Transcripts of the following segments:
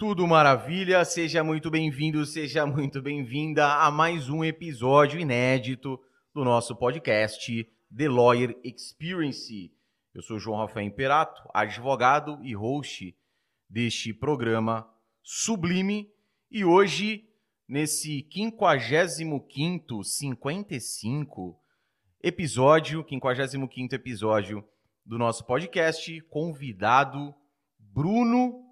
Tudo maravilha, seja muito bem-vindo, seja muito bem-vinda a mais um episódio inédito do nosso podcast The Lawyer Experience. Eu sou João Rafael Imperato, advogado e host deste programa sublime e hoje nesse 55º 55 episódio, 55º episódio do nosso podcast, convidado Bruno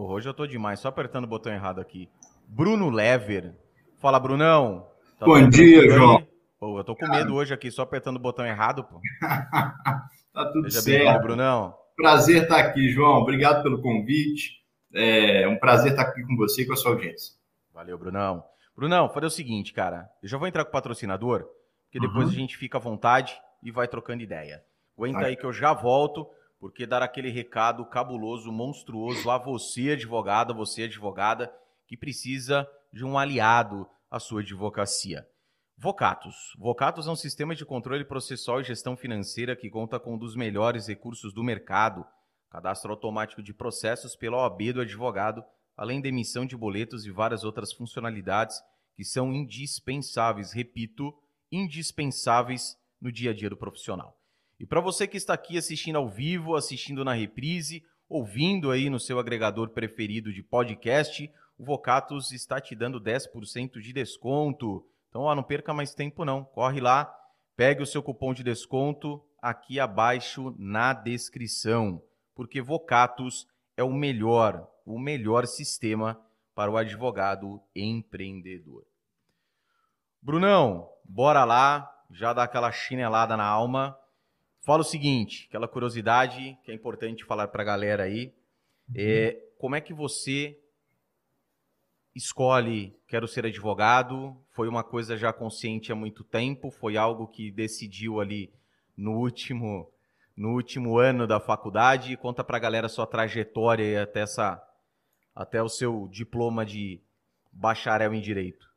Oh, hoje eu tô demais, só apertando o botão errado aqui. Bruno Lever. Fala, Brunão. Tá Bom dia, João. Oh, eu tô com Cara. medo hoje aqui, só apertando o botão errado, pô. tá tudo Seja certo. Brunão. Prazer estar aqui, João. Obrigado pelo convite. É um prazer estar aqui com você e com a sua audiência. Valeu, Brunão. Brunão, fazer o seguinte, cara. Eu já vou entrar com o patrocinador, porque depois uhum. a gente fica à vontade e vai trocando ideia. Aguenta aí que eu já volto porque dar aquele recado cabuloso, monstruoso a você, advogada, você, advogada, que precisa de um aliado à sua advocacia. Vocatus. Vocatus é um sistema de controle processual e gestão financeira que conta com um dos melhores recursos do mercado, cadastro automático de processos pela OAB do advogado, além da emissão de boletos e várias outras funcionalidades que são indispensáveis, repito, indispensáveis no dia a dia do profissional. E para você que está aqui assistindo ao vivo, assistindo na reprise, ouvindo aí no seu agregador preferido de podcast, o Vocatus está te dando 10% de desconto. Então, ó, não perca mais tempo não. Corre lá, pegue o seu cupom de desconto aqui abaixo na descrição, porque Vocatus é o melhor, o melhor sistema para o advogado empreendedor. Brunão, bora lá, já dá aquela chinelada na alma Fala o seguinte, aquela curiosidade que é importante falar para a galera aí, é como é que você escolhe quero ser advogado? Foi uma coisa já consciente há muito tempo? Foi algo que decidiu ali no último no último ano da faculdade? Conta para a galera a sua trajetória até essa até o seu diploma de bacharel em direito.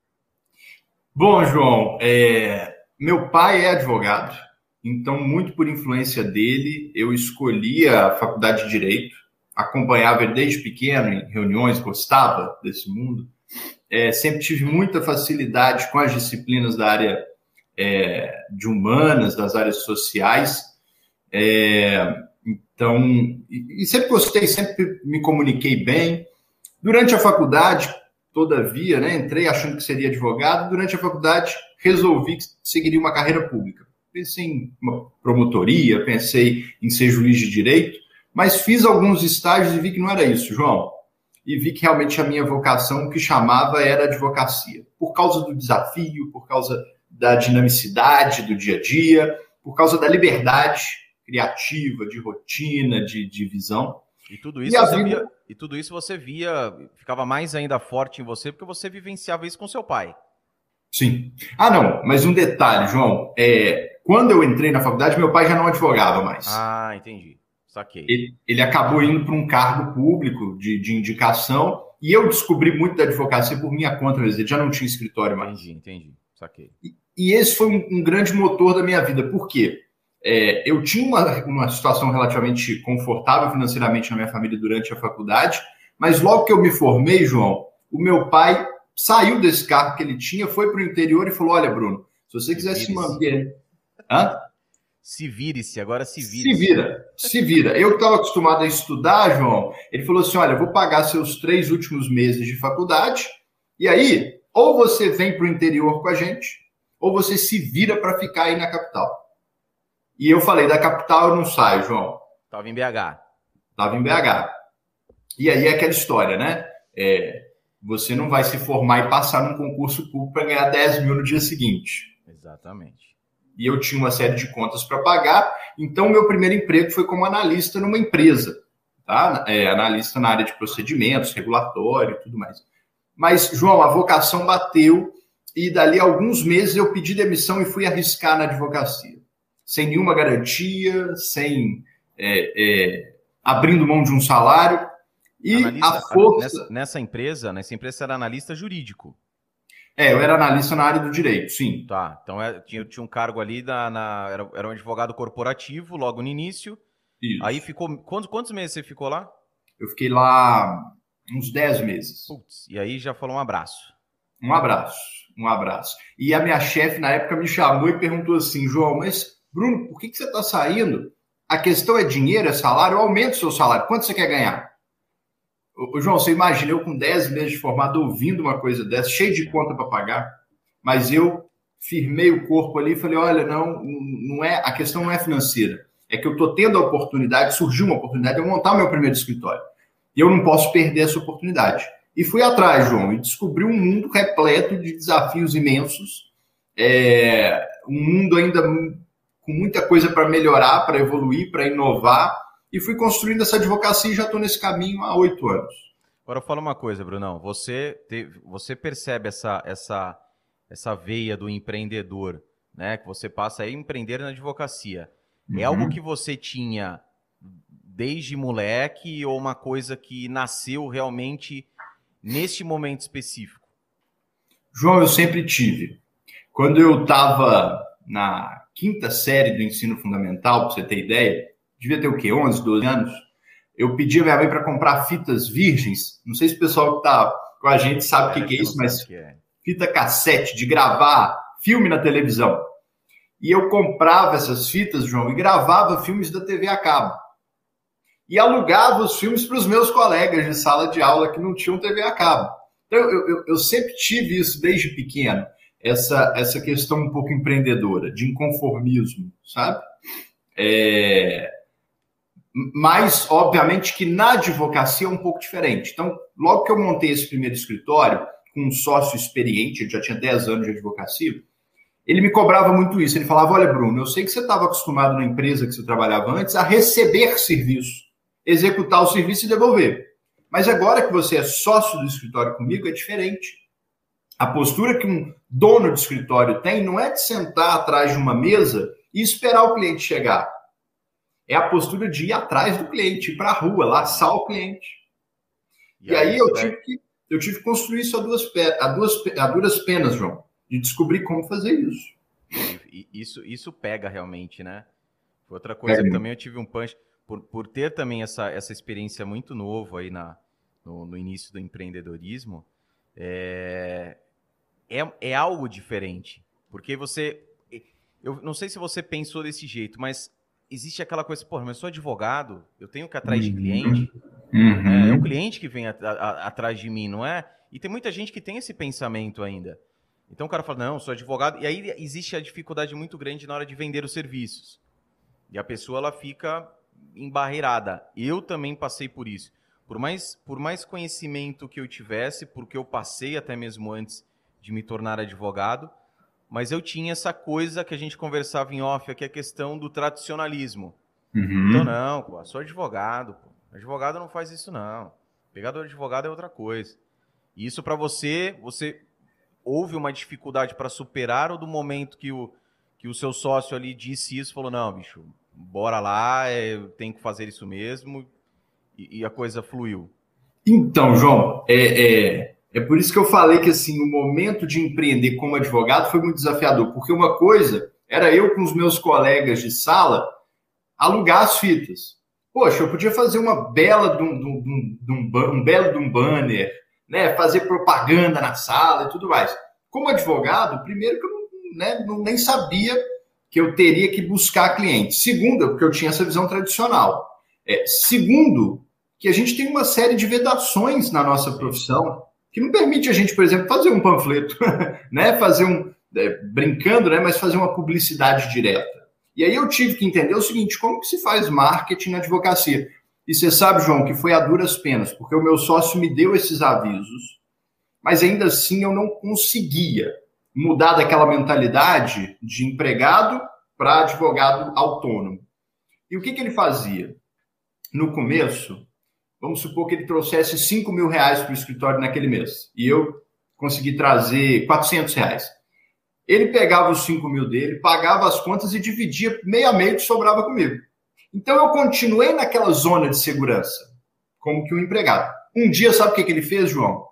Bom, João, é... meu pai é advogado. Então, muito por influência dele, eu escolhi a faculdade de Direito, acompanhava ele desde pequeno em reuniões, gostava desse mundo. É, sempre tive muita facilidade com as disciplinas da área é, de humanas, das áreas sociais. É, então, e, e sempre gostei, sempre me comuniquei bem. Durante a faculdade, todavia, né, entrei achando que seria advogado. Durante a faculdade, resolvi que seguiria uma carreira pública pensei em uma promotoria, pensei em ser juiz de direito, mas fiz alguns estágios e vi que não era isso, João. E vi que realmente a minha vocação, o que chamava, era advocacia. Por causa do desafio, por causa da dinamicidade do dia a dia, por causa da liberdade criativa, de rotina, de, de visão. E tudo isso e você vida... via, e tudo isso você via, ficava mais ainda forte em você porque você vivenciava isso com seu pai. Sim. Ah, não, mas um detalhe, João. É, quando eu entrei na faculdade, meu pai já não advogava mais. Ah, entendi. Saquei. Ele, ele acabou indo para um cargo público de, de indicação e eu descobri muito da advocacia por minha conta mesmo. Ele já não tinha escritório mais. Entendi, entendi. Saquei. E, e esse foi um, um, grande motor da minha vida. Por quê? É, eu tinha uma, uma situação relativamente confortável financeiramente na minha família durante a faculdade, mas logo que eu me formei, João, o meu pai saiu desse cargo que ele tinha, foi para o interior e falou: Olha, Bruno, se você quiser se manter Hã? Se vire-se, agora se vire. Se vira, se vira. Eu que estava acostumado a estudar, João, ele falou assim: olha, vou pagar seus três últimos meses de faculdade, e aí, ou você vem para o interior com a gente, ou você se vira para ficar aí na capital. E eu falei: da capital eu não saio, João. Estava em BH. Estava em BH. E aí é aquela história, né? É, você não vai se formar e passar num concurso público para ganhar 10 mil no dia seguinte. Exatamente e eu tinha uma série de contas para pagar. Então, meu primeiro emprego foi como analista numa empresa, tá? É, analista na área de procedimentos, regulatório e tudo mais. Mas, João, a vocação bateu e dali a alguns meses eu pedi demissão e fui arriscar na advocacia, sem nenhuma garantia, sem é, é, abrindo mão de um salário. E analista, a força. Nessa, nessa empresa, nessa empresa você era analista jurídico. É, eu era analista na área do direito, sim. Tá, então é, tinha, tinha um cargo ali, na, na era, era um advogado corporativo logo no início, Isso. Aí ficou. Quantos, quantos meses você ficou lá? Eu fiquei lá uns 10 meses. Putz, e aí já falou um abraço. Um abraço, um abraço. E a minha chefe, na época, me chamou e perguntou assim: João, mas Bruno, por que, que você está saindo? A questão é dinheiro, é salário? Aumenta o seu salário. Quanto você quer ganhar? Ô, João, você imagina eu com 10 meses de formado ouvindo uma coisa dessa, cheio de conta para pagar, mas eu firmei o corpo ali e falei: olha, não, não é, a questão não é financeira. É que eu estou tendo a oportunidade, surgiu uma oportunidade de eu montar meu primeiro escritório. E eu não posso perder essa oportunidade. E fui atrás, João, e descobri um mundo repleto de desafios imensos, é, um mundo ainda com muita coisa para melhorar, para evoluir, para inovar, e fui construindo essa advocacia e já estou nesse caminho há oito anos. Agora fala uma coisa, Brunão, você, teve, você percebe essa, essa, essa veia do empreendedor, né? Que você passa a empreender na advocacia. É uhum. É algo que você tinha desde moleque ou uma coisa que nasceu realmente neste momento específico? João, eu sempre tive. Quando eu estava na quinta série do ensino fundamental, para você ter ideia, devia ter o quê? 11, 12 anos. Eu pedi a minha mãe para comprar fitas virgens. Não sei se o pessoal que está com a gente sabe o que, que, é isso, mas é. fita cassete de gravar filme na televisão. E eu comprava essas fitas, João, e gravava filmes da TV a cabo e alugava os filmes para os meus colegas de sala de aula que não tinham TV a cabo. Então, eu, eu, eu sempre tive isso desde pequeno, essa, essa questão um pouco empreendedora, de inconformismo, sabe? É... Mas, obviamente, que na advocacia é um pouco diferente. Então, logo que eu montei esse primeiro escritório, com um sócio experiente, ele já tinha 10 anos de advocacia, ele me cobrava muito isso. Ele falava: Olha, Bruno, eu sei que você estava acostumado na empresa que você trabalhava antes a receber serviço executar o serviço e devolver. Mas agora que você é sócio do escritório comigo, é diferente. A postura que um dono de escritório tem não é de sentar atrás de uma mesa e esperar o cliente chegar. É a postura de ir atrás do cliente, ir para a rua, laçar o cliente. E, e aí, eu, tive que, eu tive que construir isso a duas, a duas, a duras penas, João, de descobrir como fazer isso. Isso, isso pega realmente, né? Outra coisa pega. que também eu tive um punch por, por ter também essa, essa experiência muito novo aí na, no, no início do empreendedorismo, é, é, é algo diferente. Porque você. Eu não sei se você pensou desse jeito, mas existe aquela coisa, pô, mas eu sou advogado, eu tenho que atrás de uhum. cliente. Uhum. É, é, o cliente que vem a, a, atrás de mim, não é? E tem muita gente que tem esse pensamento ainda. Então o cara fala, não, sou advogado. E aí existe a dificuldade muito grande na hora de vender os serviços. E a pessoa ela fica embarreirada. Eu também passei por isso. Por mais, por mais conhecimento que eu tivesse, porque eu passei até mesmo antes de me tornar advogado, mas eu tinha essa coisa que a gente conversava em off, que é a questão do tradicionalismo. Uhum. Então, não, pô, sou advogado, pô. Advogado não faz isso, não. Pegador de advogado é outra coisa. E isso para você, você houve uma dificuldade para superar ou do momento que o, que o seu sócio ali disse isso, falou, não, bicho, bora lá, é, tem que fazer isso mesmo, e, e, a coisa fluiu? Então, João, é, é, é por isso que eu falei que assim, o momento de empreender como advogado foi muito desafiador, porque uma coisa era eu com os meus colegas de sala alugar as fitas. Poxa, eu podia fazer uma bela de um, de um, de um, um belo de um banner, né, fazer propaganda na sala e tudo mais. Como advogado, primeiro que eu não, né, não nem sabia que eu teria que buscar clientes. Segundo, porque eu tinha essa visão tradicional. É, segundo, que a gente tem uma série de vedações na nossa profissão que não permite a gente, por exemplo, fazer um panfleto, né? Fazer um é, brincando, né? Mas fazer uma publicidade direta. E aí eu tive que entender o seguinte: como que se faz marketing na advocacia? E você sabe, João, que foi a duras penas, porque o meu sócio me deu esses avisos, mas ainda assim eu não conseguia mudar daquela mentalidade de empregado para advogado autônomo. E o que, que ele fazia? No começo, vamos supor que ele trouxesse 5 mil reais para o escritório naquele mês, e eu consegui trazer 400 reais. Ele pegava os 5 mil dele, pagava as contas e dividia meio a meio que sobrava comigo. Então eu continuei naquela zona de segurança, como que um empregado. Um dia, sabe o que, que ele fez, João?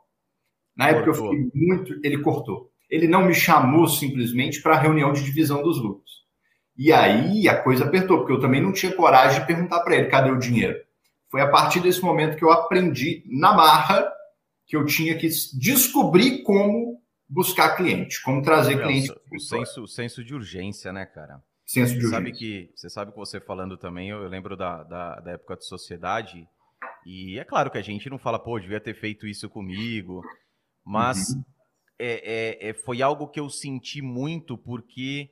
Na época cortou. eu fiquei muito. Ele cortou ele não me chamou simplesmente para a reunião de divisão dos lucros. E aí a coisa apertou, porque eu também não tinha coragem de perguntar para ele cadê o dinheiro. Foi a partir desse momento que eu aprendi na marra que eu tinha que descobrir como buscar cliente, como trazer Meu, cliente. O senso, o senso de urgência, né, cara? Senso de você urgência. Sabe que, você sabe que você falando também, eu, eu lembro da, da, da, época de sociedade, e é claro que a gente não fala, pô, devia ter feito isso comigo, mas uhum. é, é, é, foi algo que eu senti muito porque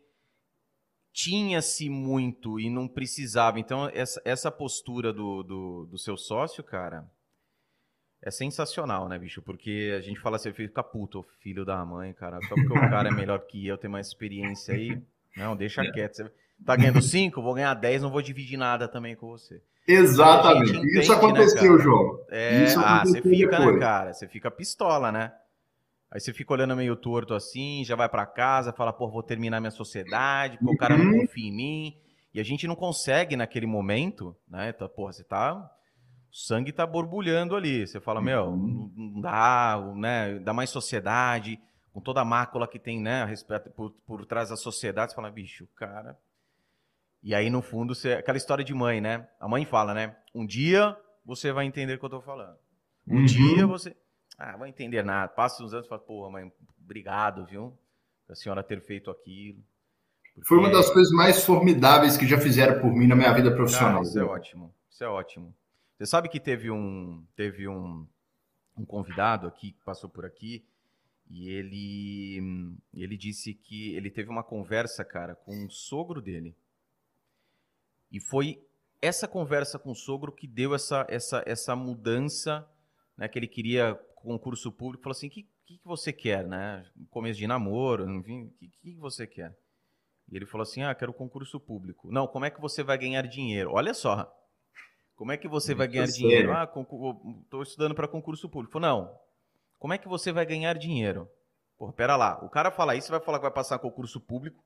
tinha-se muito e não precisava. Então, essa, essa postura do, do, do, seu sócio, cara, é sensacional, né, bicho? Porque a gente fala assim, fica puto, filho da mãe, cara. Só porque o cara é melhor que eu, tem mais experiência aí. Não, deixa é. quieto. Você tá ganhando 5, vou ganhar 10, não vou dividir nada também com você. Exatamente. Entende, Isso né, aconteceu, né, João. É, Isso ah, você fica, depois. né, cara? Você fica pistola, né? Aí você fica olhando meio torto assim, já vai para casa, fala, pô, vou terminar minha sociedade, porque o cara não uhum. confia em mim. E a gente não consegue naquele momento, né? Então, porra, você tá. O sangue tá borbulhando ali. Você fala, meu, uhum. não dá, né? Dá mais sociedade, com toda a mácula que tem, né? A respeito, por, por trás da sociedade, você fala, bicho, cara. E aí, no fundo, você... aquela história de mãe, né? A mãe fala, né? Um dia você vai entender o que eu tô falando. Um uhum. dia você. Ah, vai entender nada. Passa uns anos e fala, porra, mãe, obrigado, viu? A senhora ter feito aquilo. Porque... Foi uma das coisas mais formidáveis que já fizeram por mim na minha vida profissional. isso é ótimo. Isso é ótimo. Você sabe que teve um, teve um, um convidado aqui que passou por aqui e ele, ele disse que ele teve uma conversa, cara, com o sogro dele. E foi essa conversa com o sogro que deu essa, essa, essa mudança, né, que ele queria concurso público, falou assim: o que, que, que, você quer, né? Começo de namoro, enfim, o que, que você quer? E ele falou assim: ah, quero concurso público. Não, como é que você vai ganhar dinheiro? Olha só. Como é que você vai ganhar dinheiro? Ah, estou estudando para concurso público. Falou, não. Como é que você vai ganhar dinheiro? Pô, pera lá. O cara fala isso, vai falar que vai passar concurso público,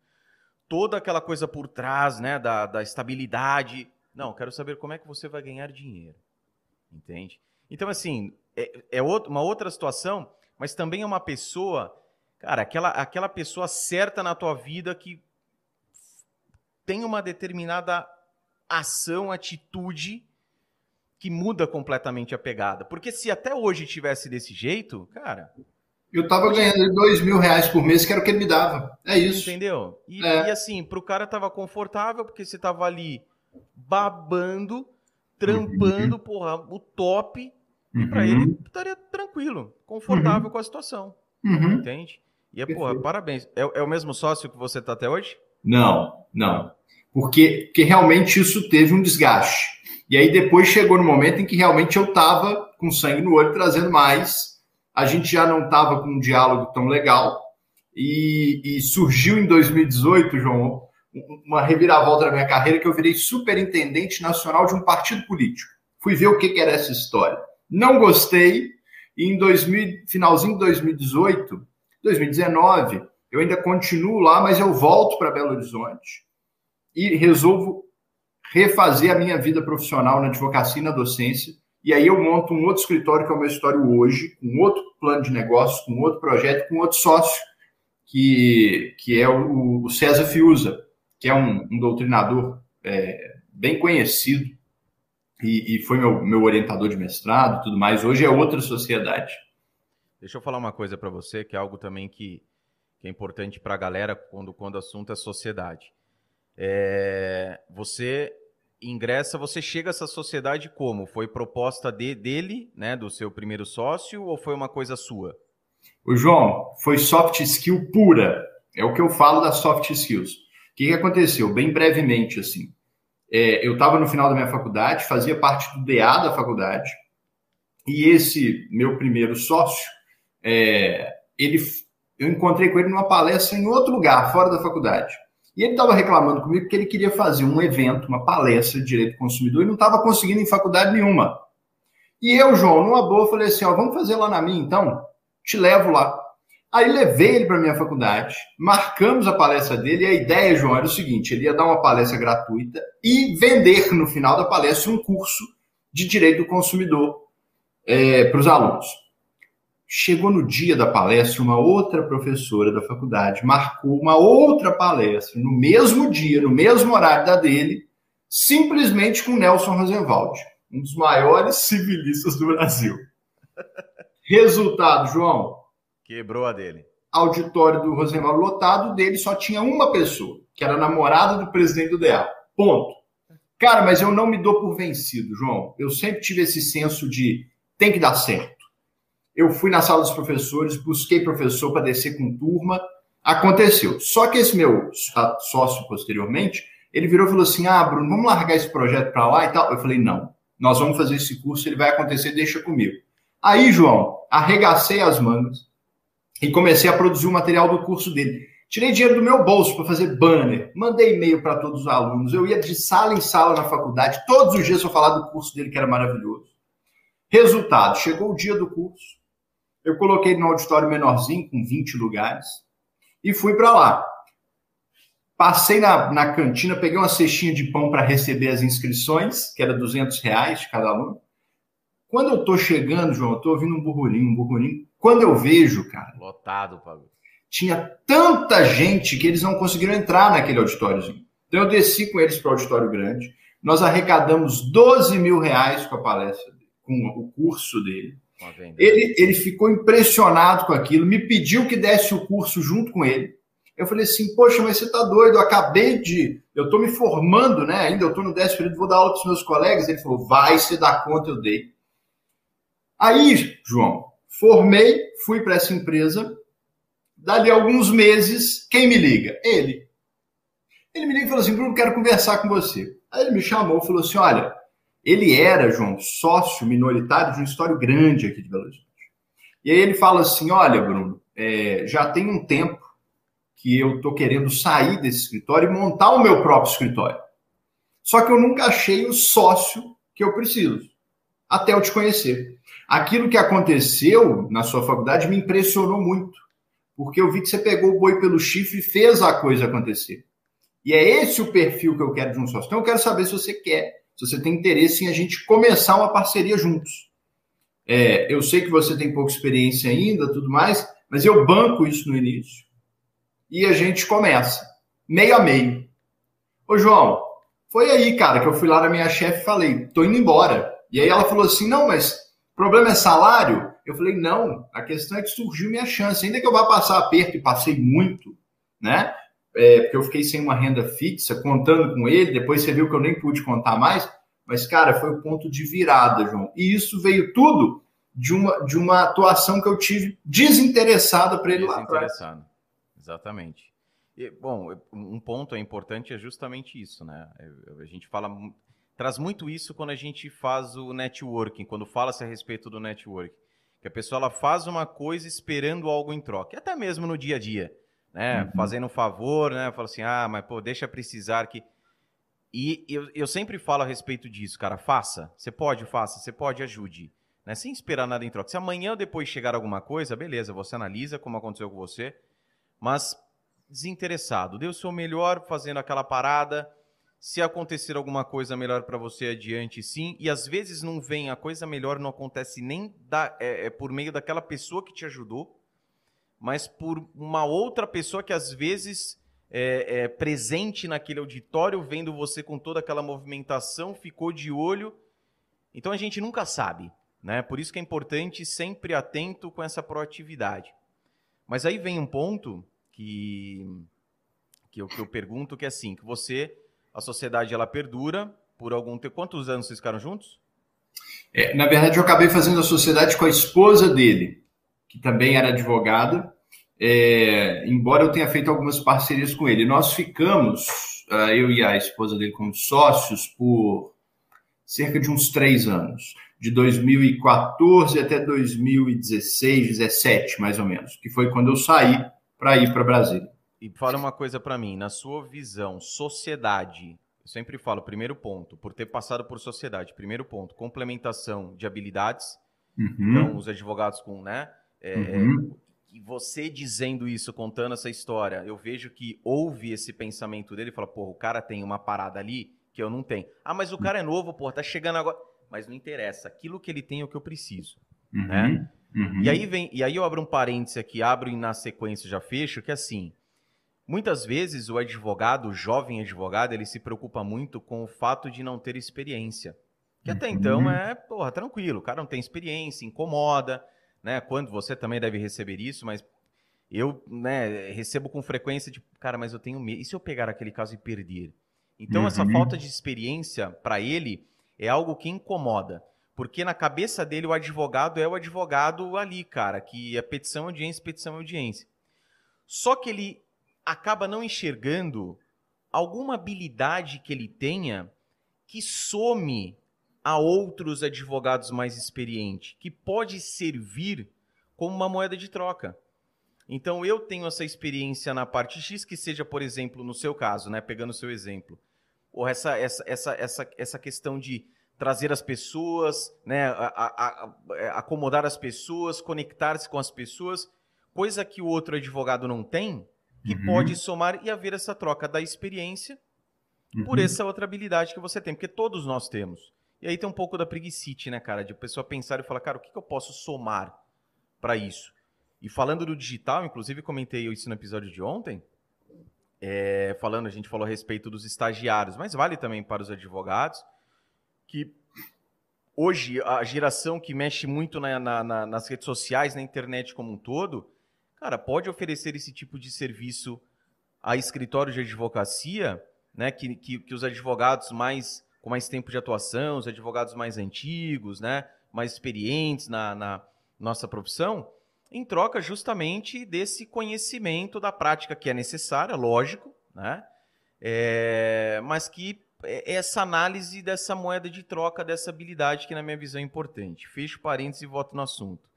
toda aquela coisa por trás, né, da, da estabilidade. Não, quero saber como é que você vai ganhar dinheiro. Entende? Então, assim, é, é outro, uma outra situação, mas também é uma pessoa, cara, aquela, aquela pessoa certa na tua vida que tem uma determinada ação, atitude que muda completamente a pegada. Porque se até hoje tivesse desse jeito, cara. Eu tava ganhando dois mil reais por mês, que era o que ele me dava. É isso. Entendeu? E, é. e assim, pro cara tava confortável, porque você tava ali babando, trampando, uhum. porra, o top. Uhum. Para ele estaria tranquilo, confortável uhum. com a situação. Uhum. Entende? E é, porra, parabéns. É, é, o mesmo sócio que você está até hoje? Não, não. Porque, porque realmente isso teve um desgaste. E aí depois chegou no momento em que realmente eu estava com sangue no olho trazendo mais. A gente já não estava com um diálogo tão legal. E, e, surgiu em 2018, João, uma reviravolta na minha carreira que eu virei superintendente nacional de um partido político. Fui ver o que, que era essa história não gostei. E em 2000, finalzinho de 2018, 2019, eu ainda continuo lá, mas eu volto para Belo Horizonte e resolvo refazer a minha vida profissional na advocacia e na docência. E aí eu monto um outro escritório, que é o meu escritório hoje, com outro plano de negócios, com outro projeto, com outro sócio, que, que é o, o César Fiuza, que é um, um doutrinador é, bem conhecido e, e foi meu, meu orientador de mestrado e tudo mais. Hoje é outra sociedade. Deixa eu falar uma coisa para você, que é algo também que, que é importante para a galera quando, quando o assunto é sociedade. É, você ingressa, você chega a essa sociedade como? Foi proposta de, dele, né, do seu primeiro sócio, ou foi uma coisa sua? O João, foi soft skill pura. É o que eu falo das soft skills. O que, que aconteceu? Bem brevemente, assim. É, eu estava no final da minha faculdade, fazia parte do DA da faculdade, e esse meu primeiro sócio, é, ele, eu encontrei com ele numa palestra em outro lugar, fora da faculdade. E ele estava reclamando comigo que ele queria fazer um evento, uma palestra de direito do consumidor, e não estava conseguindo em faculdade nenhuma. E eu, João, numa boa, falei assim: ó, vamos fazer lá na minha então? Te levo lá. Aí levei ele para minha faculdade, marcamos a palestra dele e a ideia, João, era o seguinte: ele ia dar uma palestra gratuita e vender no final da palestra um curso de direito do consumidor é, para os alunos. Chegou no dia da palestra, uma outra professora da faculdade marcou uma outra palestra no mesmo dia, no mesmo horário da dele, simplesmente com Nelson Rosenwald, um dos maiores civilistas do Brasil. Resultado, João. Quebrou a dele. Auditório do Rosenwald lotado, dele só tinha uma pessoa, que era a namorada do presidente do DEA. Ponto. Cara, mas eu não me dou por vencido, João. Eu sempre tive esse senso de tem que dar certo eu fui na sala dos professores, busquei professor para descer com turma, aconteceu. Só que esse meu sócio, posteriormente, ele virou e falou assim: Ah, Bruno, vamos largar esse projeto para lá e tal. Eu falei: Não, nós vamos fazer esse curso, ele vai acontecer, deixa comigo. Aí, João, arregacei as mangas e comecei a produzir o material do curso dele. Tirei dinheiro do meu bolso para fazer banner, mandei e-mail para todos os alunos. Eu ia de sala em sala na faculdade, todos os dias eu falar do curso dele que era maravilhoso. Resultado: chegou o dia do curso, eu coloquei no auditório menorzinho, com 20 lugares, e fui para lá. Passei na, na cantina, peguei uma cestinha de pão para receber as inscrições, que era 200 reais de cada aluno. Quando eu tô chegando, João, eu tô ouvindo um burburinho, um burburinho. Quando eu vejo, cara. Lotado, Pablo. Tinha tanta gente que eles não conseguiram entrar naquele auditóriozinho. Então eu desci com eles para o auditório grande. Nós arrecadamos 12 mil reais com a palestra, com o curso dele. Ele, ele ficou impressionado com aquilo, me pediu que desse o curso junto com ele. Eu falei assim, poxa, mas você tá doido, eu acabei de. Eu tô me formando, né? Ainda eu tô no décimo período, vou dar aula para os meus colegas. Ele falou, vai, se dá conta, eu dei. Aí, João, formei, fui para essa empresa. Dali alguns meses, quem me liga? Ele. Ele me liga e falou assim: Bruno, quero conversar com você. Aí ele me chamou e falou assim: olha, ele era, João, sócio minoritário de um histórico grande aqui de Belo Horizonte. E aí ele fala assim: olha, Bruno, é, já tem um tempo que eu estou querendo sair desse escritório e montar o meu próprio escritório. Só que eu nunca achei o sócio que eu preciso, até eu te conhecer. Aquilo que aconteceu na sua faculdade me impressionou muito, porque eu vi que você pegou o boi pelo chifre e fez a coisa acontecer. E é esse o perfil que eu quero de um sócio. Então eu quero saber se você quer se você tem interesse em a gente começar uma parceria juntos. É, eu sei que você tem pouca experiência ainda, tudo mais, mas eu banco isso no início. E a gente começa, meio a meio. Ô, João, foi aí, cara, que eu fui lá na minha chefe e falei, tô indo embora. E aí ela falou assim: não, mas o problema é salário? Eu falei, não, a questão é que surgiu minha chance. Ainda que eu vá passar aperto e passei muito, né? é, porque eu fiquei sem uma renda fixa, contando com ele, depois você viu que eu nem pude contar mais, mas, cara, foi o ponto de virada, João. E isso veio tudo de uma, de uma atuação que eu tive desinteressada para ele lá atrás. Exatamente. E, bom, um ponto é importante é justamente isso, né? A gente fala, traz muito isso quando a gente faz o networking, quando fala-se a respeito do networking. Que a pessoa ela faz uma coisa esperando algo em troca, até mesmo no dia a dia né? Uhum. Fazendo um favor, né? Fala assim, ah, mas pô, deixa precisar que. E eu, eu sempre falo a respeito disso, cara. Faça. Você pode, faça. Você pode, ajude. Né? Sem esperar nada em troca. Se amanhã ou depois chegar alguma coisa, beleza, você analisa como aconteceu com você. Mas desinteressado. Dê o seu melhor fazendo aquela parada. Se acontecer alguma coisa melhor para você adiante, sim. E às vezes não vem a coisa melhor, não acontece nem da, é, é por meio daquela pessoa que te ajudou mas por uma outra pessoa que às vezes é, é, presente naquele auditório, vendo você com toda aquela movimentação, ficou de olho. Então a gente nunca sabe, né? Por isso que é importante sempre atento com essa proatividade. Mas aí vem um ponto que que eu, que eu pergunto que é assim, que você, a sociedade ela perdura por algum tempo. Quantos anos vocês ficaram juntos? É, na verdade, eu acabei fazendo a sociedade com a esposa dele que também era advogado, é, embora eu tenha feito algumas parcerias com ele. Nós ficamos, ah, eu e a esposa dele, como sócios por cerca de uns três anos, de 2014 até 2016, 17, mais ou menos, que foi quando eu saí para ir para Brasília. E fala uma coisa para mim, na sua visão, sociedade, eu sempre falo, primeiro ponto, por ter passado por sociedade, primeiro ponto, complementação de habilidades, uhum. então os advogados com, né, é, uhum. E você dizendo isso, contando essa história, eu vejo que houve esse pensamento dele, fala, porra, o cara tem uma parada ali que eu não tenho. Ah, mas o cara é novo, porra, tá chegando agora. Mas não interessa, aquilo que ele tem é o que eu preciso, uhum. né? Uhum. E aí vem, e aí eu abro um parêntese aqui, abro e na sequência já fecho, que assim, muitas vezes o advogado, o jovem advogado, ele se preocupa muito com o fato de não ter experiência. Que até uhum. então é, porra, tranquilo, o cara não tem experiência, incomoda, né? Quando você também deve receber isso, mas eu, né, recebo com frequência de, cara, mas eu tenho medo. E se eu pegar aquele caso e perder? Então, uhum. essa falta de experiência para ele é algo que incomoda. Porque na cabeça dele o advogado é o advogado ali, cara, que é petição, audiência, petição, audiência. Só que ele acaba não enxergando alguma habilidade que ele tenha que some a outros advogados mais experientes, que pode servir como uma moeda de troca. Então eu tenho essa experiência na parte X, que seja, por exemplo, no seu caso, né, pegando o seu exemplo, ou essa, essa, essa, essa, essa questão de trazer as pessoas, né, a, a, a, é, acomodar as pessoas, conectar-se com as pessoas, coisa que o outro advogado não tem, que uhum. pode somar e haver essa troca da experiência uhum. por essa outra habilidade que você tem, porque todos nós temos. E aí tem um pouco da preguiçite, né, cara, de a pessoa pensar e falar, cara, o que, que eu posso somar para isso? E falando do digital, inclusive comentei isso no episódio de ontem, é, falando, a gente falou a respeito dos estagiários, mas vale também para os advogados, que hoje a geração que mexe muito na, na, na, nas redes sociais, na internet como um todo, cara, pode oferecer esse tipo de serviço a escritórios de advocacia, né, que, que, que, os advogados mais com mais tempo de atuação, os advogados mais antigos, né, mais experientes na, na nossa profissão, em troca justamente desse conhecimento da prática que é necessária, lógico, né, é, mas que é, essa análise dessa moeda de troca, dessa habilidade que, na minha visão, é importante. Fecho parênteses e voto no assunto.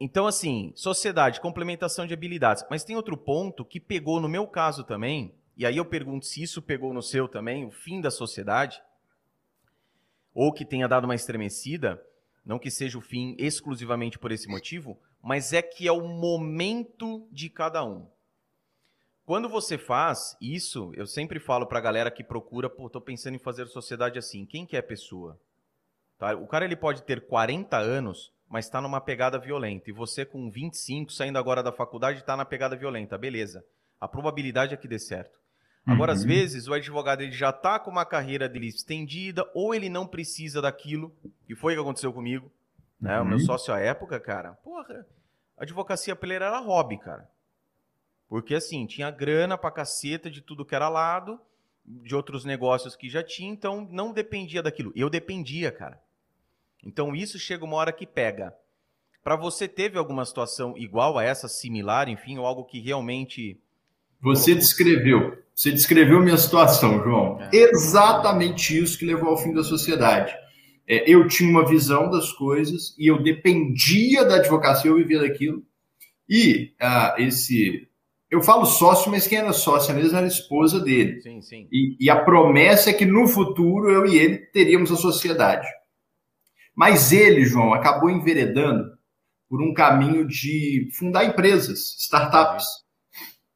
Então, assim, sociedade, complementação de habilidades. Mas tem outro ponto que pegou no meu caso também, e aí eu pergunto se isso pegou no seu também, o fim da sociedade, ou que tenha dado uma estremecida, não que seja o fim exclusivamente por esse motivo, mas é que é o momento de cada um. Quando você faz isso, eu sempre falo para a galera que procura, pô, tô pensando em fazer sociedade assim. Quem que é a pessoa? Tá? O cara ele pode ter 40 anos, mas está numa pegada violenta. E você com 25, saindo agora da faculdade, está na pegada violenta. Beleza. A probabilidade é que dê certo. Agora, uhum. às vezes, o advogado ele já está com uma carreira dele estendida, ou ele não precisa daquilo, que foi o que aconteceu comigo. Né? Uhum. O meu uhum. sócio à época, cara, porra, a advocacia pra ele era hobby, cara. Porque assim, tinha grana pra caceta de tudo que era lado, de outros negócios que já tinha, então não dependia daquilo. Eu dependia, cara. Então isso chega uma hora que pega. Para você teve alguma situação igual a essa, similar, enfim, ou algo que realmente você descreveu, você descreveu minha situação, João. É. Exatamente isso que levou ao fim da sociedade. É, eu tinha uma visão das coisas e eu dependia da advocacia, eu vivia daquilo. E ah, esse eu falo sócio, mas quem era sócia mesmo era a esposa dele. Sim, sim. E, e, a promessa é que no futuro eu e ele teríamos a sociedade. Mas ele, João, acabou enveredando por um caminho de fundar empresas, startups.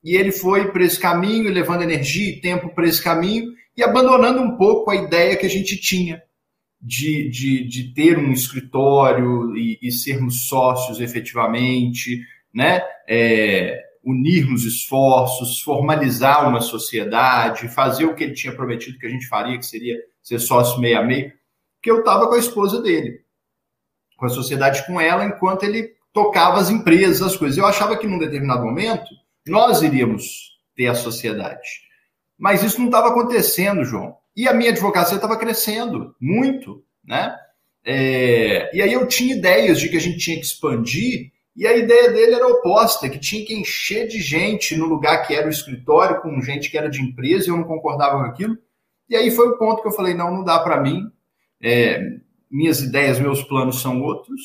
E ele foi para esse caminho, levando energia e tempo para esse caminho e abandonando um pouco a ideia que a gente tinha de, de, de ter um escritório e, e sermos sócios efetivamente, né? É, unirmos esforços, formalizar uma sociedade, fazer o que ele tinha prometido que a gente faria, que seria ser sócio meio a meio, que eu estava com a esposa dele, com a sociedade com ela, enquanto ele tocava as empresas, as coisas. Eu achava que num determinado momento nós iríamos ter a sociedade. Mas isso não estava acontecendo, João. E a minha advocacia estava crescendo muito, né? É... e aí eu tinha ideias de que a gente tinha que expandir e a ideia dele era oposta, que tinha que encher de gente no lugar que era o escritório, com gente que era de empresa, e eu não concordava com aquilo. E aí foi o ponto que eu falei: não, não dá para mim, é, minhas ideias, meus planos são outros.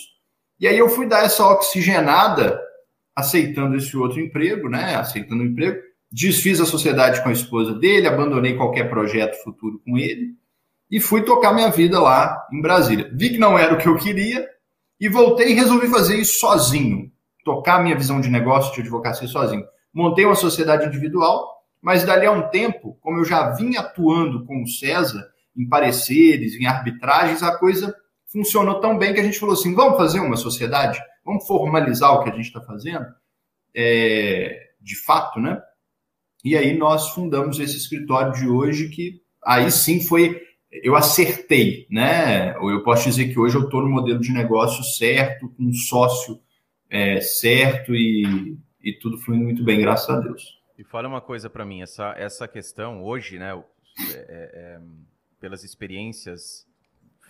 E aí eu fui dar essa oxigenada, aceitando esse outro emprego, né? Aceitando o emprego, desfiz a sociedade com a esposa dele, abandonei qualquer projeto futuro com ele e fui tocar minha vida lá em Brasília. Vi que não era o que eu queria, e voltei e resolvi fazer isso sozinho, tocar minha visão de negócio de advocacia sozinho. Montei uma sociedade individual, mas dali a um tempo, como eu já vinha atuando com o César em pareceres, em arbitragens, a coisa funcionou tão bem que a gente falou assim: vamos fazer uma sociedade? Vamos formalizar o que a gente está fazendo? É, de fato, né? E aí nós fundamos esse escritório de hoje que aí sim foi eu acertei, né? Ou eu posso dizer que hoje eu estou no modelo de negócio certo, com um sócio é, certo e, e tudo fluindo muito bem, graças a Deus. E fala uma coisa para mim, essa, essa questão hoje, né? É, é, é, pelas experiências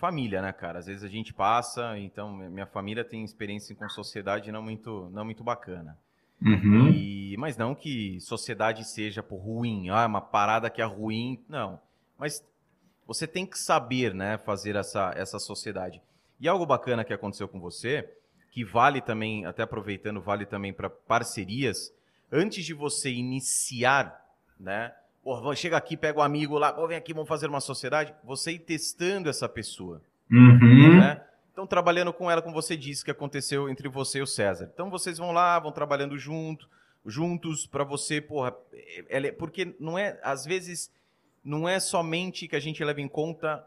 família, né, cara? Às vezes a gente passa, então minha família tem experiência com sociedade não muito, não muito bacana. Uhum. E, mas não que sociedade seja por ruim, ah, uma parada que é ruim, não. Mas você tem que saber, né, fazer essa, essa sociedade. E algo bacana que aconteceu com você, que vale também, até aproveitando, vale também para parcerias, antes de você iniciar, né, Pô, chega aqui, pega o um amigo lá, pô, vem aqui, vamos fazer uma sociedade. Você ir testando essa pessoa. Uhum. Né? Então, trabalhando com ela, como você disse, que aconteceu entre você e o César. Então, vocês vão lá, vão trabalhando junto, juntos para você, porra. Ela, é, porque não é, às vezes, não é somente que a gente leva em conta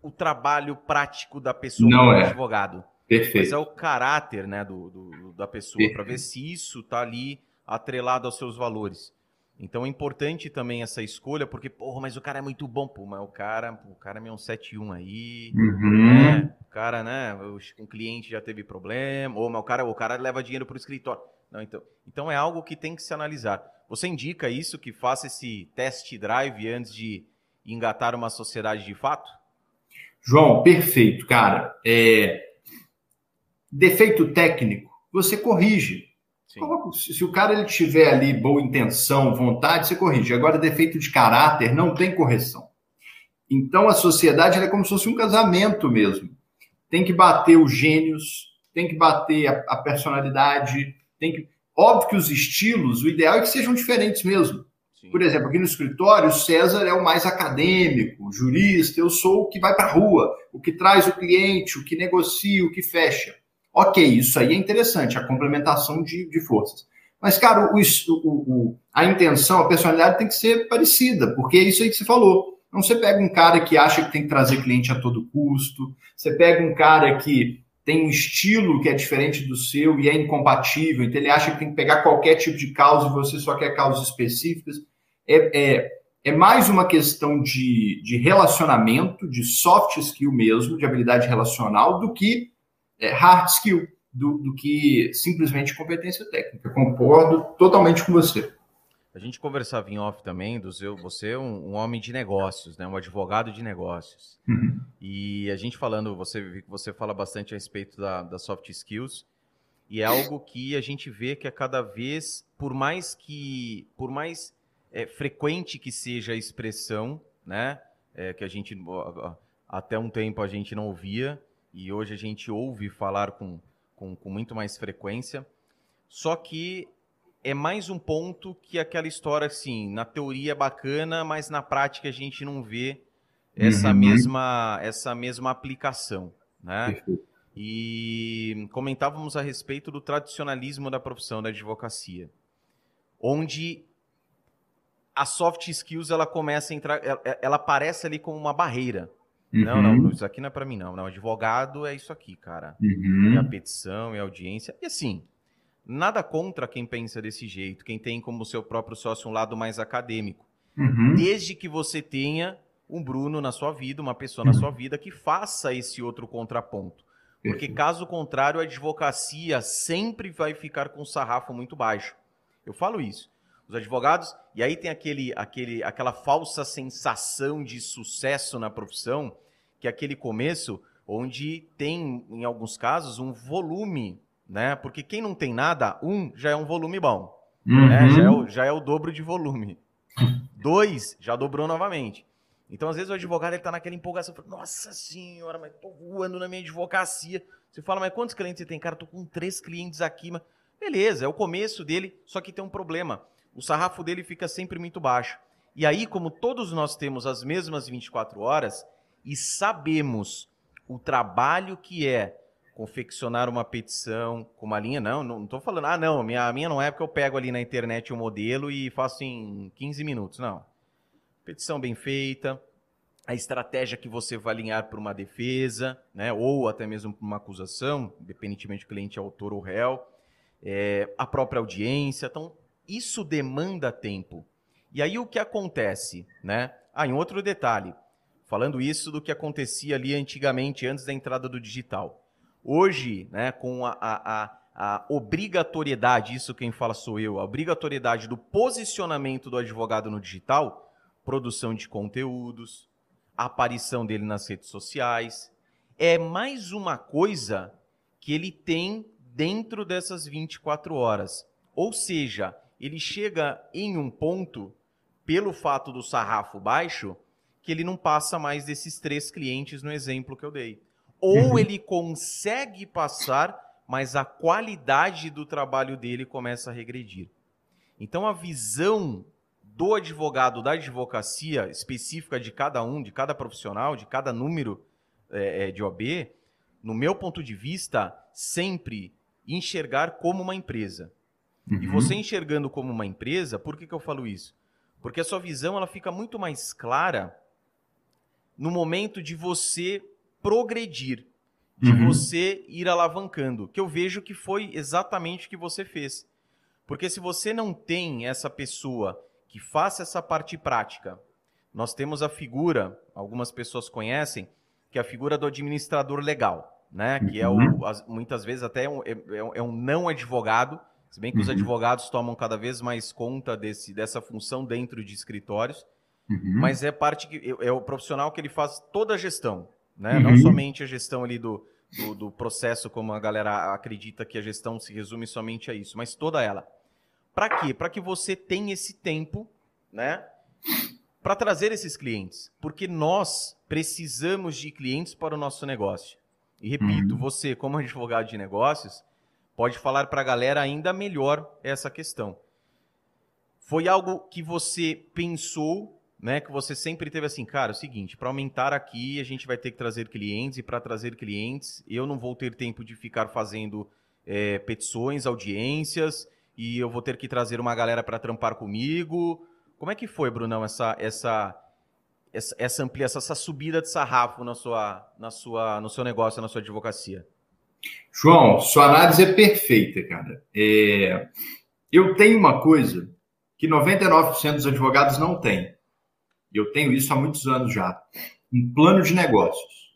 o trabalho prático da pessoa não é. advogado. Perfeito. Mas é o caráter né, do, do da pessoa, para ver se isso está ali atrelado aos seus valores. Então é importante também essa escolha, porque, porra, mas o cara é muito bom, pô, mas o cara, o cara é um 7-1 aí, uhum. né? O cara, né, um cliente já teve problema, ou mas o cara, o cara leva dinheiro para o escritório. Não, então, então é algo que tem que se analisar. Você indica isso, que faça esse test drive antes de engatar uma sociedade de fato? João, perfeito, cara. É... Defeito técnico, você corrige. Sim. Se o cara ele tiver ali boa intenção, vontade, você corrige. Agora, defeito de caráter não tem correção. Então, a sociedade é como se fosse um casamento mesmo. Tem que bater os gênios, tem que bater a, a personalidade, tem que. Óbvio que os estilos, o ideal é que sejam diferentes mesmo. Sim. Por exemplo, aqui no escritório, o César é o mais acadêmico, jurista, eu sou o que vai para a rua, o que traz o cliente, o que negocia, o que fecha. Ok, isso aí é interessante, a complementação de, de forças. Mas, cara, o, o, o, a intenção, a personalidade tem que ser parecida, porque é isso aí que você falou. Não você pega um cara que acha que tem que trazer cliente a todo custo, você pega um cara que tem um estilo que é diferente do seu e é incompatível, então ele acha que tem que pegar qualquer tipo de causa e você só quer causas específicas. É, é, é mais uma questão de, de relacionamento, de soft skill mesmo, de habilidade relacional, do que é, hard skill do, do, que simplesmente competência técnica. Concordo totalmente com você. A gente conversava em off também, do seu, você é um, um homem de negócios, né? um advogado de negócios. Uhum. E a gente falando, você você fala bastante a respeito da, da soft skills, e é algo que a gente vê que a cada vez, por mais que, por mais é, frequente que seja a expressão, né, é, que a gente até um tempo a gente não ouvia, e hoje a gente ouve falar com, com, com muito mais frequência. Só que é mais um ponto que aquela história, assim, na teoria é bacana, mas na prática a gente não vê essa, uhum. mesma, essa mesma aplicação, né? E comentávamos a respeito do tradicionalismo da profissão da advocacia, onde a soft skills ela começa a entrar, ela, ela aparece ali como uma barreira. Uhum. Não, não, isso aqui não é para mim, não. Não, advogado é isso aqui, cara. Uhum. É a petição, é a audiência. E assim, nada contra quem pensa desse jeito, quem tem como seu próprio sócio um lado mais acadêmico. Uhum. Desde que você tenha um Bruno na sua vida, uma pessoa na sua vida que faça esse outro contraponto. Porque caso contrário, a advocacia sempre vai ficar com um sarrafo muito baixo. Eu falo isso. Os advogados, e aí tem aquele, aquele, aquela falsa sensação de sucesso na profissão, que é aquele começo onde tem, em alguns casos, um volume, né? Porque quem não tem nada, um já é um volume bom, né? uhum. né? já, é o, já é o dobro de volume. Dois, já dobrou novamente. Então, às vezes, o advogado está naquela empolgação, fala, nossa senhora, mas tô voando na minha advocacia. Você fala, mas quantos clientes você tem? Cara, tô com três clientes aqui, mas... Beleza, é o começo dele, só que tem um problema o sarrafo dele fica sempre muito baixo. E aí, como todos nós temos as mesmas 24 horas e sabemos o trabalho que é confeccionar uma petição com uma linha, não, não estou falando, ah, não, minha, a minha não é porque eu pego ali na internet o um modelo e faço em 15 minutos, não. Petição bem feita, a estratégia que você vai alinhar para uma defesa, né, ou até mesmo para uma acusação, independentemente do cliente é autor ou réu, é, a própria audiência. Então, isso demanda tempo. E aí o que acontece, né? Ah, em outro detalhe, falando isso do que acontecia ali antigamente, antes da entrada do digital. Hoje, né, com a, a, a obrigatoriedade, isso quem fala sou eu, a obrigatoriedade do posicionamento do advogado no digital, produção de conteúdos, aparição dele nas redes sociais, é mais uma coisa que ele tem dentro dessas 24 horas. Ou seja, ele chega em um ponto, pelo fato do sarrafo baixo, que ele não passa mais desses três clientes no exemplo que eu dei. Ou uhum. ele consegue passar, mas a qualidade do trabalho dele começa a regredir. Então a visão do advogado, da advocacia específica de cada um, de cada profissional, de cada número é, de OB, no meu ponto de vista, sempre enxergar como uma empresa. Uhum. E você enxergando como uma empresa, por que, que eu falo isso? Porque a sua visão ela fica muito mais clara no momento de você progredir, de uhum. você ir alavancando, que eu vejo que foi exatamente o que você fez. Porque se você não tem essa pessoa que faça essa parte prática, nós temos a figura, algumas pessoas conhecem, que é a figura do administrador legal, né? Que é o, uhum. muitas vezes até um, é, é, um não advogado, se bem que uhum. os advogados tomam cada vez mais conta desse, dessa função dentro de escritórios, uhum. mas é parte que é, o profissional que ele faz toda a gestão, né? Uhum. Não somente a gestão ali do, do, do, processo, como a galera acredita que a gestão se resume somente a isso, mas toda ela. Para quê? Para que você tenha esse tempo, né? Para trazer esses clientes, porque nós precisamos de clientes para o nosso negócio. E repito, uhum. você, como advogado de negócios, pode falar para a galera ainda melhor essa questão. Foi algo que você pensou, né? Que você sempre teve assim, cara, é o seguinte, para aumentar aqui a gente vai ter que trazer clientes e para trazer clientes eu não vou ter tempo de ficar fazendo é, petições, audiências e eu vou ter que trazer uma galera para trampar comigo. Como é que foi, Brunão, essa essa essa, essa ampliação, essa subida de sarrafo na sua, na sua, no seu negócio, na sua advocacia? João, sua análise é perfeita, cara. É... Eu tenho uma coisa que 99% dos advogados não têm. Eu tenho isso há muitos anos já. Um plano de negócios.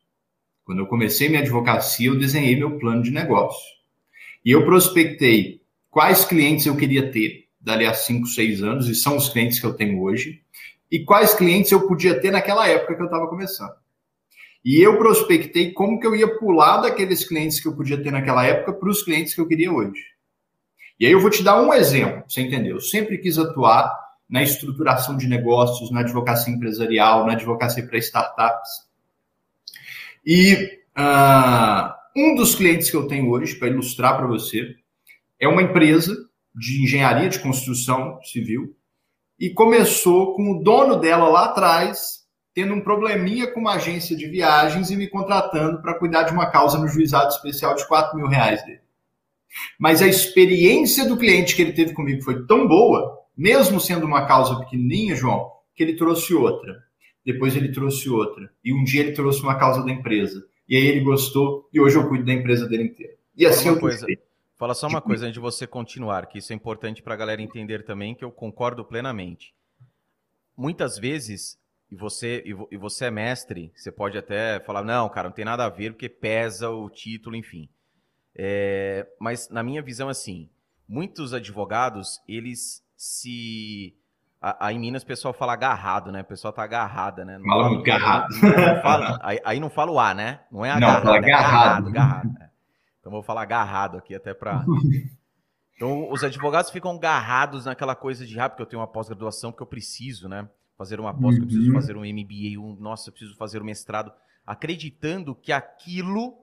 Quando eu comecei minha advocacia, eu desenhei meu plano de negócio. E eu prospectei quais clientes eu queria ter dali a 5, 6 anos, e são os clientes que eu tenho hoje, e quais clientes eu podia ter naquela época que eu estava começando. E eu prospectei como que eu ia pular daqueles clientes que eu podia ter naquela época para os clientes que eu queria hoje. E aí eu vou te dar um exemplo, você entendeu? Eu sempre quis atuar na estruturação de negócios, na advocacia empresarial, na advocacia para startups. E uh, um dos clientes que eu tenho hoje, para ilustrar para você, é uma empresa de engenharia de construção civil e começou com o dono dela lá atrás tendo um probleminha com uma agência de viagens e me contratando para cuidar de uma causa no juizado especial de 4 mil reais dele. Mas a experiência do cliente que ele teve comigo foi tão boa, mesmo sendo uma causa pequenininha, João, que ele trouxe outra. Depois ele trouxe outra. E um dia ele trouxe uma causa da empresa. E aí ele gostou e hoje eu cuido da empresa dele inteira. E assim eu coisa. Fala só uma coisa antes de você continuar, que isso é importante para a galera entender também, que eu concordo plenamente. Muitas vezes e você, e, você é mestre, você pode até falar, não, cara, não tem nada a ver, porque pesa o título, enfim. É, mas na minha visão, assim, muitos advogados, eles se. Aí em Minas o pessoal fala agarrado, né? O pessoal tá agarrada, né? Não fala muito agarrado. Aí, aí, não fala o A, né? Não é agarrado, não, fala é agarrado. agarrado né? Então vou falar agarrado aqui até para. Então os advogados ficam agarrados naquela coisa de, ah, porque eu tenho uma pós-graduação, porque eu preciso, né? Fazer uma pós, uhum. eu preciso uhum. fazer um MBA, um, nossa, eu preciso fazer um mestrado, acreditando que aquilo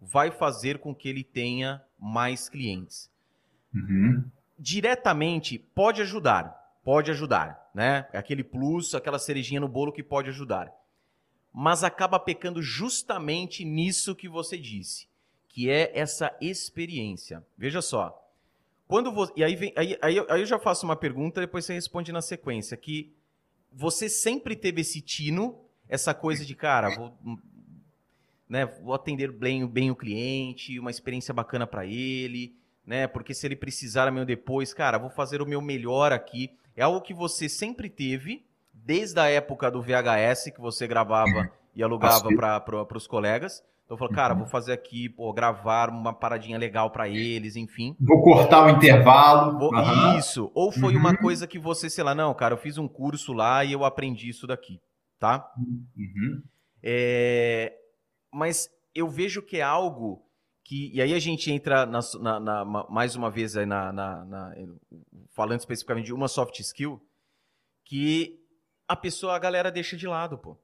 vai fazer com que ele tenha mais clientes. Uhum. Diretamente pode ajudar, pode ajudar, né? É aquele plus, aquela cerejinha no bolo que pode ajudar. Mas acaba pecando justamente nisso que você disse, que é essa experiência. Veja só. Quando você, e aí, vem, aí, aí, aí eu já faço uma pergunta, depois você responde na sequência, que você sempre teve esse tino essa coisa de, cara, vou, né, vou atender bem, bem o cliente, uma experiência bacana para ele, né? Porque se ele precisar amanhã depois, cara, vou fazer o meu melhor aqui. É algo que você sempre teve, desde a época do VHS, que você gravava e alugava para os colegas. Então eu falo, cara, vou fazer aqui, pô, gravar uma paradinha legal para eles, enfim. Vou cortar o intervalo. Vou... Uhum. Isso. Ou foi uhum. uma coisa que você, sei lá, não, cara, eu fiz um curso lá e eu aprendi isso daqui, tá? Uhum. É... Mas eu vejo que é algo que. E aí a gente entra na, na, na, mais uma vez aí na, na, falando especificamente de uma soft skill, que a pessoa, a galera deixa de lado, pô.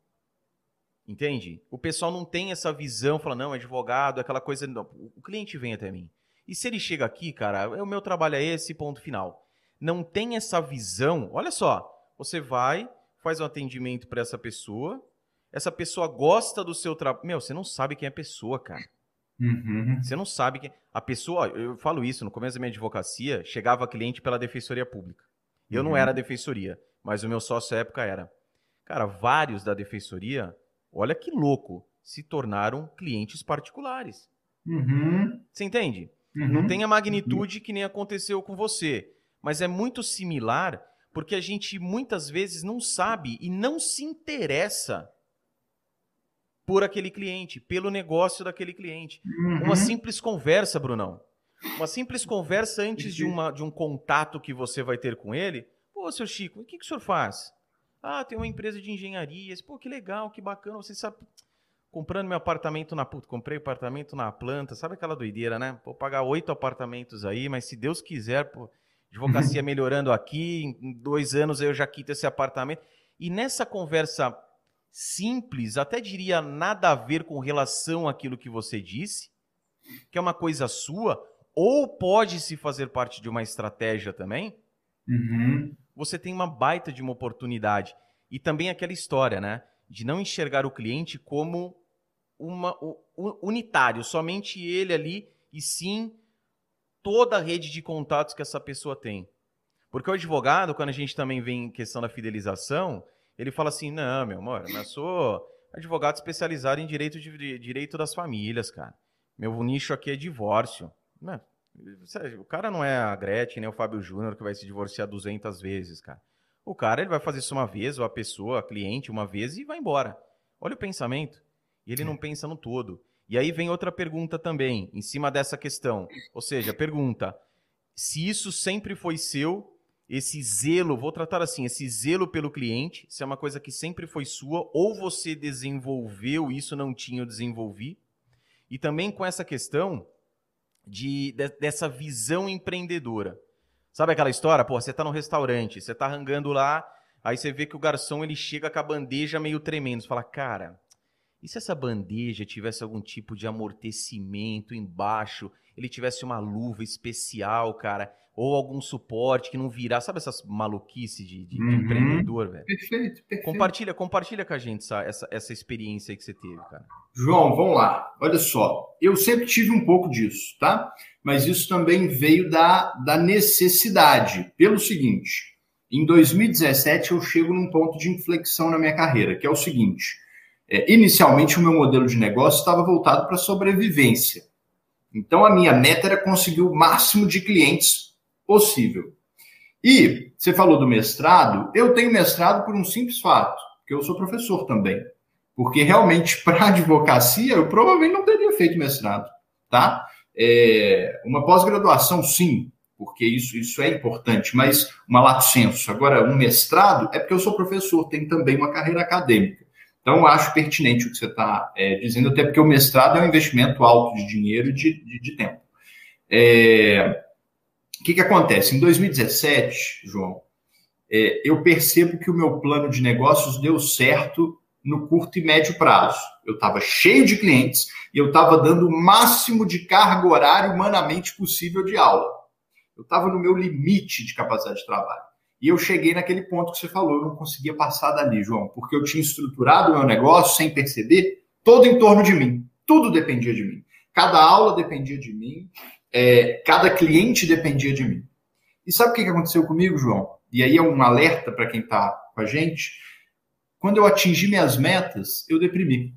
Entende? O pessoal não tem essa visão, fala, não, advogado, aquela coisa. Não. O cliente vem até mim. E se ele chega aqui, cara, o meu trabalho é esse, ponto final. Não tem essa visão. Olha só, você vai, faz um atendimento para essa pessoa, essa pessoa gosta do seu trabalho. Meu, você não sabe quem é a pessoa, cara. Uhum. Você não sabe quem. A pessoa, eu falo isso, no começo da minha advocacia, chegava cliente pela defensoria pública. Eu uhum. não era defensoria, mas o meu sócio à época era. Cara, vários da defensoria olha que louco, se tornaram clientes particulares. Uhum. Você entende? Uhum. Não tem a magnitude que nem aconteceu com você, mas é muito similar porque a gente muitas vezes não sabe e não se interessa por aquele cliente, pelo negócio daquele cliente. Uhum. Uma simples conversa, Brunão. Uma simples conversa antes de, uma, de um contato que você vai ter com ele. Pô, seu Chico, o que, que o senhor faz? Ah, tem uma empresa de engenharia. Pô, que legal, que bacana. Você sabe. Comprando meu apartamento na. Puta, comprei apartamento na planta. Sabe aquela doideira, né? Vou pagar oito apartamentos aí, mas se Deus quiser, pô, advocacia melhorando aqui, em dois anos eu já quito esse apartamento. E nessa conversa simples, até diria nada a ver com relação àquilo que você disse, que é uma coisa sua, ou pode se fazer parte de uma estratégia também. Uhum você tem uma baita de uma oportunidade. E também aquela história, né? De não enxergar o cliente como uma, unitário, somente ele ali, e sim toda a rede de contatos que essa pessoa tem. Porque o advogado, quando a gente também vem em questão da fidelização, ele fala assim: não, meu amor, eu sou advogado especializado em direito, de, direito das famílias, cara. Meu nicho aqui é divórcio. Não, o cara não é a Gretchen, nem o Fábio Júnior que vai se divorciar 200 vezes, cara. O cara ele vai fazer isso uma vez, ou a pessoa, a cliente, uma vez e vai embora. Olha o pensamento. E ele não pensa no todo. E aí vem outra pergunta também, em cima dessa questão. Ou seja, pergunta: se isso sempre foi seu, esse zelo, vou tratar assim, esse zelo pelo cliente, se é uma coisa que sempre foi sua, ou você desenvolveu isso, não tinha, eu desenvolvi. E também com essa questão de, de, dessa visão empreendedora. Sabe aquela história? Pô, você está no restaurante, você está rangando lá, aí você vê que o garçom ele chega com a bandeja meio tremendo. Você fala, cara, e se essa bandeja tivesse algum tipo de amortecimento embaixo? Ele tivesse uma luva especial, cara, ou algum suporte que não virar. Sabe essas maluquices de, de, uhum. de empreendedor, velho? Perfeito, perfeito. Compartilha, compartilha com a gente essa, essa, essa experiência que você teve, cara. João, vamos lá. Olha só, eu sempre tive um pouco disso, tá? Mas isso também veio da, da necessidade. Pelo seguinte, em 2017 eu chego num ponto de inflexão na minha carreira, que é o seguinte. É, inicialmente o meu modelo de negócio estava voltado para sobrevivência. Então a minha meta era conseguir o máximo de clientes possível. E você falou do mestrado, eu tenho mestrado por um simples fato, que eu sou professor também. Porque realmente, para advocacia, eu provavelmente não teria feito mestrado, tá? É, uma pós-graduação, sim, porque isso, isso é importante, mas uma lato senso. Agora, um mestrado é porque eu sou professor, tenho também uma carreira acadêmica. Então, acho pertinente o que você está é, dizendo, até porque o mestrado é um investimento alto de dinheiro e de, de, de tempo. É, o que, que acontece? Em 2017, João, é, eu percebo que o meu plano de negócios deu certo no curto e médio prazo. Eu estava cheio de clientes e eu estava dando o máximo de carga horária humanamente possível de aula. Eu estava no meu limite de capacidade de trabalho. E eu cheguei naquele ponto que você falou, eu não conseguia passar dali, João, porque eu tinha estruturado o meu negócio sem perceber, todo em torno de mim. Tudo dependia de mim. Cada aula dependia de mim, é, cada cliente dependia de mim. E sabe o que aconteceu comigo, João? E aí é um alerta para quem está com a gente Quando eu atingi minhas metas, eu deprimi,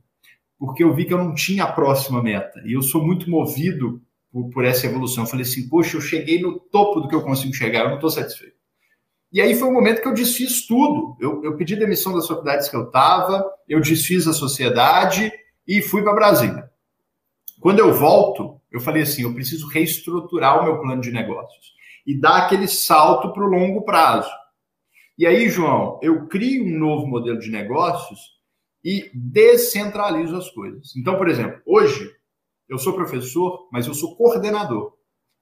porque eu vi que eu não tinha a próxima meta. E eu sou muito movido por, por essa evolução. Eu falei assim, poxa, eu cheguei no topo do que eu consigo chegar, eu não estou satisfeito. E aí foi o momento que eu desfiz tudo. Eu, eu pedi demissão das faculdades que eu estava, eu desfiz a sociedade e fui para Brasília. Quando eu volto, eu falei assim: eu preciso reestruturar o meu plano de negócios e dar aquele salto para o longo prazo. E aí, João, eu crio um novo modelo de negócios e descentralizo as coisas. Então, por exemplo, hoje eu sou professor, mas eu sou coordenador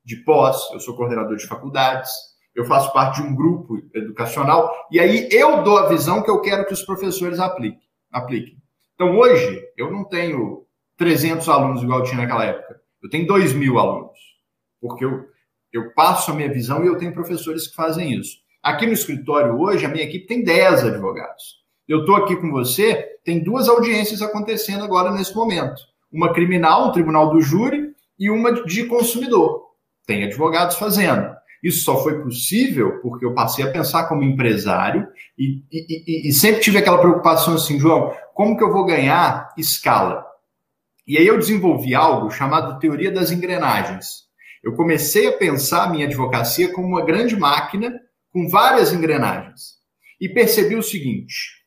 de pós, eu sou coordenador de faculdades, eu faço parte de um grupo educacional, e aí eu dou a visão que eu quero que os professores apliquem. apliquem. Então, hoje, eu não tenho 300 alunos igual eu tinha naquela época. Eu tenho 2 mil alunos, porque eu, eu passo a minha visão e eu tenho professores que fazem isso. Aqui no escritório hoje, a minha equipe tem 10 advogados. Eu estou aqui com você, tem duas audiências acontecendo agora nesse momento. Uma criminal, um tribunal do júri, e uma de consumidor. Tem advogados fazendo. Isso só foi possível porque eu passei a pensar como empresário e, e, e, e, sempre tive aquela preocupação assim, João, como que eu vou ganhar escala? E aí eu desenvolvi algo chamado teoria das engrenagens. Eu comecei a pensar a minha advocacia como uma grande máquina com várias engrenagens. E percebi o seguinte: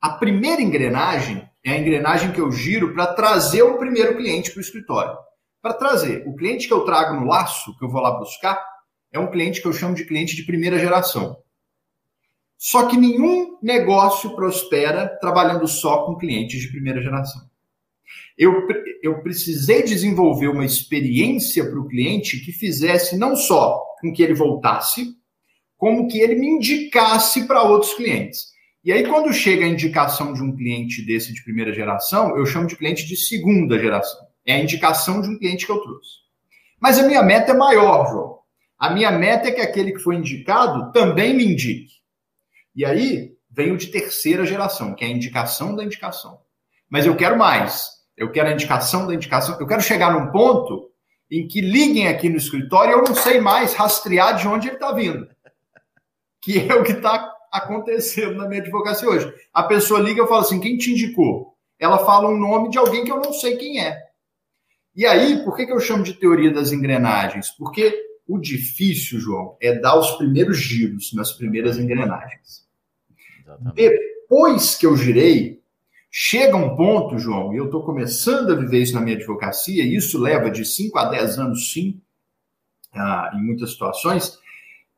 a primeira engrenagem é a engrenagem que eu giro para trazer o primeiro cliente para o escritório para trazer. O cliente que eu trago no laço, que eu vou lá buscar, é um cliente que eu chamo de cliente de primeira geração. Só que nenhum negócio prospera trabalhando só com clientes de primeira geração. Eu, eu precisei desenvolver uma experiência para o cliente que fizesse não só com que ele voltasse, como que ele me indicasse para outros clientes. E aí, quando chega a indicação de um cliente desse de primeira geração, eu chamo de cliente de segunda geração. É a indicação de um cliente que eu trouxe. Mas a minha meta é maior, João. A minha meta é que aquele que foi indicado também me indique. E aí vem o de terceira geração, que é a indicação da indicação. Mas eu quero mais. Eu quero a indicação da indicação. Eu quero chegar num ponto em que liguem aqui no escritório e eu não sei mais rastrear de onde ele está vindo. Que é o que está acontecendo na minha advocacia hoje. A pessoa liga e eu falo assim: quem te indicou? Ela fala um nome de alguém que eu não sei quem é. E aí, por que, que eu chamo de teoria das engrenagens? Porque o difícil, João, é dar os primeiros giros nas primeiras engrenagens. Exatamente. Depois que eu girei, chega um ponto, João, e eu estou começando a viver isso na minha advocacia, e isso leva de 5 a 10 anos, sim, ah, em muitas situações,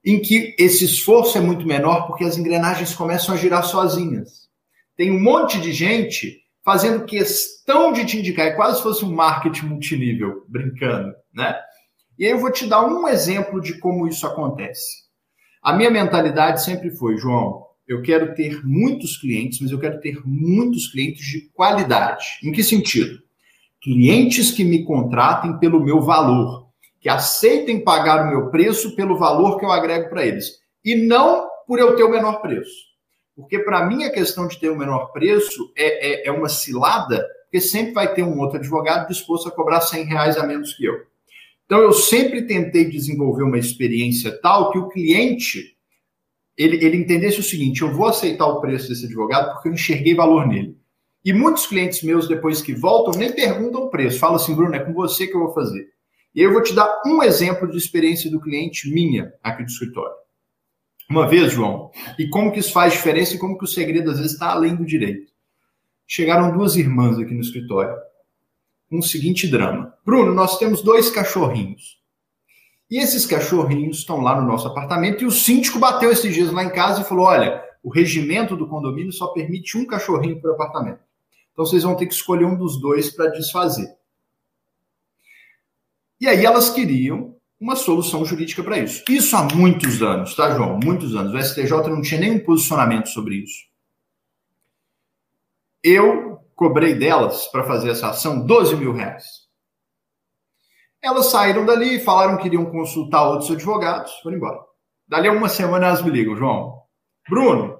em que esse esforço é muito menor porque as engrenagens começam a girar sozinhas. Tem um monte de gente fazendo questão de te indicar, é quase se fosse um marketing multinível, brincando, né? E aí eu vou te dar um exemplo de como isso acontece. A minha mentalidade sempre foi, João, eu quero ter muitos clientes, mas eu quero ter muitos clientes de qualidade. Em que sentido? Clientes que me contratem pelo meu valor, que aceitem pagar o meu preço pelo valor que eu agrego para eles, e não por eu ter o menor preço. Porque, para mim, a questão de ter o menor preço é, é, é, uma cilada, porque sempre vai ter um outro advogado disposto a cobrar 100 reais a menos que eu. Então, eu sempre tentei desenvolver uma experiência tal que o cliente ele, ele entendesse o seguinte: eu vou aceitar o preço desse advogado porque eu enxerguei valor nele. E muitos clientes meus, depois que voltam, nem perguntam o preço. Falam assim, Bruno, é com você que eu vou fazer. E eu vou te dar um exemplo de experiência do cliente minha aqui do escritório uma vez, João, e como que isso faz diferença e como que o segredo às vezes está além do direito. Chegaram duas irmãs aqui no escritório. Um seguinte drama. Bruno, nós temos dois cachorrinhos. E esses cachorrinhos estão lá no nosso apartamento e o síndico bateu esses dias lá em casa e falou: olha, o regimento do condomínio só permite um cachorrinho por apartamento. Então vocês vão ter que escolher um dos dois para desfazer. E aí elas queriam uma solução jurídica para isso. Isso há muitos anos, tá, João? Muitos anos. O STJ não tinha nenhum posicionamento sobre isso. Eu cobrei delas para fazer essa ação 12 mil reais. Elas saíram dali, falaram que iriam consultar outros advogados, foram embora. Dali a uma semana elas me ligam, João. Bruno,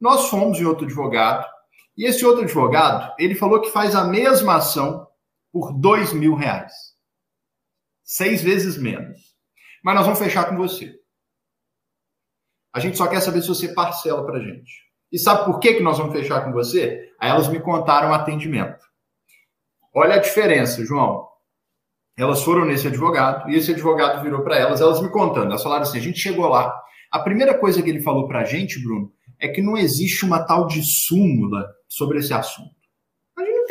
nós fomos em outro advogado, e esse outro advogado, ele falou que faz a mesma ação por dois mil reais. Seis vezes menos. Mas nós vamos fechar com você. A gente só quer saber se você parcela para gente. E sabe por que, que nós vamos fechar com você? Aí elas me contaram o atendimento. Olha a diferença, João. Elas foram nesse advogado e esse advogado virou para elas, elas me contando. Elas falaram assim: a gente chegou lá. A primeira coisa que ele falou para a gente, Bruno, é que não existe uma tal de súmula sobre esse assunto.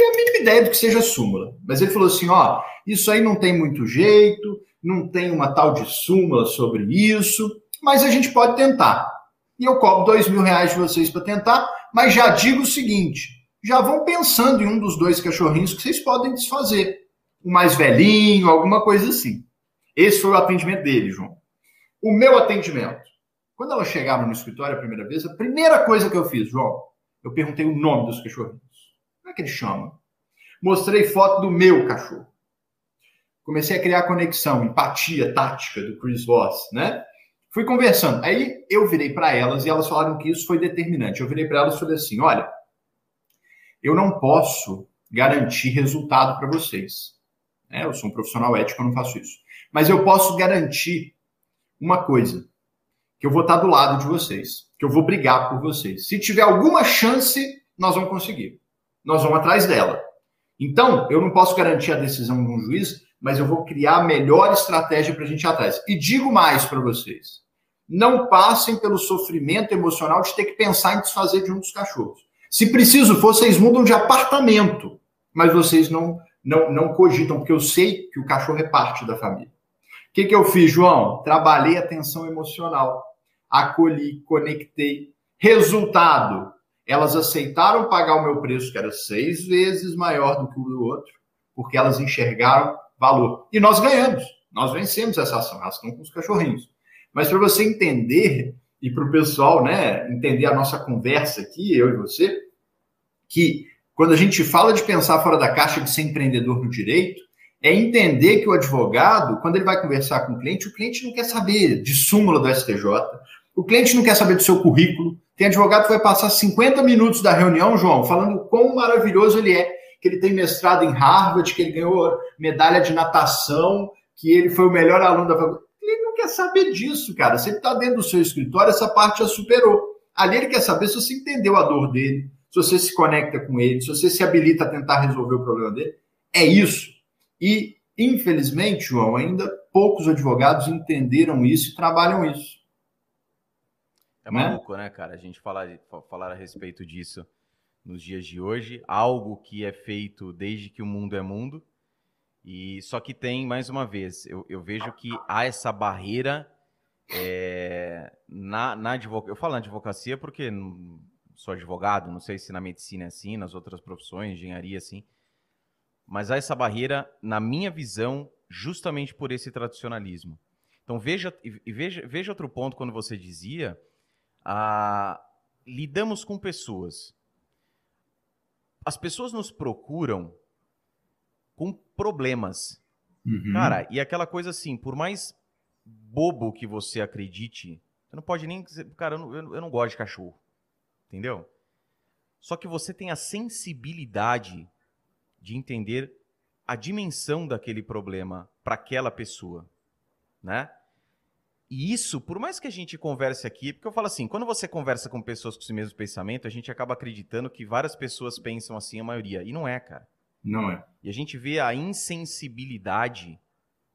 Tem a mínima ideia do que seja súmula. Mas ele falou assim: ó, isso aí não tem muito jeito, não tem uma tal de súmula sobre isso, mas a gente pode tentar. E eu cobro dois mil reais de vocês para tentar, mas já digo o seguinte: já vão pensando em um dos dois cachorrinhos que vocês podem desfazer. O mais velhinho, alguma coisa assim. Esse foi o atendimento dele, João. O meu atendimento. Quando elas chegaram no escritório a primeira vez, a primeira coisa que eu fiz, João, eu perguntei o nome dos cachorrinhos. É que eles chamam? Mostrei foto do meu cachorro. Comecei a criar conexão, empatia tática do Chris Voss, né? Fui conversando. Aí eu virei para elas e elas falaram que isso foi determinante. Eu virei para elas e falei assim: olha, eu não posso garantir resultado para vocês. É, eu sou um profissional ético, eu não faço isso. Mas eu posso garantir uma coisa: que eu vou estar do lado de vocês, que eu vou brigar por vocês. Se tiver alguma chance, nós vamos conseguir. Nós vamos atrás dela. Então, eu não posso garantir a decisão de um juiz, mas eu vou criar a melhor estratégia para a gente ir atrás. E digo mais para vocês: não passem pelo sofrimento emocional de ter que pensar em desfazer de um dos cachorros. Se preciso for, vocês mudam de apartamento, mas vocês não, não, não cogitam, porque eu sei que o cachorro é parte da família. O que, que eu fiz, João? Trabalhei a tensão emocional, acolhi, conectei. Resultado: elas aceitaram pagar o meu preço, que era seis vezes maior do que o do outro, porque elas enxergaram valor. E nós ganhamos, nós vencemos essa ação, elas estão com os cachorrinhos. Mas para você entender, e para o pessoal né, entender a nossa conversa aqui, eu e você, que quando a gente fala de pensar fora da caixa, de ser empreendedor no direito, é entender que o advogado, quando ele vai conversar com o cliente, o cliente não quer saber de súmula do STJ, o cliente não quer saber do seu currículo. Tem advogado que vai passar 50 minutos da reunião, João, falando quão maravilhoso ele é, que ele tem mestrado em Harvard, que ele ganhou medalha de natação, que ele foi o melhor aluno da faculdade quer saber disso, cara. Se ele está dentro do seu escritório, essa parte já superou. Ali ele quer saber se você entendeu a dor dele, se você se conecta com ele, se você se habilita a tentar resolver o problema dele. É isso. E, infelizmente, João, ainda poucos advogados entenderam isso e trabalham isso. É né? maluco, né, cara? A gente falar, falar a respeito disso nos dias de hoje. Algo que é feito desde que o mundo é mundo e só que tem, mais uma vez, eu, eu vejo que há essa barreira é, na, na advocacia. Eu falo na advocacia porque não sou advogado, não sei se na medicina é assim, nas outras profissões, engenharia assim. Mas há essa barreira, na minha visão, justamente por esse tradicionalismo. Então veja, e veja, veja outro ponto quando você dizia, ah, lidamos com pessoas. As pessoas nos procuram com problemas. Uhum. Cara, e aquela coisa assim, por mais bobo que você acredite, você não pode nem cara, eu não, eu não gosto de cachorro. Entendeu? Só que você tem a sensibilidade de entender a dimensão daquele problema para aquela pessoa, né? E isso, por mais que a gente converse aqui, porque eu falo assim, quando você conversa com pessoas com esse mesmo pensamento, a gente acaba acreditando que várias pessoas pensam assim, a maioria. E não é, cara. Não é. E a gente vê a insensibilidade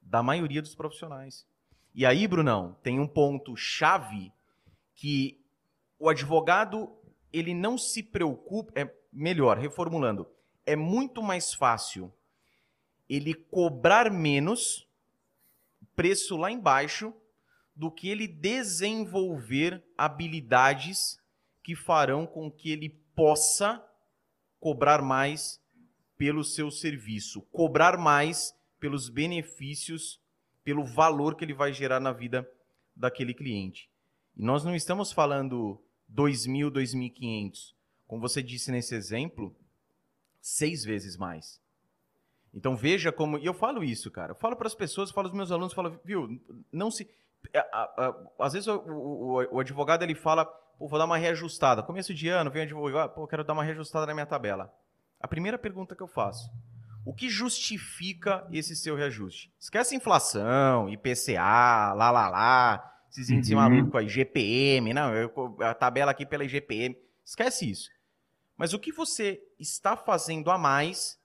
da maioria dos profissionais. E aí, Brunão, tem um ponto chave que o advogado ele não se preocupa, é melhor, reformulando, é muito mais fácil ele cobrar menos preço lá embaixo do que ele desenvolver habilidades que farão com que ele possa cobrar mais pelo seu serviço, cobrar mais pelos benefícios, pelo valor que ele vai gerar na vida daquele cliente. E nós não estamos falando 2.000, 2.500. Como você disse nesse exemplo, seis vezes mais. Então veja como. E eu falo isso, cara. Eu falo para as pessoas, falo aos meus alunos, falo, viu, não se. Às vezes o, o, o advogado ele fala, pô, vou dar uma reajustada. Começo de ano, vem o advogado, pô, quero dar uma reajustada na minha tabela. A primeira pergunta que eu faço: o que justifica esse seu reajuste? Esquece inflação, IPCA, lá, lá, lá, esses índices uhum. malucos aí, GPM, não, eu, a tabela aqui pela IGPM. Esquece isso. Mas o que você está fazendo a mais,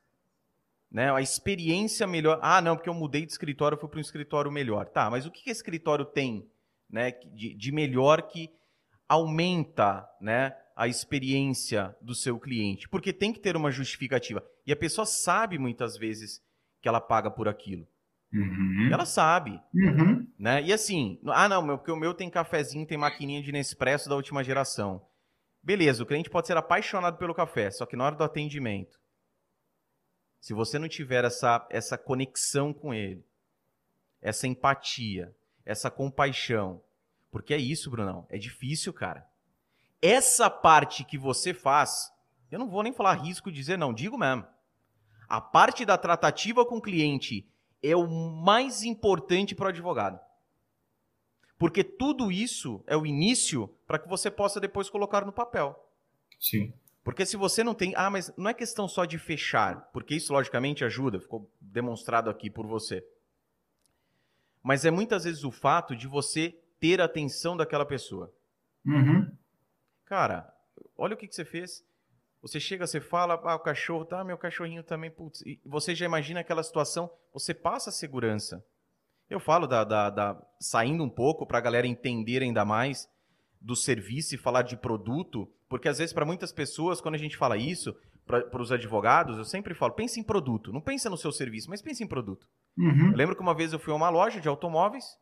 né? A experiência melhor. Ah, não, porque eu mudei de escritório, fui para um escritório melhor. Tá, mas o que, que escritório tem, né? De, de melhor que aumenta, né? A experiência do seu cliente, porque tem que ter uma justificativa. E a pessoa sabe muitas vezes que ela paga por aquilo. Uhum. Ela sabe. Uhum. Né? E assim, ah, não, meu, porque o meu tem cafezinho, tem maquininha de Nespresso da última geração. Beleza, o cliente pode ser apaixonado pelo café, só que na hora do atendimento, se você não tiver essa, essa conexão com ele, essa empatia, essa compaixão, porque é isso, Brunão, é difícil, cara. Essa parte que você faz, eu não vou nem falar risco de dizer não, digo mesmo. A parte da tratativa com o cliente é o mais importante para o advogado. Porque tudo isso é o início para que você possa depois colocar no papel. Sim. Porque se você não tem. Ah, mas não é questão só de fechar, porque isso logicamente ajuda, ficou demonstrado aqui por você. Mas é muitas vezes o fato de você ter a atenção daquela pessoa. Uhum. Cara, olha o que, que você fez. Você chega, você fala, ah, o cachorro, tá, meu cachorrinho também, putz. E você já imagina aquela situação, você passa a segurança. Eu falo da, da, da saindo um pouco para a galera entender ainda mais do serviço e falar de produto, porque às vezes para muitas pessoas, quando a gente fala isso, para os advogados, eu sempre falo, pense em produto. Não pense no seu serviço, mas pense em produto. Uhum. Eu lembro que uma vez eu fui a uma loja de automóveis,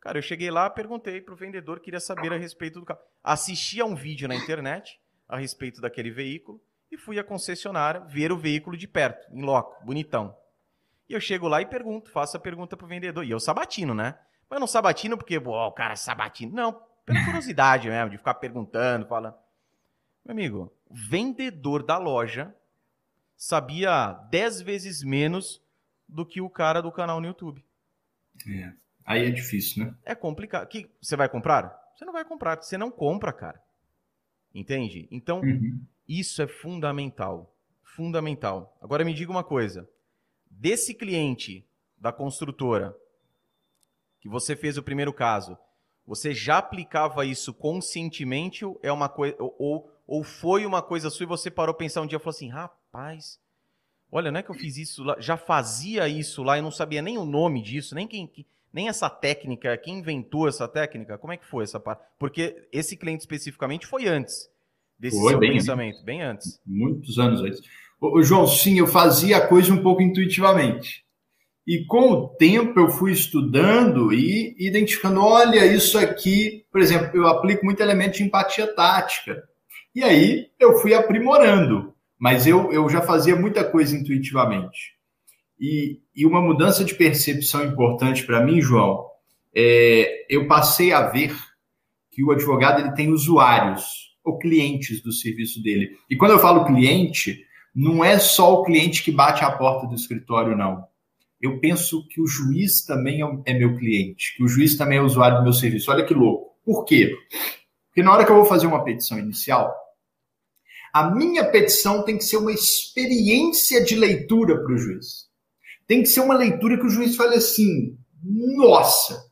cara, eu cheguei lá, perguntei para o vendedor, queria saber a respeito do carro. Assisti a um vídeo na internet a respeito daquele veículo e fui à concessionária ver o veículo de perto, em loco, bonitão. E eu chego lá e pergunto, faço a pergunta pro vendedor. E eu sabatino, né? Mas não sabatino porque, o cara é sabatino. Não, pela curiosidade mesmo, de ficar perguntando, falando. Meu amigo, o vendedor da loja sabia dez vezes menos do que o cara do canal no YouTube. É. Aí é difícil, né? É complicado. Que, você vai comprar? Você não vai comprar. Você não compra, cara. Entende? Então, Uhum. isso é fundamental. Fundamental. Agora me diga uma coisa. Desse cliente da construtora que você fez o primeiro caso, você já aplicava isso conscientemente ou é uma coisa ou, ou foi uma coisa sua e você parou a pensar um dia e falou assim: "Rapaz, olha, não é que eu fiz isso lá, já fazia isso lá e não sabia nem o nome disso, nem quem que- nem essa técnica, quem inventou essa técnica? Como é que foi essa parte? Porque esse cliente especificamente foi antes desse Foi, seu bem pensamento, bem antes. Muitos anos antes. Ô, João, sim, eu fazia a coisa um pouco intuitivamente. E com o tempo eu fui estudando e identificando, olha, isso aqui, por exemplo, eu aplico muito elemento de empatia tática. E aí eu fui aprimorando, mas eu, eu já fazia muita coisa intuitivamente. E, e uma mudança de percepção importante para mim, João, é, eu passei a ver que o advogado ele tem usuários ou clientes do serviço dele. E quando eu falo cliente, não é só o cliente que bate à porta do escritório, não. Eu penso que o juiz também é meu cliente, que o juiz também é usuário do meu serviço. Olha que louco. Por quê? Porque na hora que eu vou fazer uma petição inicial, a minha petição tem que ser uma experiência de leitura para o juiz. Tem que ser uma leitura que o juiz fale assim: nossa,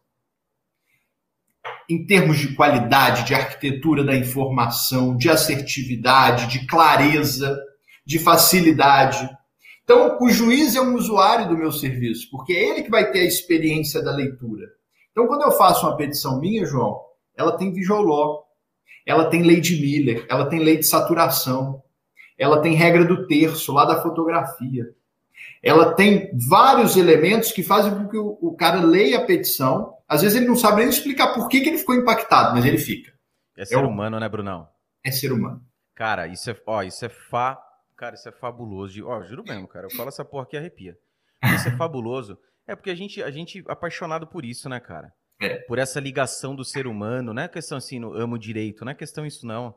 em termos de qualidade, de arquitetura da informação, de assertividade, de clareza, de facilidade. Então, o juiz é um usuário do meu serviço, porque é ele que vai ter a experiência da leitura. Então, quando eu faço uma petição minha, João, ela tem visual law, ela tem lei de Miller, ela tem lei de saturação, ela tem regra do terço lá da fotografia. Ela tem vários elementos que fazem com que o, o cara leia a petição. Às vezes ele não sabe nem explicar por que, que ele ficou impactado, mas ele fica. É ser Eu- humano, né, Brunão? É ser humano. Cara, isso é, ó, isso é fa, cara, isso é fabuloso. De, ó, juro mesmo, cara, eu falo essa porra que arrepia. Isso é fabuloso. É porque a gente, a gente é apaixonado por isso, né, cara? É. Por essa ligação do ser humano, não é questão assim, no amo direito, não é questão isso não.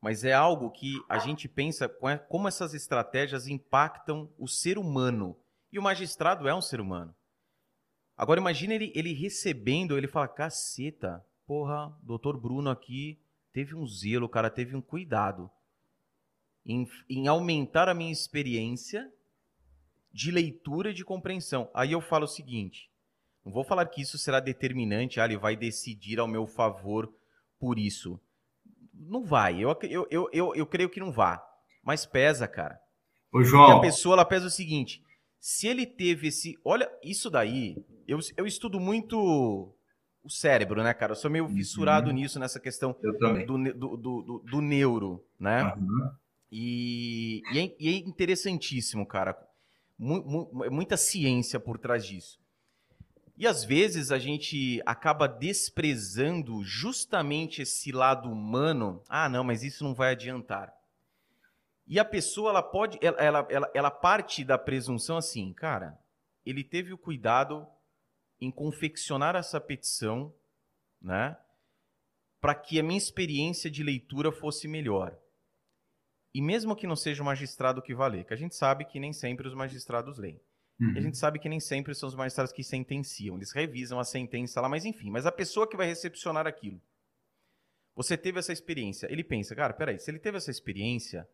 Mas é algo que a gente pensa com- como essas estratégias impactam o ser humano. E o magistrado é um ser humano. Agora imagina ele, ele recebendo, ele fala, caceta, porra, doutor Bruno aqui teve um zelo, cara teve um cuidado em, em aumentar a minha experiência de leitura e de compreensão. Aí eu falo o seguinte: não vou falar que isso será determinante, ah, ele vai decidir ao meu favor por isso. Não vai. Eu, eu, eu, eu, eu creio que não vá. Mas pesa, cara. Ô, João. E a pessoa, ela pesa o seguinte: se ele teve esse. Olha, isso daí. Eu, eu estudo muito o cérebro, né, cara? Eu sou meio uhum. fissurado uhum. nisso, nessa questão do, do, do, do, do neuro, né? Uhum. E, e, é, e, é, interessantíssimo, cara. Mu, mu, muita ciência por trás disso. E às vezes a gente acaba desprezando justamente esse lado humano. Ah, não, mas isso não vai adiantar. E a pessoa, ela pode, ela, ela, ela, ela parte da presunção assim, cara, ele teve o cuidado em confeccionar essa petição, né, para que a minha experiência de leitura fosse melhor. E mesmo que não seja o magistrado que vá ler, que a gente sabe que nem sempre os magistrados leem. Uhum. E a gente sabe que nem sempre são os magistrados que sentenciam, eles revisam a sentença lá, mas enfim. Mas a pessoa que vai recepcionar aquilo, você teve essa experiência. Ele pensa, cara, peraí, se ele teve essa experiência,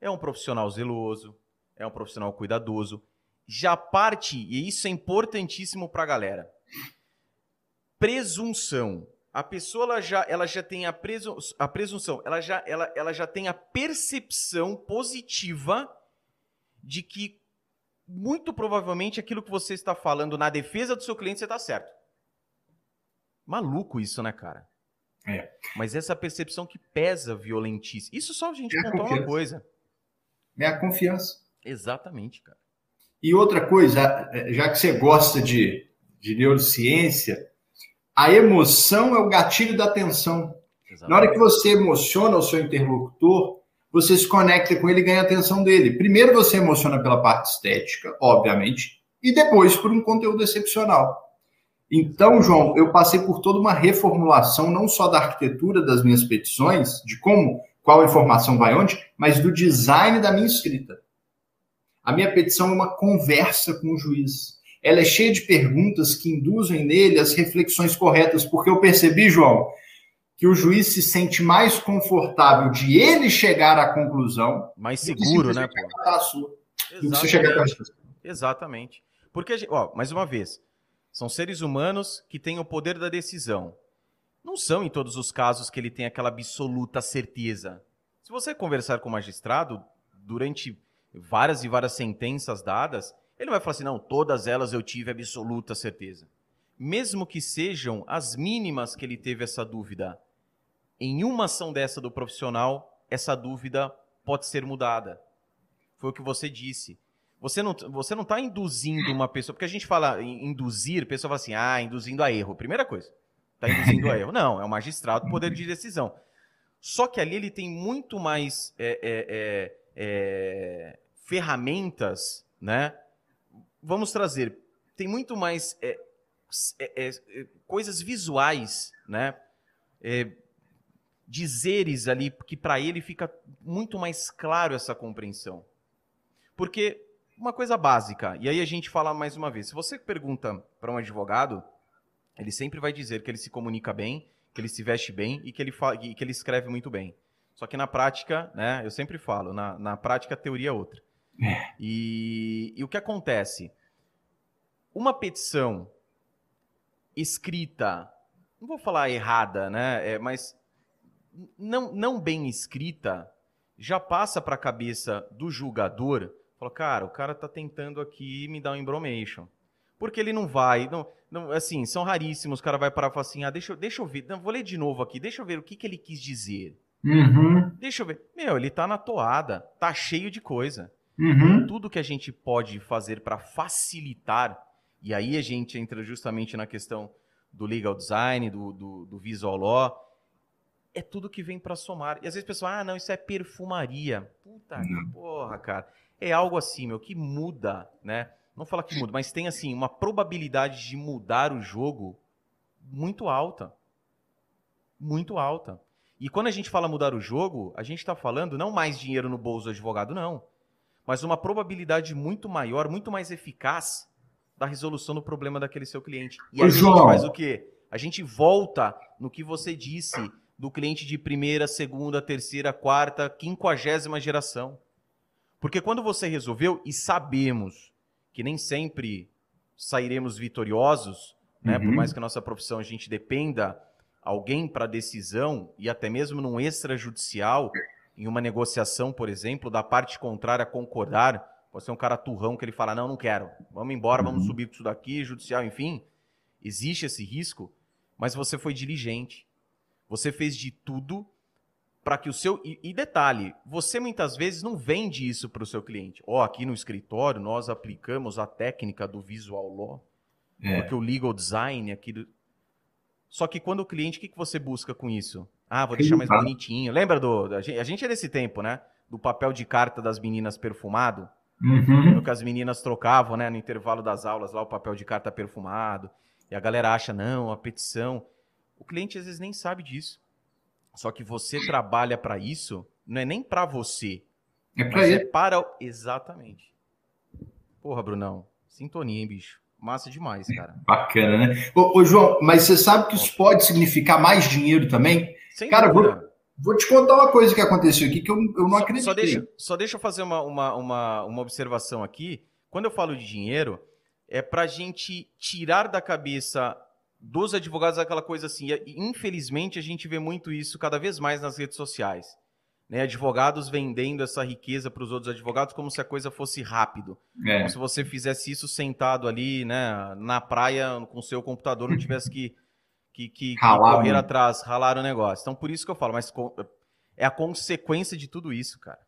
é um profissional zeloso, é um profissional cuidadoso. Já parte, e isso é importantíssimo para a galera, presunção. A pessoa ela já, ela já tem a, a presunção, ela já, ela, ela já tem a percepção positiva de que muito provavelmente aquilo que você está falando na defesa do seu cliente, você está certo. Maluco isso, né, cara? É. Mas essa percepção que pesa violentíssimo. Isso só a gente é contar uma coisa. É a confiança. Exatamente, cara. E outra coisa, já que você gosta de, de neurociência, a emoção é o gatilho da atenção. Exatamente. Na hora que você emociona o seu interlocutor, você se conecta com ele e ganha a atenção dele. Primeiro você emociona pela parte estética, obviamente, e depois por um conteúdo excepcional. Então, João, eu passei por toda uma reformulação, não só da arquitetura das minhas petições, de como, qual informação vai onde, mas do design da minha escrita. A minha petição é uma conversa com o juiz. Ela é cheia de perguntas que induzem nele as reflexões corretas, porque eu percebi, João, que o juiz se sente mais confortável de ele chegar à conclusão. Mais seguro, né? Sua, do que você chegar com a Exatamente. Porque, ó, mais uma vez, são seres humanos que têm o poder da decisão. Não são em todos os casos que ele tem aquela absoluta certeza. Se você conversar com o magistrado durante várias e várias sentenças dadas, ele vai falar assim: não, todas elas eu tive absoluta certeza. Mesmo que sejam as mínimas que ele teve essa dúvida em uma ação dessa do profissional, essa dúvida pode ser mudada. Foi o que você disse. Você não você não está induzindo uma pessoa, porque a gente fala em induzir, a pessoa fala assim, ah, induzindo a erro. Primeira coisa, está induzindo a erro. Não, é o magistrado poder de decisão. Só que ali ele tem muito mais é, é, é, é ferramentas, né? Vamos trazer, tem muito mais é, é, coisas visuais, né? Dizeres ali que para ele fica muito mais claro essa compreensão. Porque uma coisa básica, e aí a gente fala mais uma vez, se você pergunta para um advogado, ele sempre vai dizer que ele se comunica bem, que ele se veste bem e que ele, fala, que ele escreve muito bem. Só que na prática, né, eu sempre falo, na, na prática a teoria é outra. É. E, e o que acontece? Uma petição escrita, não vou falar errada, né, é, mas não, não bem escrita já passa para a cabeça do julgador, fala, cara, o cara tá tentando aqui me dar um embromation. Porque ele não vai, não, não, assim, são raríssimos, o cara vai parar e falar assim, ah, deixa, deixa eu ver, não, vou ler de novo aqui, deixa eu ver o que, que ele quis dizer. Uhum. Deixa eu ver. Meu, ele tá na toada, tá cheio de coisa. Uhum. Tudo que a gente pode fazer para facilitar, e aí a gente entra justamente na questão do legal design, do, do, do visual law, é tudo que vem para somar. E às vezes o pessoal, ah, não, isso é perfumaria. Puta que porra, cara. É algo assim, meu, que muda, né? Não fala que muda, mas tem assim uma probabilidade de mudar o jogo muito alta. Muito alta. E quando a gente fala mudar o jogo, a gente está falando não mais dinheiro no bolso do advogado, não. Mas uma probabilidade muito maior, muito mais eficaz da resolução do problema daquele seu cliente. E a gente faz o quê? A gente volta no que você disse do cliente de primeira, segunda, terceira, quarta, quinquagésima geração. Porque quando você resolveu, e sabemos que nem sempre sairemos vitoriosos, né? Uhum. Por mais que a nossa profissão a gente dependa alguém para decisão e até mesmo num extrajudicial, em uma negociação, por exemplo, da parte contrária concordar, pode ser um cara turrão que ele fala: não, não quero, vamos embora, vamos uhum. subir com isso daqui, judicial, enfim. Existe esse risco, mas você foi diligente. Você fez de tudo para que o seu. E, e, detalhe, você muitas vezes não vende isso para o seu cliente. Ó, oh, aqui no escritório nós aplicamos a técnica do visual law, é. porque o legal design aqui. Do... Só que quando o cliente, o que, que você busca com isso? Ah, vou deixar mais bonitinho. Lembra do. A gente é desse tempo, né? Do papel de carta das meninas perfumado. Uhum. Que as meninas trocavam, né? No intervalo das aulas lá, o papel de carta perfumado. E a galera acha, não, a petição. Cliente às vezes nem sabe disso. Só que você trabalha para isso, não é nem para você. É para ele. É para. Exatamente. Porra, Brunão. Sintonia, hein, bicho? Massa demais, cara. Bacana, né? Ô, ô, João, mas você sabe que isso pode significar mais dinheiro também? Sem cara, vou, vou, te contar uma coisa que aconteceu aqui que eu, eu não acredito. Só deixa, só deixa eu fazer uma, uma, uma, uma observação aqui. Quando eu falo de dinheiro, é para gente tirar da cabeça dos advogados aquela coisa assim. Infelizmente, a gente vê muito isso cada vez mais nas redes sociais. Né? Advogados vendendo essa riqueza para os outros advogados como se a coisa fosse rápido. É. Como se você fizesse isso sentado ali né, na praia com o seu computador, não tivesse que, que, que, que correr atrás, ralar o negócio. Então, por isso que eu falo, mas é a consequência de tudo isso, cara.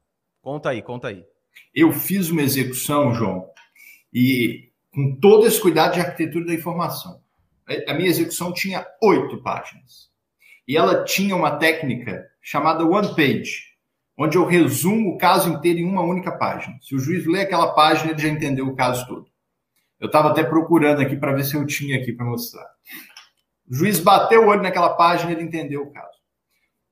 Conta aí, conta aí. Eu fiz uma execução, João, e com todo esse cuidado de arquitetura da informação. A minha execução tinha oito páginas. E ela tinha uma técnica chamada One Page, onde eu resumo o caso inteiro em uma única página. Se o juiz lê aquela página, ele já entendeu o caso todo. Eu estava até procurando aqui para ver se eu tinha aqui para mostrar. O juiz bateu o olho naquela página, ele entendeu o caso.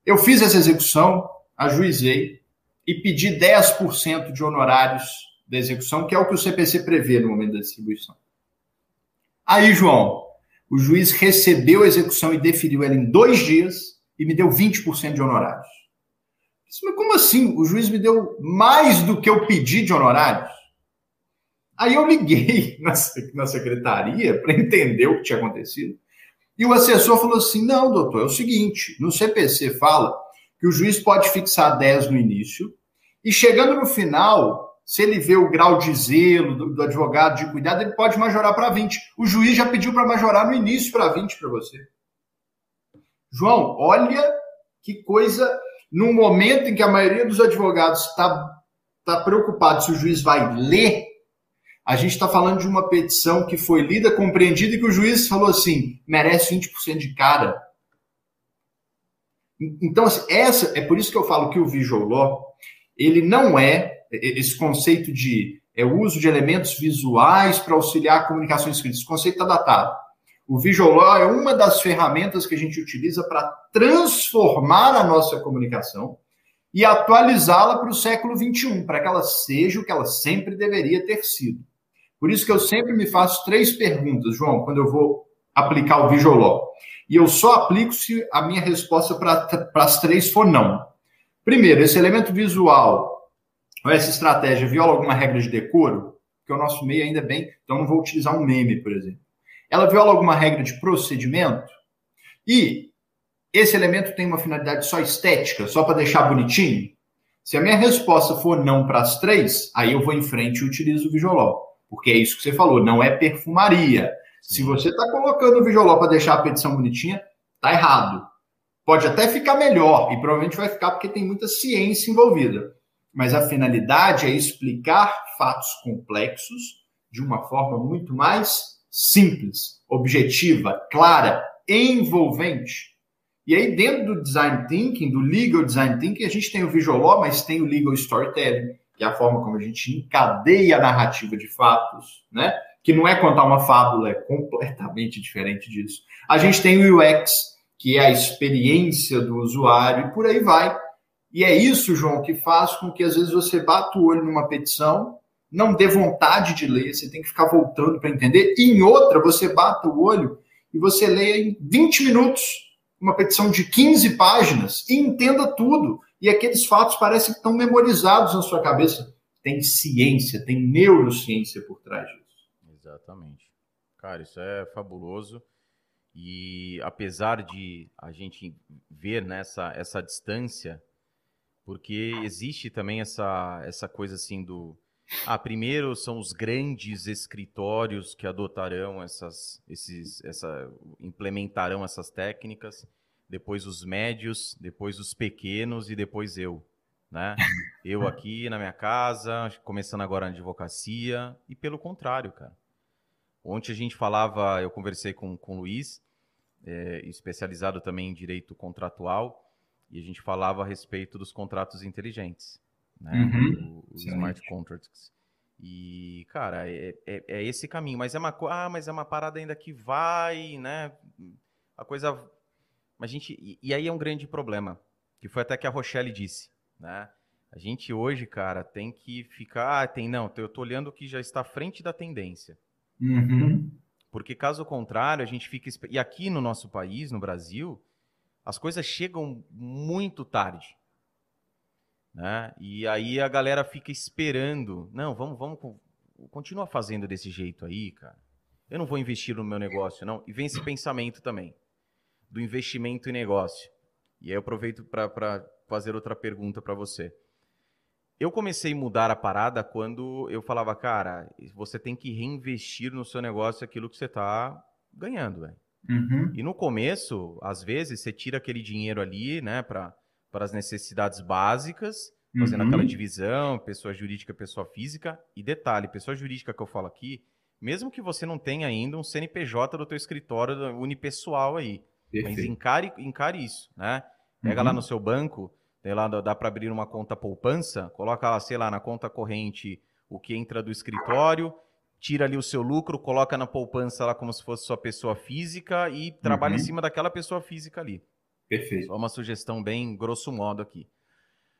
Eu fiz essa execução, ajuizei e pedi 10% de honorários da execução, que é o que o CPC prevê no momento da distribuição. Aí, João, o juiz recebeu a execução e deferiu ela em dois dias e me deu 20% de honorários. Mas como assim? O juiz me deu mais do que eu pedi de honorários? Aí eu liguei na, na secretaria para entender o que tinha acontecido. E o assessor falou assim: não, doutor, é o seguinte: no CPC fala que o juiz pode fixar 10 no início e chegando no final, se ele vê o grau de zelo do, do advogado, de cuidado, ele pode majorar para 20. O juiz já pediu para majorar no início para 20 para você. João, olha que coisa. Num momento em que a maioria dos advogados está tá preocupado se o juiz vai ler, a gente está falando de uma petição que foi lida, compreendida e que o juiz falou assim: merece 20% de cara. Então, assim, essa é por isso que eu falo que o visual law ele não é esse conceito de é, uso de elementos visuais para auxiliar a comunicação escrita. Esse conceito está datado. O Visual Law é uma das ferramentas que a gente utiliza para transformar a nossa comunicação e atualizá-la para o século XXI, para que ela seja o que ela sempre deveria ter sido. Por isso que eu sempre me faço três perguntas, João, quando eu vou aplicar o Visual Law. E eu só aplico se a minha resposta para as três for não. Primeiro, esse elemento visual ou essa estratégia viola alguma regra de decoro, porque o nosso meio ainda é bem, então não vou utilizar um meme, por exemplo. Ela viola alguma regra de procedimento e esse elemento tem uma finalidade só estética, só para deixar bonitinho. Se a minha resposta for não para as três, aí eu vou em frente e utilizo o Vijoló. Porque é isso que você falou, não é perfumaria. Se você está colocando o Vijoló para deixar a petição bonitinha, tá errado. Pode até ficar melhor, e provavelmente vai ficar porque tem muita ciência envolvida mas a finalidade é explicar fatos complexos de uma forma muito mais simples, objetiva, clara, envolvente. E aí, dentro do design thinking, do legal design thinking, a gente tem o visual law, mas tem o legal storytelling, que é a forma como a gente encadeia a narrativa de fatos, né? Que não é contar uma fábula, é completamente diferente disso. A gente tem o UX, que é a experiência do usuário, e por aí vai. E é isso, João, que faz com que às vezes você bata o olho numa petição, não dê vontade de ler, você tem que ficar voltando para entender. E em outra, você bata o olho e você lê em 20 minutos uma petição de 15 páginas e entenda tudo. E aqueles fatos parecem que estão memorizados na sua cabeça. Tem ciência, tem neurociência por trás disso. Exatamente. Cara, isso é fabuloso. E apesar de a gente ver nessa essa distância, porque existe também essa, essa coisa assim do. Ah, primeiro são os grandes escritórios que adotarão essas, esses, essa, implementarão essas técnicas, depois os médios, depois os pequenos e depois eu né? Eu aqui na minha casa, começando agora na advocacia, e pelo contrário, cara. Ontem a gente falava, eu conversei com, com o Luiz, é, especializado também em direito contratual, e a gente falava a respeito dos contratos inteligentes, né? Uhum. Os smart contracts. E, cara, é, é, é, esse caminho. Mas é uma ah, mas é uma parada ainda que vai, né? A coisa. A gente, e, e aí é um grande problema, que foi até que a Rochelle disse né? A gente hoje, cara, tem que ficar. Ah, tem não, eu tô olhando que já está à frente da tendência. Uhum. Porque caso contrário, a gente fica. E aqui no nosso país, no Brasil, as coisas chegam muito tarde. Né? E aí a galera fica esperando. Não, vamos, vamos. Continua fazendo desse jeito aí, cara. Eu não vou investir no meu negócio, não. E vem esse pensamento também do investimento em negócio. E aí eu aproveito para fazer outra pergunta para você. Eu comecei a mudar a parada quando eu falava, cara, você tem que reinvestir no seu negócio aquilo que você está ganhando, velho. Uhum. E no começo, às vezes, você tira aquele dinheiro ali, né, para as necessidades básicas, fazendo uhum. aquela divisão, pessoa jurídica, pessoa física. E detalhe, pessoa jurídica que eu falo aqui, mesmo que você não tenha ainda um CNPJ do teu escritório unipessoal aí, Perfeito. mas encare, encare isso, né? Pega uhum. lá no seu banco, lá, dá para abrir uma conta poupança, coloca lá, sei lá, na conta corrente o que entra do escritório, tira ali o seu lucro, coloca na poupança lá como se fosse sua pessoa física e trabalha uhum. em cima daquela pessoa física ali. Perfeito. Só uma sugestão bem grosso modo aqui.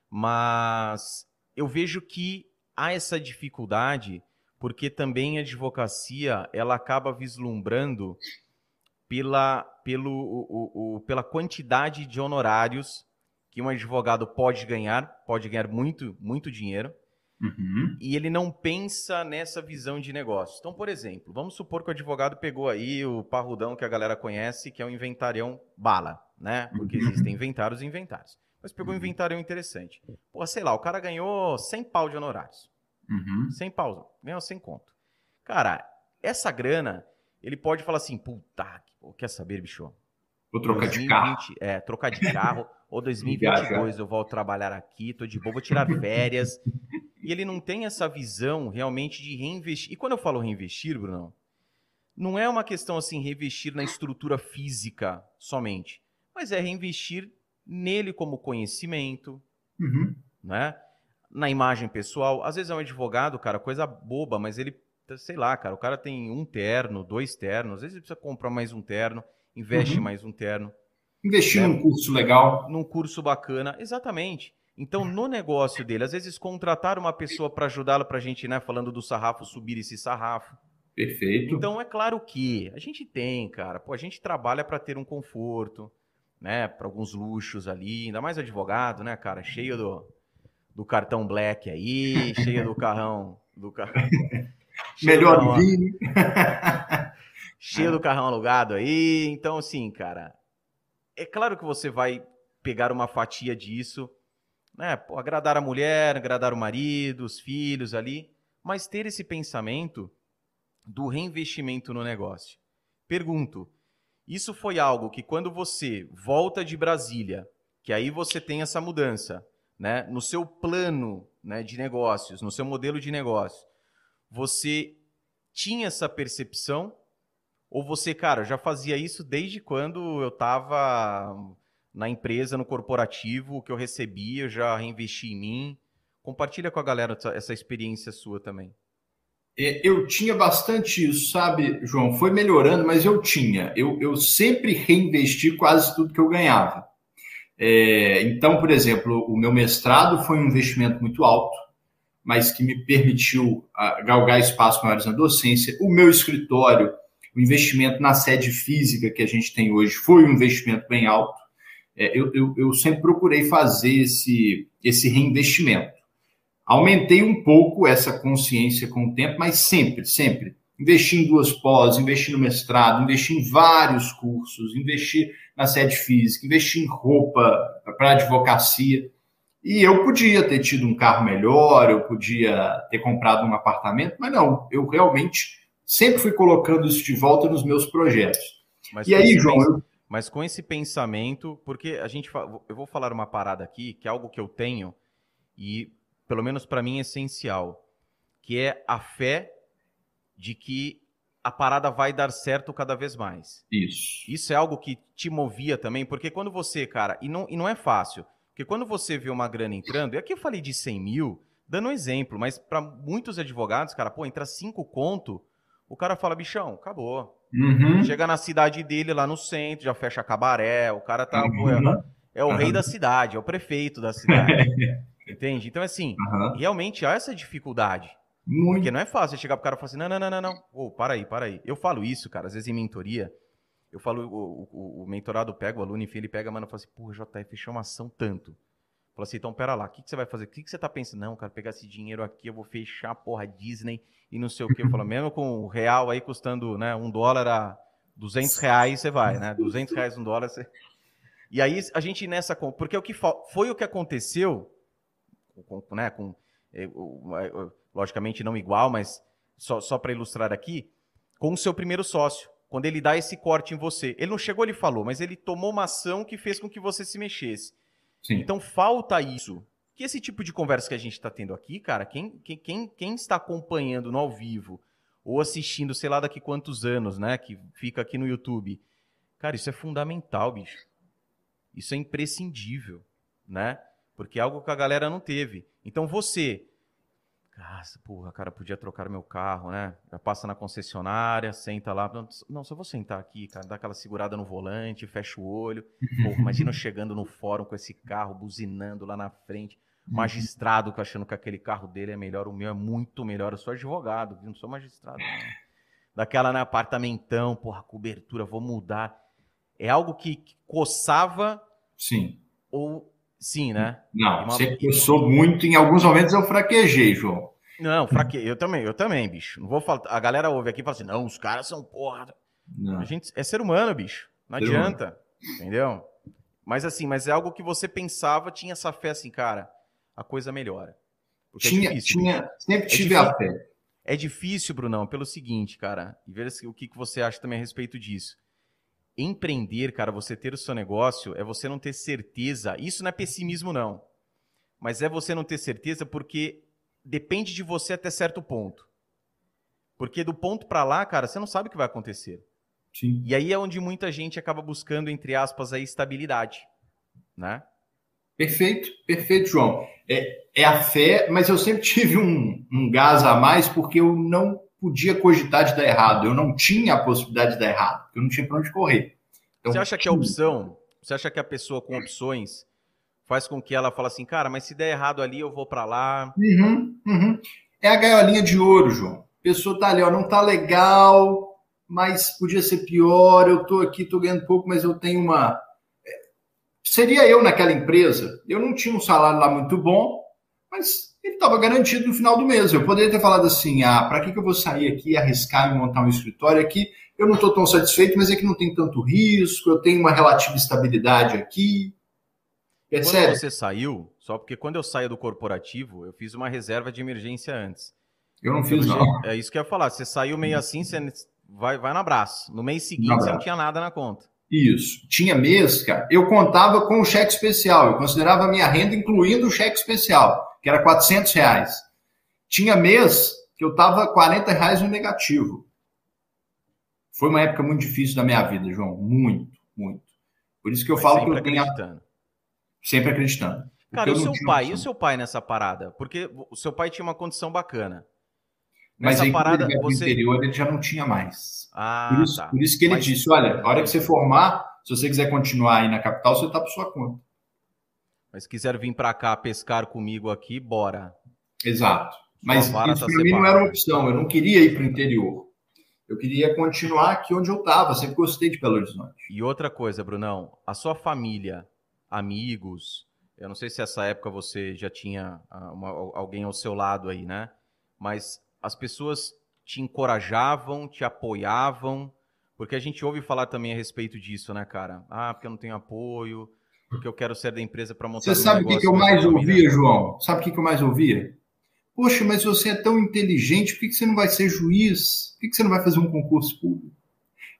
Mas eu vejo que há essa dificuldade porque também a advocacia ela acaba vislumbrando pela, pelo, o, o, pela quantidade de honorários que um advogado pode ganhar, pode ganhar muito, muito dinheiro, uhum. e ele não pensa nessa visão de negócio. Então, por exemplo, vamos supor que o advogado pegou aí o parrudão que a galera conhece, que é o inventarião bala, né? Porque uhum. existem inventários e inventários. Mas pegou um uhum. inventarião interessante. Pô, sei lá, o cara ganhou 100 pau de honorários. Uhum. 100 pau, ganhou 100 conto. Cara, essa grana, ele pode falar assim, puta, quer saber, bicho? Vou trocar 2020, de carro. É, trocar de carro. Ou 2022 eu vou trabalhar aqui, tô de boa, vou tirar férias. E ele não tem essa visão realmente de reinvestir. E quando eu falo reinvestir, Bruno, não é uma questão assim, reinvestir na estrutura física somente, mas é reinvestir nele como conhecimento, uhum. né? Na imagem pessoal. Às vezes é um advogado, cara, coisa boba, mas ele, sei lá, cara, o cara tem um terno, dois ternos, às vezes ele precisa comprar mais um terno, investe uhum. mais um terno. Investir né? num curso legal. Num curso bacana, exatamente. Então, no negócio dele, às vezes contratar uma pessoa para ajudá-lo para a gente, né, falando do sarrafo, subir esse sarrafo. Perfeito. Então, é claro que a gente tem, cara, pô, a gente trabalha para ter um conforto, né, para alguns luxos ali, ainda mais advogado, né, cara, cheio do, do cartão black aí, cheio do carrão, do carrão. Melhor vinho. cheio do carrão alugado aí. Então, assim, cara, é claro que você vai pegar uma fatia disso, né? Agradar a mulher, agradar o marido, os filhos ali, mas ter esse pensamento do reinvestimento no negócio. Pergunto, isso foi algo que quando você volta de Brasília, que aí você tem essa mudança, né, no seu plano, né, de negócios, no seu modelo de negócio, você tinha essa percepção ou você, cara, já fazia isso desde quando eu estava na empresa, no corporativo, o que eu recebia, eu já reinvesti em mim. Compartilha com a galera essa experiência sua também. É, eu tinha bastante isso, sabe, João? Foi melhorando, mas eu tinha. Eu, eu sempre reinvesti quase tudo que eu ganhava. É, então, por exemplo, o meu mestrado foi um investimento muito alto, mas que me permitiu uh, galgar espaço maiores na docência. O meu escritório o investimento na sede física que a gente tem hoje foi um investimento bem alto. É, eu, eu, eu sempre procurei fazer esse, esse reinvestimento. Aumentei um pouco essa consciência com o tempo, mas sempre, sempre Investi em duas pós, investi no mestrado, investi em vários cursos, investi na sede física, investi em roupa para advocacia. E eu podia ter tido um carro melhor, eu podia ter comprado um apartamento, mas não, eu realmente sempre fui colocando isso de volta nos meus projetos. Mas e aí, João, eu... mas com esse pensamento, porque a gente, eu vou falar uma parada aqui, que é algo que eu tenho e pelo menos para mim é essencial, que é a fé de que a parada vai dar certo cada vez mais. Isso. Isso é algo que te movia também, porque quando você, cara, e não, e não é fácil, porque quando você vê uma grana entrando, e aqui eu falei de 100 mil, dando um exemplo, mas para muitos advogados, cara, pô, entra cinco conto, o cara fala, bichão, acabou. Uhum. Chega na cidade dele, lá no centro, já fecha cabaré, o cara tá, uhum. pô, é, é, o uhum. rei da cidade, é o prefeito da cidade. entende? Então, assim, realmente há essa dificuldade. Muito. Porque não é fácil chegar pro cara e falar assim, não, não, não, não, não. Ô, para aí, para aí. Eu falo isso, cara, às vezes em mentoria, eu falo, o, o, o mentorado pega, o aluno, enfim, ele pega, mano, e fala assim, porra, JF, fechou uma ação tanto. Fala assim, então pera lá, o que, que você vai fazer? O que, que você tá pensando? Não, cara, pegar esse dinheiro aqui, eu vou fechar a porra Disney e não sei o que. Eu falo, mesmo com o real aí custando né, um dólar a 200 reais, você vai, né? 200 reais um dólar, você... E aí a gente nessa... Porque o que foi o que aconteceu, com, né, com, é, logicamente não igual, mas só, só para ilustrar aqui, com o seu primeiro sócio quando ele dá esse corte em você. Ele não chegou, ele falou, mas ele tomou uma ação que fez com que você se mexesse. Sim. Então falta isso. Que esse tipo de conversa que a gente está tendo aqui, cara, quem, quem, quem está acompanhando no ao vivo ou assistindo, sei lá daqui quantos anos, né, que fica aqui no YouTube, cara, isso é fundamental, bicho. Isso é imprescindível, né? Porque é algo que a galera não teve. Então você nossa, porra, cara, podia trocar meu carro, né? Já passa na concessionária, senta lá. Não, só vou sentar aqui, cara, dá aquela segurada no volante, fecha o olho. Porra, imagina chegando no fórum com esse carro, buzinando lá na frente. Uhum. Magistrado achando que aquele carro dele é melhor, o meu é muito melhor. Eu sou advogado, viu? Não sou magistrado. Não. Daquela, né, apartamentão, porra, cobertura, vou mudar. É algo que coçava. Sim. Ou Sim, né? Não, uma... sempre coçou muito. Em alguns momentos eu fraquejei, João. Não, fraque... eu também, eu também, bicho. Não vou falar. A galera ouve aqui e fala assim: não, os caras são porra. Não. A gente é ser humano, bicho. Não ser adianta. Humano. Entendeu? Mas assim, mas é algo que você pensava, tinha essa fé assim, cara, a coisa melhora. Porque é tinha, é difícil, tinha, sempre é tive a fé. É difícil, Brunão, pelo seguinte, cara, e ver o que você acha também a respeito disso empreender, cara, você ter o seu negócio, é você não ter certeza. Isso não é pessimismo, não. Mas é você não ter certeza porque depende de você até certo ponto. Porque do ponto para lá, cara, você não sabe o que vai acontecer. Sim. E aí é onde muita gente acaba buscando, entre aspas, a estabilidade, né? Perfeito, perfeito, João. É, é a fé, mas eu sempre tive um, um gás a mais porque eu não podia cogitar de dar errado. Eu não tinha a possibilidade de dar errado, porque eu não tinha para onde correr. Então, você acha que a opção, você acha que a pessoa com opções faz com que ela fale assim, cara, mas se der errado ali, eu vou para lá? Uhum, uhum. É a gaiolinha de ouro, João. A pessoa tá ali, ó, não tá legal, mas podia ser pior, eu tô aqui, tô ganhando pouco, mas eu tenho uma... É, seria eu naquela empresa, eu não tinha um salário lá muito bom, mas ele estava garantido no final do mês. Eu poderia ter falado assim: ah, para que, que eu vou sair aqui, arriscar e montar um escritório aqui? Eu não estou tão satisfeito, mas é que não tem tanto risco, eu tenho uma relativa estabilidade aqui. Percebe? Quando você saiu, só porque quando eu saio do corporativo, eu fiz uma reserva de emergência antes. Eu não fiz, não. É isso que eu ia falar. Você saiu meio assim, você vai, vai no abraço. No mês seguinte, você não tinha nada na conta. Isso. Tinha mês, cara, eu contava com o cheque especial. Eu considerava a minha renda incluindo o cheque especial que era 400 reais. Tinha mês que eu estava 40 reais no negativo. Foi uma época muito difícil da minha vida, João. Muito, muito. Por isso que eu Mas falo que eu tenho. Acreditando. Sempre acreditando. Cara, e o seu pai? E o seu pai nessa parada? Porque o seu pai tinha uma condição bacana. Nessa Mas aí, parada, ele você... interior, ele já não tinha mais. Ah, por, isso, tá. por isso que ele Mas... disse: olha, a hora que você formar, se você quiser continuar aí na capital, você está por sua conta. Mas se quiser vir para cá pescar comigo aqui, bora. Exato. Mas isso tá para mim não era uma opção. Eu não queria ir para o interior. Eu queria continuar aqui onde eu estava. Sempre gostei de Belo Horizonte. E outra coisa, Brunão, a sua família, amigos, eu não sei se essa época você já tinha ah, uma, alguém ao seu lado aí, né? Mas as pessoas te encorajavam, te apoiavam? Porque a gente ouve falar também a respeito disso, né, cara? Ah, porque eu não tenho apoio, porque eu quero ser da empresa para montar Você sabe o que, que eu mais ouvia, João? Sabe o que, que eu mais ouvia? Poxa, mas você é tão inteligente, por que, que você não vai ser juiz? Por que, que você não vai fazer um concurso público?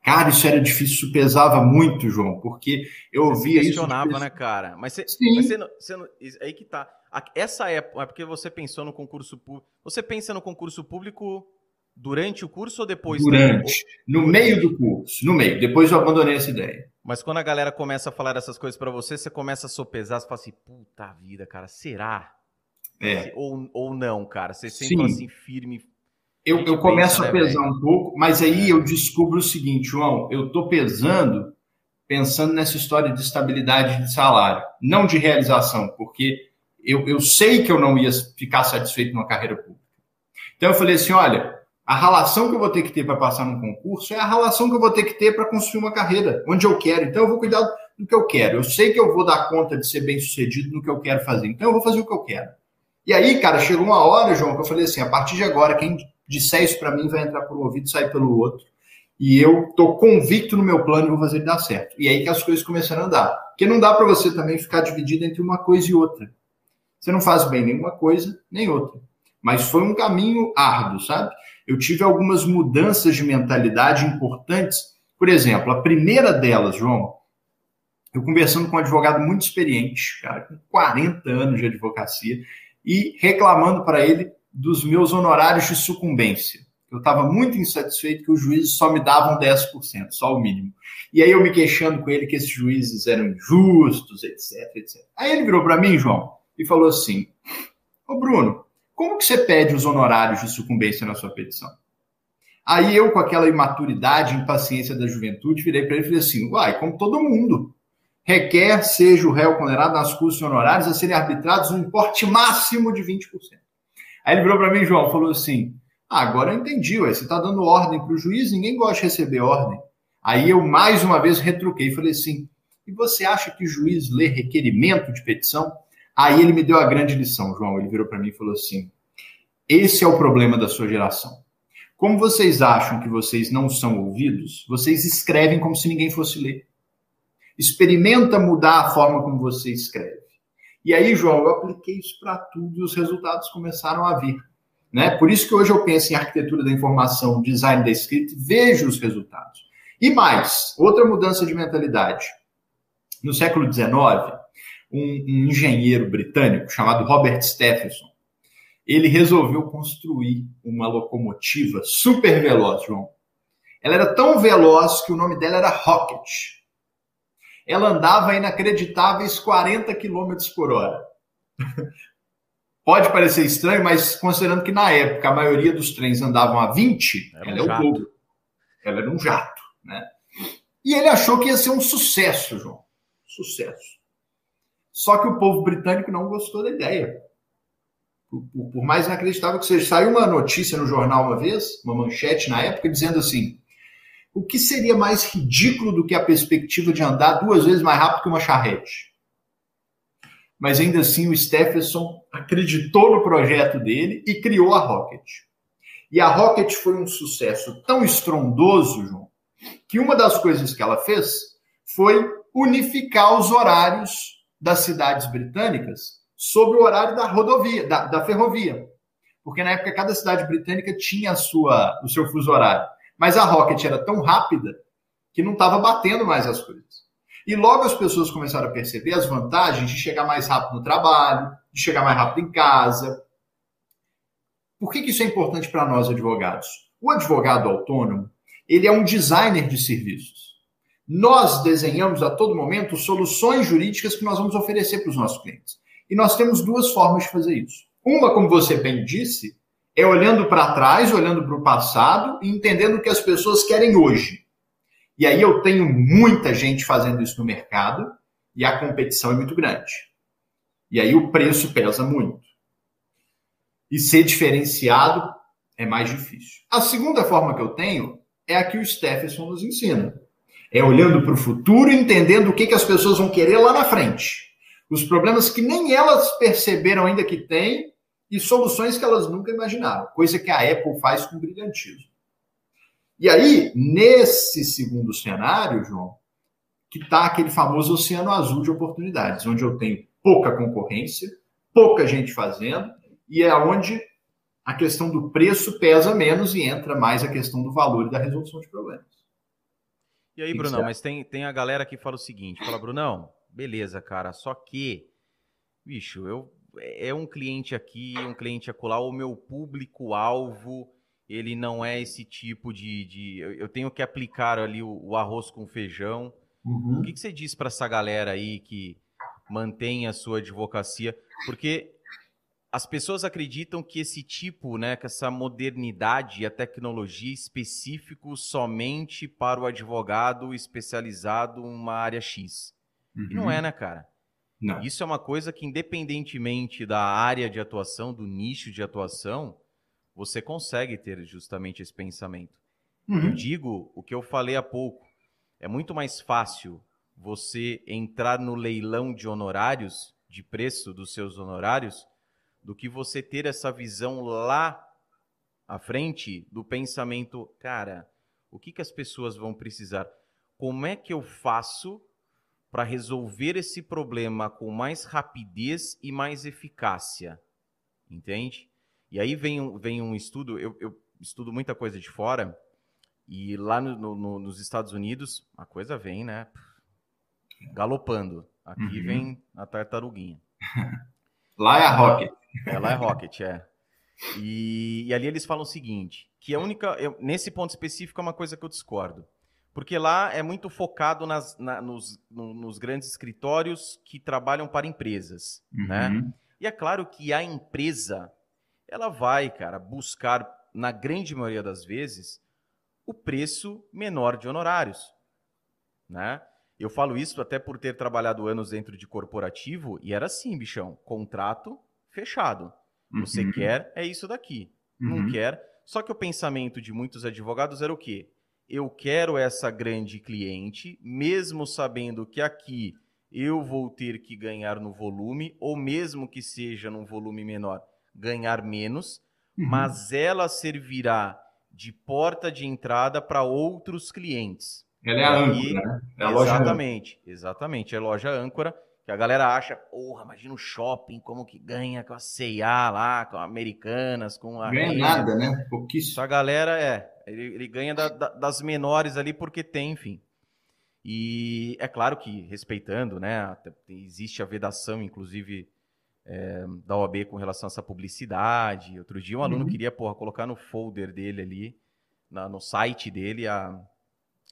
Cara, isso era difícil, pesava muito, João, porque eu ouvia isso. questionava, né, cara? Mas você, mas você, você não, aí que tá. Essa época, é porque você pensou no concurso público. Você pensa no concurso público durante o curso ou depois? Durante. No meio do curso. No meio. Depois eu abandonei essa ideia. Mas quando a galera começa a falar essas coisas para você, você começa a sopesar, você fala assim, puta vida, cara, será? É. Ou, ou não, cara? Você sempre assim, firme, eu, eu começo pensa, a pesar né, um pouco, mas aí é. eu descubro o seguinte, João, eu estou pesando pensando nessa história de estabilidade de salário, não de realização, porque eu, eu sei que eu não ia ficar satisfeito numa carreira pública. Então eu falei assim, olha, a relação que eu vou ter que ter para passar num concurso é a relação que eu vou ter que ter para construir uma carreira onde eu quero. Então eu vou cuidar do que eu quero. Eu sei que eu vou dar conta de ser bem sucedido no que eu quero fazer. Então eu vou fazer o que eu quero. E aí, cara, chegou uma hora, João, que eu falei assim: a partir de agora, quem disser isso para mim, vai entrar por um ouvido e sair pelo outro. E eu estou convicto no meu plano e vou fazer ele dar certo. E aí que as coisas começaram a andar. Porque não dá para você também ficar dividido entre uma coisa e outra. Você não faz bem nenhuma coisa, nem outra. Mas foi um caminho árduo, sabe? Eu tive algumas mudanças de mentalidade importantes. Por exemplo, a primeira delas, João, eu conversando com um advogado muito experiente, cara, com 40 anos de advocacia, e reclamando para ele dos meus honorários de sucumbência. Eu estava muito insatisfeito que os juízes só me davam 10%, só o mínimo. E aí eu me queixando com ele que esses juízes eram injustos, etc, etc. Aí ele virou para mim, João, e falou assim: Ô Bruno, como que você pede os honorários de sucumbência na sua petição? Aí eu, com aquela imaturidade, impaciência da juventude, virei para ele e falei assim: uai, como todo mundo. Requer seja o réu condenado nas custas honorários a serem arbitrados no importe máximo de 20%. Aí ele virou para mim, João, falou assim: ah, agora eu entendi, ué, você está dando ordem para o juiz, ninguém gosta de receber ordem. Aí eu mais uma vez retruquei e falei assim: e você acha que o juiz lê requerimento de petição? Aí ele me deu a grande lição, João. Ele virou para mim e falou assim: esse é o problema da sua geração. Como vocês acham que vocês não são ouvidos, vocês escrevem como se ninguém fosse ler. Experimenta mudar a forma como você escreve. E aí, João, eu apliquei isso para tudo e os resultados começaram a vir. Né? Por isso que hoje eu penso em arquitetura da informação, design da escrita, vejo os resultados. E mais, outra mudança de mentalidade. No século XIX, um, um engenheiro britânico chamado Robert Stephenson, ele resolveu construir uma locomotiva super veloz, João. Ela era tão veloz que o nome dela era Rocket ela andava inacreditáveis 40 km por hora. Pode parecer estranho, mas considerando que na época a maioria dos trens andavam a 20, era ela um é o dobro. Ela era um jato, né? E ele achou que ia ser um sucesso, João. Sucesso. Só que o povo britânico não gostou da ideia. Por, por, mais inacreditável que seja. Saiu uma notícia no jornal uma vez, uma manchete na época, dizendo assim: o que seria mais ridículo do que a perspectiva de andar duas vezes mais rápido que uma charrete? Mas ainda assim, o Stephenson acreditou no projeto dele e criou a Rocket. E a Rocket foi um sucesso tão estrondoso, João, que uma das coisas que ela fez foi unificar os horários das cidades britânicas sobre o horário da rodovia, da, da ferrovia. Porque na época cada cidade britânica tinha a sua, o seu fuso horário. Mas a Rocket era tão rápida que não estava batendo mais as coisas. E logo as pessoas começaram a perceber as vantagens de chegar mais rápido no trabalho, de chegar mais rápido em casa. Por que, que isso é importante para nós advogados? O advogado autônomo, ele é um designer de serviços. Nós desenhamos a todo momento soluções jurídicas que nós vamos oferecer para os nossos clientes. E nós temos duas formas de fazer isso. Uma, como você bem disse, é olhando para trás, olhando para o passado e entendendo o que as pessoas querem hoje. E aí eu tenho muita gente fazendo isso no mercado e a competição é muito grande. E aí o preço pesa muito. E ser diferenciado é mais difícil. A segunda forma que eu tenho é a que o Stephenson nos ensina. É olhando para o futuro entendendo o que, que as pessoas vão querer lá na frente. Os problemas que nem elas perceberam ainda que têm e soluções que elas nunca imaginaram, coisa que a Apple faz com brilhantismo. E aí, nesse segundo cenário, João, que está aquele famoso oceano azul de oportunidades, onde eu tenho pouca concorrência, pouca gente fazendo, e é onde a questão do preço pesa menos e entra mais a questão do valor e da resolução de problemas. E aí, Brunão, mas tem, tem a galera que fala o seguinte: fala, Brunão, beleza, cara, só que, bicho, eu é um cliente aqui, um cliente acolá, o meu público-alvo, ele não é esse tipo de. de eu tenho que aplicar ali o, o arroz com feijão. Uhum. O que, que você diz para essa galera aí que mantém a sua advocacia? Porque as pessoas acreditam que esse tipo, né, que essa modernidade e a tecnologia específico somente para o advogado especializado em uma área X. Uhum. E não uhum. é, né, cara? Não. Isso é uma coisa que, independentemente da área de atuação, do nicho de atuação, você consegue ter justamente esse pensamento. Uhum. Eu digo o que eu falei há pouco. É muito mais fácil você entrar no leilão de honorários, de preço dos seus honorários, do que você ter essa visão lá à frente do pensamento, cara, o que, que as pessoas vão precisar? Como é que eu faço para resolver esse problema com mais rapidez e mais eficácia? Entende? E aí vem, vem um estudo, eu, eu estudo muita coisa de fora, e lá no, no, nos Estados Unidos, a coisa vem, né? Galopando. Aqui uhum. vem a tartaruguinha. Lá é a Rocket. É, lá é Rocket, é. E, e ali eles falam o seguinte, que a única... Eu, nesse ponto específico é uma coisa que eu discordo. Porque lá é muito focado nas, na, nos, no, nos grandes escritórios que trabalham para empresas, né? uhum. né? E é claro que a empresa, ela vai, cara, buscar, na grande maioria das vezes, o preço menor de honorários, né? Eu falo isso até por ter trabalhado anos dentro de corporativo e era assim, bichão, contrato fechado. Você uhum. quer, é isso daqui. Uhum. Não quer. Só que o pensamento de muitos advogados era o quê? Eu quero essa grande cliente, mesmo sabendo que aqui eu vou ter que ganhar no volume, ou mesmo que seja num volume menor, ganhar menos, uhum. mas ela servirá de porta de entrada para outros clientes. Ela é a âncora, né? É a exatamente, loja exatamente. É loja âncora, que a galera acha, porra, imagina o shopping, como que ganha com a C&A lá, com a Americanas, com a... Ganha nada, né? Pouquíssimo. Essa galera, é, ele, ele ganha da, da, das menores ali porque tem, enfim. E é claro que, respeitando, né, existe a vedação, inclusive, é, da OAB com relação a essa publicidade. Outro dia um aluno uhum. queria, porra, colocar no folder dele ali, na, no site dele, a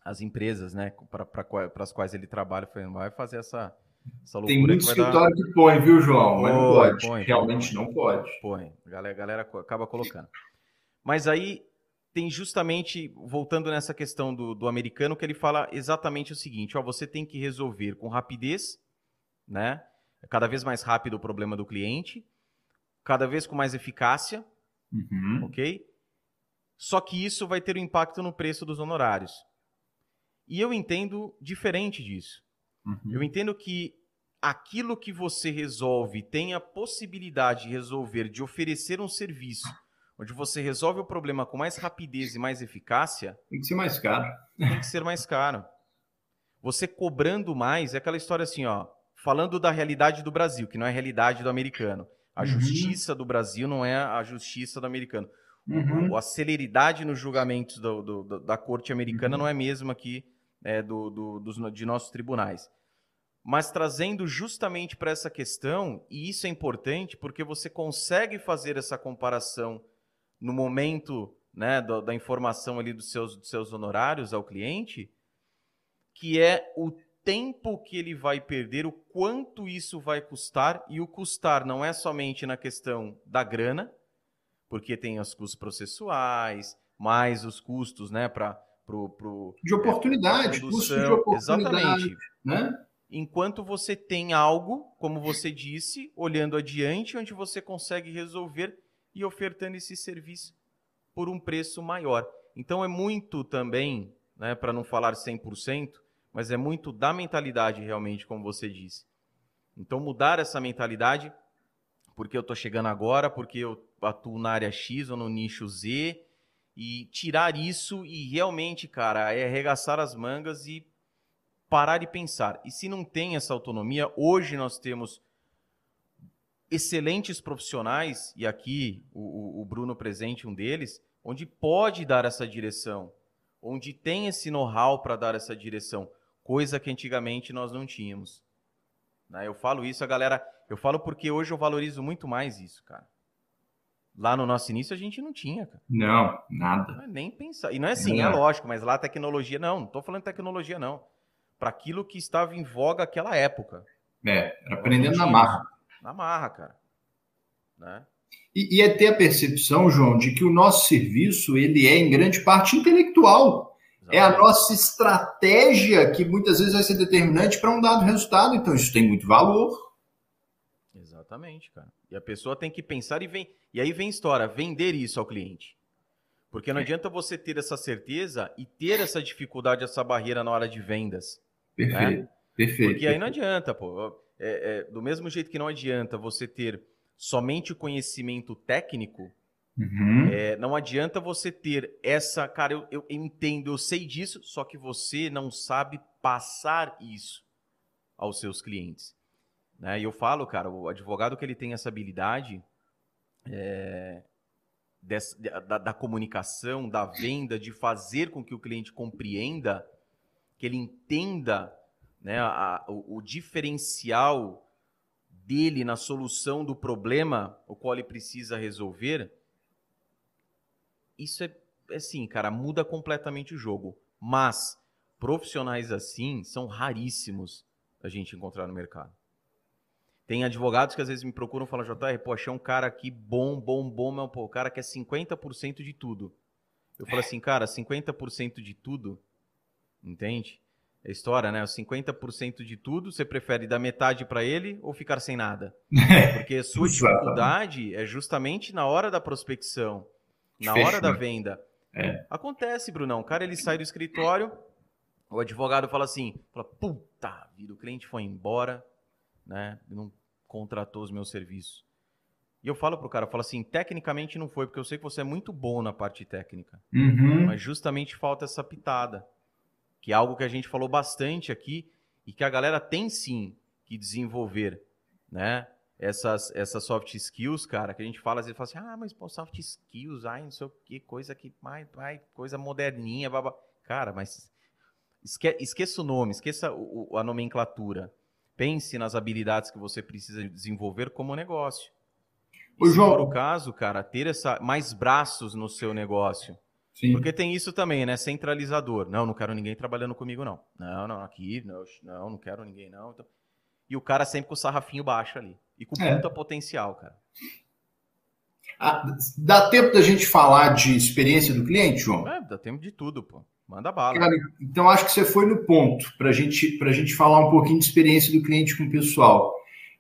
as empresas, né, para as quais ele trabalha. Falei, não vai fazer essa, essa loucura. Tem muito que escritório dar... que põe, viu, João? Mas não pode. Põe, Realmente põe, não pode. Põe. A galera, galera acaba colocando. Mas aí tem justamente, voltando nessa questão do, do americano, que ele fala exatamente o seguinte: ó, você tem que resolver com rapidez, né? Cada vez mais rápido o problema do cliente, cada vez com mais eficácia, uhum. ok? Só que isso vai ter um impacto no preço dos honorários. E eu entendo diferente disso. Uhum. Eu entendo que aquilo que você resolve tem a possibilidade de resolver, de oferecer um serviço onde você resolve o problema com mais rapidez e mais eficácia. Tem que ser mais caro. Tem que ser mais caro. Você cobrando mais, é aquela história assim, ó. Falando da realidade do Brasil, que não é a realidade do americano. A uhum. justiça do Brasil não é a justiça do americano. Uhum. A celeridade nos julgamentos do, do, da corte americana uhum. não é a mesma que é, do, do, dos, de nossos tribunais. Mas trazendo justamente para essa questão, e isso é importante porque você consegue fazer essa comparação no momento né, da, da informação ali dos seus, dos seus honorários ao cliente, que é o tempo que ele vai perder, o quanto isso vai custar, e o custar não é somente na questão da grana, porque tem os custos processuais, mais os custos né, para pro, pro, de oportunidade, é, custo de oportunidade. Exatamente. Né? Enquanto você tem algo, como você disse, olhando adiante, onde você consegue resolver e ofertando esse serviço por um preço maior. Então é muito também, né, para não falar 100%, mas é muito da mentalidade realmente, como você disse. Então mudar essa mentalidade, porque eu tô chegando agora, porque eu atuo na área X ou no nicho Z, e tirar isso e realmente, cara, é arregaçar as mangas e parar de pensar. E se não tem essa autonomia, hoje nós temos excelentes profissionais, e aqui o, o Bruno presente, um deles, onde pode dar essa direção, onde tem esse know-how para dar essa direção, coisa que antigamente nós não tínhamos. Né? Eu falo isso, a galera. Eu falo porque hoje eu valorizo muito mais isso, cara. Lá no nosso início a gente não tinha, cara. Não, nada. Não é nem pensar. E não é assim, não. é lógico, mas lá a tecnologia, não, não tô falando tecnologia, não. Para aquilo que estava em voga naquela época. É, aprendendo na marra. Na marra, cara. Né? E, e, é ter a percepção, João, de que o nosso serviço ele é em grande parte intelectual. Exatamente. É a nossa estratégia que muitas vezes vai ser determinante para um dado resultado. Então isso tem muito valor. Exatamente, cara. E a pessoa tem que pensar e vem. E aí vem história, vender isso ao cliente. Porque não é. adianta você ter essa certeza e ter essa dificuldade, essa barreira na hora de vendas. Perfeito. Né? Perfeito. Porque aí não adianta, pô. É, é, do mesmo jeito que não adianta você ter somente o conhecimento técnico, uhum. é, não adianta você ter essa. Cara, eu, eu entendo, eu sei disso, só que você não sabe passar isso aos seus clientes. Né? E eu falo, cara, o advogado que ele tem essa habilidade é, dessa, da, da, comunicação, da venda, de fazer com que o cliente compreenda, que ele entenda né, a, o, o diferencial dele na solução do problema o qual ele precisa resolver, isso é, é assim, cara, muda completamente o jogo. Mas profissionais assim são raríssimos a gente encontrar no mercado. Tem advogados que às vezes me procuram e falam, JR, pô, achei um cara aqui bom, bom, bom, mas pô, o cara que é 50% de tudo. Eu falo assim, cara, 50% de tudo, entende? a história, né? Os 50% de tudo, você prefere dar metade para ele ou ficar sem nada? Porque a sua dificuldade é justamente na hora da prospecção, na hora da venda. É. Acontece, Brunão. O cara ele sai do escritório, o advogado fala assim: fala, puta vida, o cliente foi embora, né? Não contratou os meus serviços. E eu falo pro cara, eu falo assim, tecnicamente não foi, porque eu sei que você é muito bom na parte técnica. Uhum. Mas justamente falta essa pitada que é algo que a gente falou bastante aqui e que a galera tem sim que desenvolver, né? Essas, essas soft skills, cara, que a gente fala, às vezes fala assim, ah, mas pô, soft skills, ai, não sei o que, coisa que, ai, ai, coisa moderninha, babá. Cara, mas esque, esqueça o nome, esqueça o, a nomenclatura. Pense nas habilidades que você precisa desenvolver como negócio. E, se João... for o caso, cara, ter essa, mais braços no seu negócio Sim. Porque tem isso também, né? Centralizador. Não, não quero ninguém trabalhando comigo, não. Não, não, aqui, não, não, não quero ninguém, não. Então... E o cara sempre com o sarrafinho baixo ali. E com é. puta potencial, cara. Ah, dá tempo da gente falar de experiência do cliente, João? É, dá tempo de tudo, pô. Manda bala. Cara, então acho que você foi no ponto para gente, a gente falar um pouquinho de experiência do cliente com o pessoal.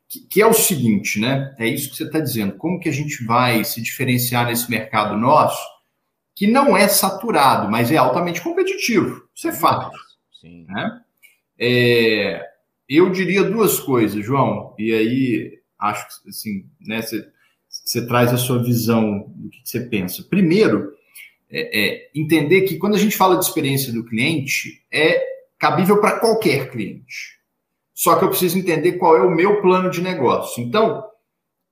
Que, que é o seguinte, né? É isso que você está dizendo. Como que a gente vai se diferenciar nesse mercado nosso? que não é saturado, mas é altamente competitivo. Isso é fato. Sim. Né? É, eu diria duas coisas, João, e aí acho que assim, né, você, traz a sua visão do que você pensa. Primeiro, é, é, entender que quando a gente fala de experiência do cliente, é cabível para qualquer cliente. Só que eu preciso entender qual é o meu plano de negócio. Então,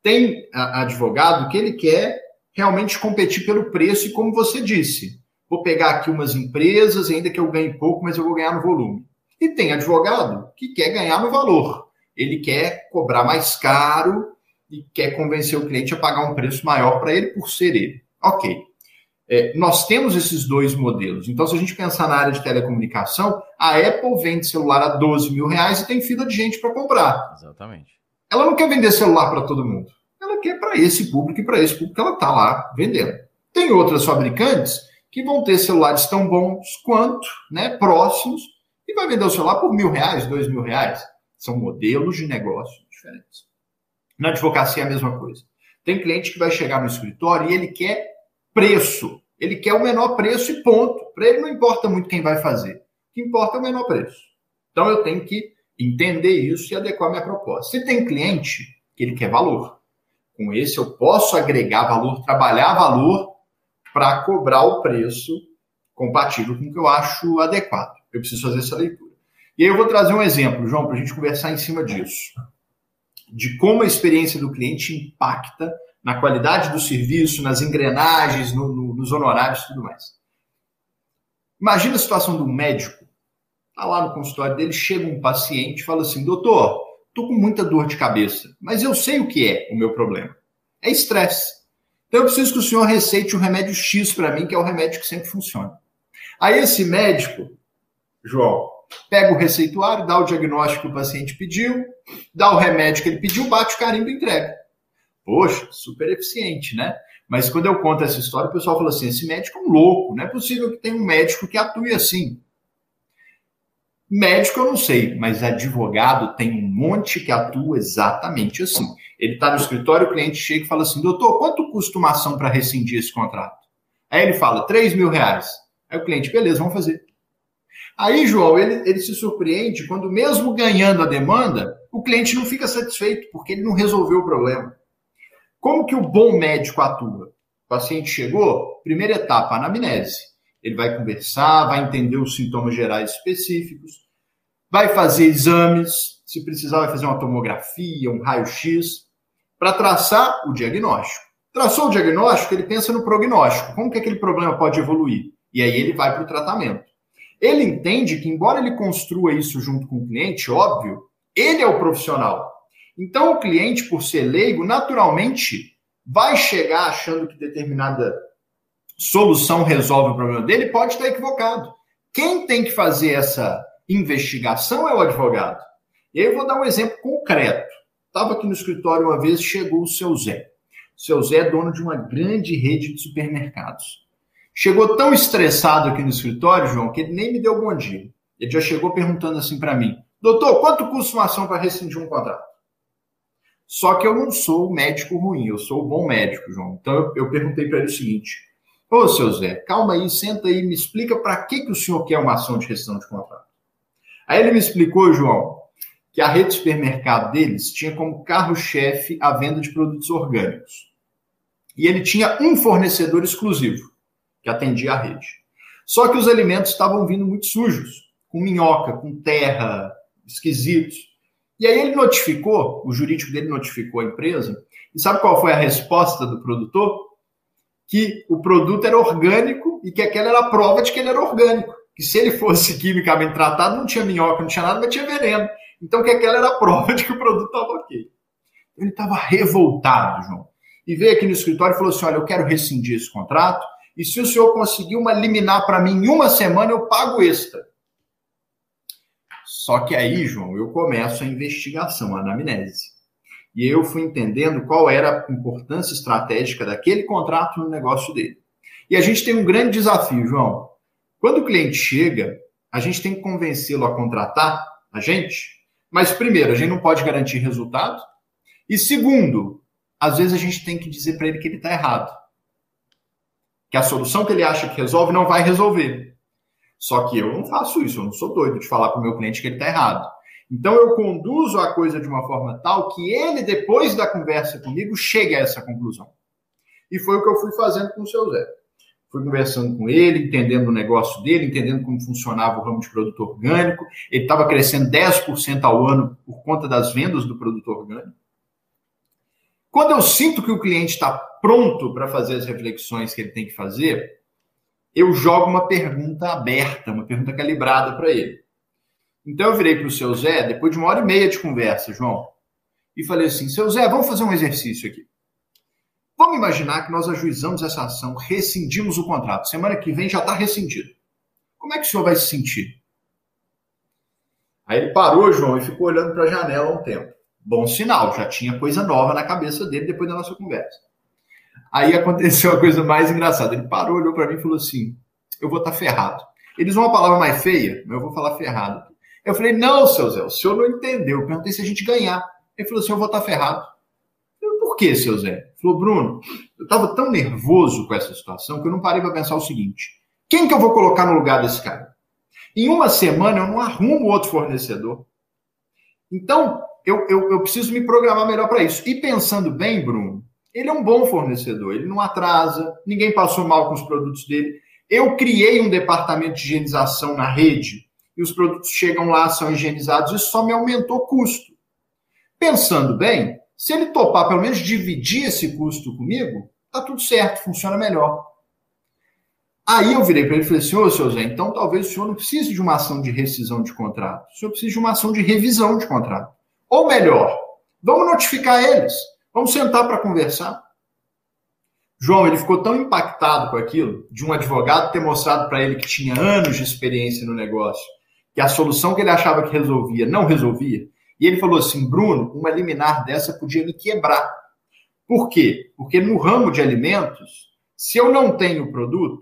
tem advogado que ele quer realmente competir pelo preço e como você disse, vou pegar aqui umas empresas, ainda que eu ganhe pouco, mas eu vou ganhar no volume. E tem advogado que quer ganhar no valor. Ele quer cobrar mais caro e quer convencer o cliente a pagar um preço maior para ele por ser ele. Ok. É, nós temos esses dois modelos. Então, se a gente pensar na área de telecomunicação, a Apple vende celular a 12 mil reais e tem fila de gente para comprar. Exatamente. Ela não quer vender celular para todo mundo ela quer para esse público e para esse público ela está lá vendendo. Tem outras fabricantes que vão ter celulares tão bons quanto, né, próximos, e vai vender o celular por mil reais, dois mil reais. São modelos de negócio diferentes. Na advocacia é a mesma coisa. Tem cliente que vai chegar no escritório e ele quer preço. Ele quer o menor preço e ponto. Para ele não importa muito quem vai fazer. O que importa é o menor preço. Então eu tenho que entender isso e adequar minha proposta. Se tem cliente que ele quer valor, Com esse eu posso agregar valor, trabalhar valor para cobrar o preço compatível com o que eu acho adequado. Eu preciso fazer essa leitura. E aí eu vou trazer um exemplo, João, para a gente conversar em cima disso. De como a experiência do cliente impacta na qualidade do serviço, nas engrenagens, no, no, nos honorários e tudo mais. Imagina a situação do médico. Está lá no consultório dele, chega um paciente e fala assim: doutor, estou com muita dor de cabeça, mas eu sei o que é o meu problema. É estresse. Então eu preciso que o senhor receite o remédio X para mim, que é o remédio que sempre funciona. Aí esse médico, João, pega o receituário, dá o diagnóstico que o paciente pediu, dá o remédio que ele pediu, bate o carimbo e entrega. Poxa, super eficiente, né? Mas quando eu conto essa história, o pessoal fala assim: esse médico é um louco, não é possível que tenha um médico que atue assim. Médico eu não sei, mas advogado tem um monte que atua exatamente assim. Ele está no escritório, o cliente chega e fala assim: doutor, quanto custa uma ação para rescindir esse contrato? Aí ele fala: 3 mil reais. Aí o cliente, beleza, vamos fazer. Aí, João, ele, ele se surpreende quando, mesmo ganhando a demanda, o cliente não fica satisfeito, porque ele não resolveu o problema. Como que o bom médico atua? O paciente chegou, primeira etapa, anamnese. Ele vai conversar, vai entender os sintomas gerais específicos, vai fazer exames, se precisar, vai fazer uma tomografia, um raio-x, para traçar o diagnóstico. Traçou o diagnóstico, ele pensa no prognóstico. Como que aquele problema pode evoluir? E aí ele vai para o tratamento. Ele entende que, embora ele construa isso junto com o cliente, óbvio, ele é o profissional. Então, o cliente, por ser leigo, naturalmente vai chegar achando que determinada solução resolve o problema dele, pode estar equivocado. Quem tem que fazer essa investigação é o advogado. Eu vou dar um exemplo concreto. Estava aqui no escritório uma vez, chegou o seu Zé. O seu Zé é dono de uma grande rede de supermercados. Chegou tão estressado aqui no escritório, João, que ele nem me deu bom dia. Ele já chegou perguntando assim para mim: Doutor, quanto custa uma ação para rescindir um contrato? Só que eu não sou médico ruim, eu sou o bom médico, João. Então eu, eu perguntei para ele o seguinte: Ô, seu Zé, calma aí, senta aí, me explica para que, que o senhor quer uma ação de rescisão de contrato. Aí ele me explicou, João, que a rede de supermercado deles tinha como carro-chefe a venda de produtos orgânicos. E ele tinha um fornecedor exclusivo que atendia a rede. Só que os alimentos estavam vindo muito sujos, com minhoca, com terra, esquisitos. E aí ele notificou, o jurídico dele notificou a empresa, e sabe qual foi a resposta do produtor? Que o produto era orgânico e que aquela era a prova de que ele era orgânico. Que se ele fosse quimicamente tratado, não tinha minhoca, não tinha nada, mas tinha veneno. Então que aquela era a prova de que o produto estava ok. Ele estava revoltado, João. E veio aqui no escritório e falou assim: olha, eu quero rescindir esse contrato e se o senhor conseguir uma liminar para mim em uma semana, eu pago extra. Só que aí, João, eu começo a investigação, a anamnese. E eu fui entendendo qual era a importância estratégica daquele contrato no negócio dele. E a gente tem um grande desafio, João. Quando o cliente chega, a gente tem que convencê-lo a contratar a gente. Mas, primeiro, a gente não pode garantir resultado. E, segundo, às vezes a gente tem que dizer para ele que ele está errado que a solução que ele acha que resolve não vai resolver. Só que eu não faço isso, eu não sou doido de falar para o meu cliente que ele está errado. Então eu conduzo a coisa de uma forma tal que ele, depois da conversa comigo, chegue a essa conclusão. E foi o que eu fui fazendo com o seu Zé. Fui conversando com ele, entendendo o negócio dele, entendendo como funcionava o ramo de produto orgânico. Ele estava crescendo 10% ao ano por conta das vendas do produto orgânico. Quando eu sinto que o cliente está pronto para fazer as reflexões que ele tem que fazer, eu jogo uma pergunta aberta, uma pergunta calibrada para ele. Então eu virei para o seu Zé, depois de uma hora e meia de conversa, João, e falei assim: seu Zé, vamos fazer um exercício aqui. Vamos imaginar que nós ajuizamos essa ação, rescindimos o contrato. Semana que vem já está rescindido. Como é que o senhor vai se sentir? Aí ele parou, João, e ficou olhando para a janela um tempo. Bom sinal, já tinha coisa nova na cabeça dele depois da nossa conversa. Aí aconteceu a coisa mais engraçada. Ele parou, olhou para mim e falou assim: Eu vou estar tá ferrado. Eles usam uma palavra mais feia, mas eu vou falar ferrado. Eu falei: Não, seu Zé, o senhor não entendeu. Eu perguntei se a gente ganhar. Ele falou assim: Eu vou estar tá ferrado. Eu, Por que, seu Zé? Ele falou: Bruno, eu estava tão nervoso com essa situação que eu não parei para pensar o seguinte: Quem que eu vou colocar no lugar desse cara? Em uma semana eu não arrumo outro fornecedor. Então, eu, eu, eu preciso me programar melhor para isso. E pensando bem, Bruno, Ele é um bom fornecedor, ele não atrasa, ninguém passou mal com os produtos dele. Eu criei um departamento de higienização na rede e os produtos chegam lá, são higienizados, isso só me aumentou o custo. Pensando bem, se ele topar pelo menos dividir esse custo comigo, tá tudo certo, funciona melhor. Aí eu virei para ele e falei assim, ô, seu Zé, então talvez o senhor não precise de uma ação de rescisão de contrato, o senhor precisa de uma ação de revisão de contrato. Ou melhor, vamos notificar eles, vamos sentar para conversar. João, ele ficou tão impactado com aquilo, de um advogado ter mostrado para ele que tinha anos de experiência no negócio, que a solução que ele achava que resolvia não resolvia. E ele falou assim: Bruno, uma liminar dessa podia me quebrar. Por quê? Porque no ramo de alimentos, se eu não tenho produto,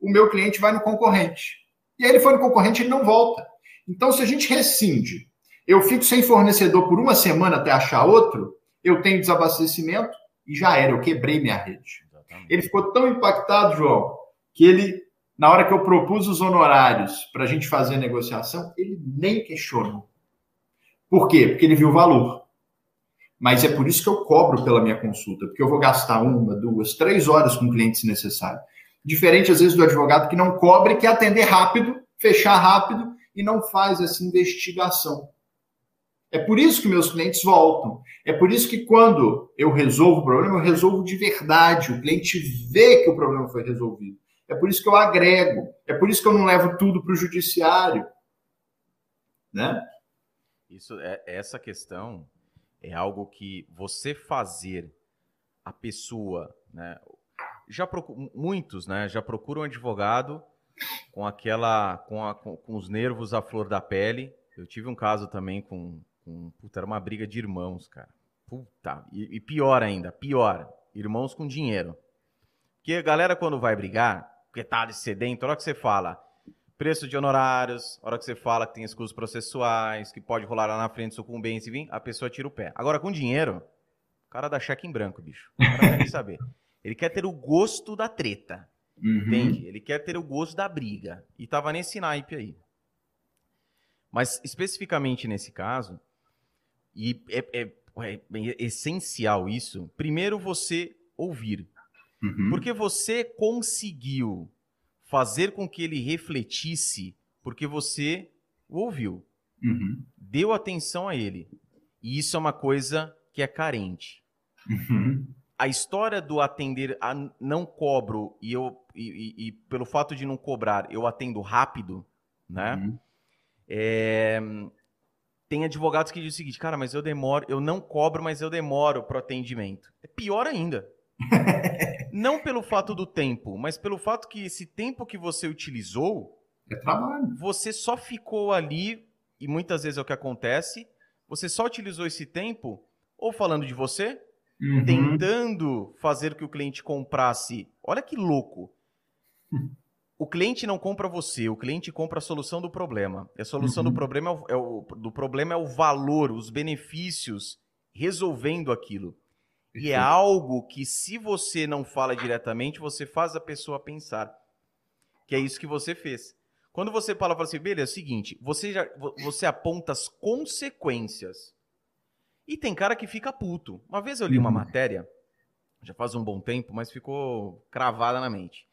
o meu cliente vai no concorrente. E aí ele foi no concorrente e não volta. Então, se a gente rescinde, eu fico sem fornecedor por uma semana até achar outro, eu tenho desabastecimento e já era, eu quebrei minha rede. Exatamente. Ele ficou tão impactado, João, que ele, na hora que eu propus os honorários para a gente fazer a negociação, ele nem questionou. Por quê? Porque ele viu o valor. Mas é por isso que eu cobro pela minha consulta, porque eu vou gastar uma, duas, três horas com o cliente se necessário. Diferente, às vezes, do advogado que não cobre, quer atender rápido, fechar rápido e não faz essa investigação. É por isso que meus clientes voltam. É por isso que quando eu resolvo o problema, eu resolvo de verdade. O cliente vê que o problema foi resolvido. É por isso que eu agrego. É por isso que eu não levo tudo para o judiciário. Né? Isso é essa questão é algo que você fazer a pessoa, né, já muitos, né, já procuram um advogado com aquela, com, a, com, com, os nervos à flor da pele. Eu tive um caso também com, com puta, era uma briga de irmãos, cara. Puta, e, e pior ainda, pior, irmãos com dinheiro. Porque a galera quando vai brigar, porque tá sedento, a hora que você fala preço de honorários, a hora que você fala que tem escudos processuais, que pode rolar lá na frente sucumbência, enfim, a pessoa tira o pé. Agora, com dinheiro, o cara dá cheque em branco, bicho. O cara quer saber. Ele quer ter o gosto da treta. Uhum. Entende? Ele quer ter o gosto da briga. E tava nesse naipe aí. Mas especificamente nesse caso, e é, é, é, é essencial isso, primeiro você ouvir. Uhum. Porque você conseguiu fazer com que ele refletisse, porque você o ouviu. Uhum. Deu atenção a ele. E isso é uma coisa que é carente. Uhum a história do atender a não cobro e eu e, e, e, pelo fato de não cobrar eu atendo rápido, né? Uhum. É, tem advogados que dizem o seguinte, cara, mas eu demoro, eu não cobro, mas eu demoro para o atendimento. É pior ainda. não pelo fato do tempo, mas pelo fato que esse tempo que você utilizou, é trabalho. Você só ficou ali e muitas vezes é o que acontece. Você só utilizou esse tempo ou falando de você, uhum. tentando fazer que o cliente comprasse. Olha que louco. O cliente não compra você, o cliente compra a solução do problema. E a solução uhum. do, problema é o, é o, do problema é o valor, os benefícios resolvendo aquilo. E é algo que, se você não fala diretamente, você faz a pessoa pensar. Que é isso que você fez. Quando você fala, fala assim, beleza, é o seguinte, você, já, você aponta as consequências e tem cara que fica puto. Uma vez eu li uma uhum. matéria, já faz um bom tempo, mas ficou cravada na mente.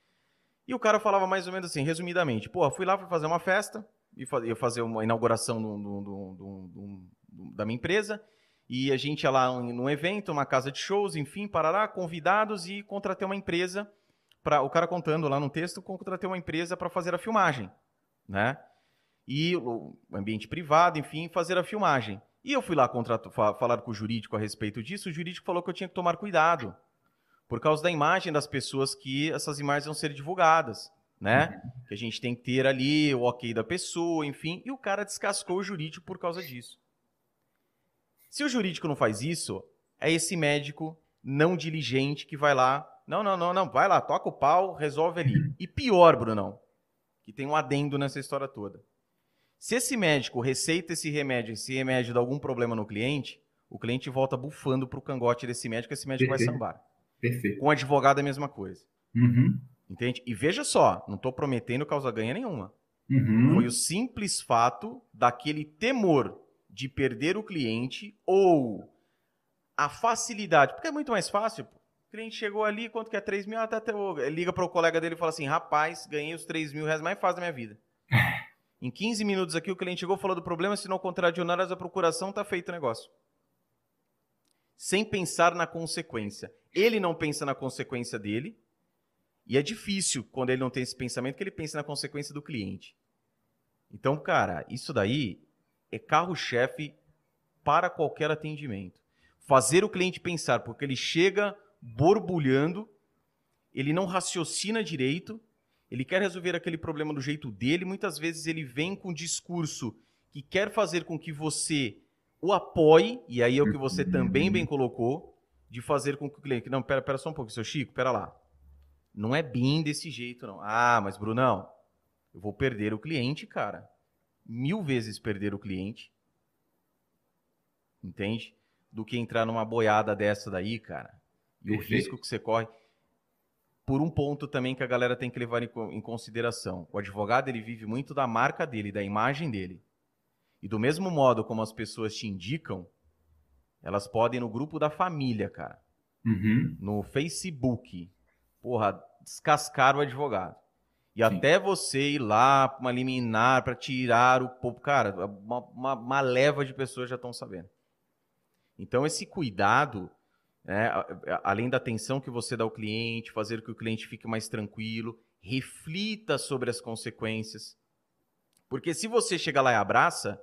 E o cara falava mais ou menos assim, resumidamente: pô, fui lá para fazer uma festa, ia fazer uma inauguração do, do, do, da minha empresa, e a gente ia lá num evento, uma casa de shows, enfim, parará, convidados e contratei uma empresa para o cara contando lá no texto, contratei uma empresa para fazer a filmagem, né? E o ambiente privado, enfim, fazer a filmagem. E eu fui lá contrato, falar com o jurídico a respeito disso, o jurídico falou que eu tinha que tomar cuidado, por causa da imagem das pessoas que essas imagens vão ser divulgadas, né? Uhum. Que a gente tem que ter ali o ok da pessoa, enfim, e o cara descascou o jurídico por causa disso. Se o jurídico não faz isso, é esse médico não diligente que vai lá, não, não, não, não, vai lá, toca o pau, resolve ali. Uhum. E pior, Brunão, que tem um adendo nessa história toda. Se esse médico receita esse remédio, esse remédio dá algum problema no cliente, o cliente volta bufando para o cangote desse médico, esse médico vai sambar. Perfeito. Com o advogado é a mesma coisa. Uhum. Entende? E veja só, não estou prometendo causa ganha nenhuma. Uhum. Foi o simples fato daquele temor de perder o cliente ou a facilidade, porque é muito mais fácil. O cliente chegou ali, quanto que é 3 mil? Até, até, liga para o colega dele e fala assim: rapaz, ganhei os 3 mil reais mais fácil da minha vida. em 15 minutos aqui, o cliente chegou, falou do problema, assinou o contrato de honorários, a procuração, tá feito o negócio. Sem pensar na consequência. Ele não pensa na consequência dele, e é difícil quando ele não tem esse pensamento que ele pense na consequência do cliente. Então, cara, isso daí é carro-chefe para qualquer atendimento. Fazer o cliente pensar, porque ele chega borbulhando, ele não raciocina direito, ele quer resolver aquele problema do jeito dele, muitas vezes ele vem com um discurso que quer fazer com que você o apoie, e aí é o que você também bem colocou, de fazer com que o cliente. Não, pera, pera só um pouco, seu Chico, pera lá. Não é bem desse jeito, não. Ah, mas Brunão, eu vou perder o cliente, cara. Mil vezes perder o cliente. Entende? Do que entrar numa boiada dessa daí, cara. E Perfeito. o risco que você corre. Por um ponto também que a galera tem que levar em consideração. O advogado, ele vive muito da marca dele, da imagem dele. E do mesmo modo como as pessoas te indicam, elas podem no grupo da família, cara. Uhum. No Facebook, porra, descascar o advogado. E Sim. até você ir lá para uma liminar, para tirar o povo. Cara, uma, uma, uma, leva de pessoas já estão sabendo. Então, esse cuidado, né, além da atenção que você dá ao cliente, fazer com que o cliente fique mais tranquilo, reflita sobre as consequências. Porque se você chega lá e abraça,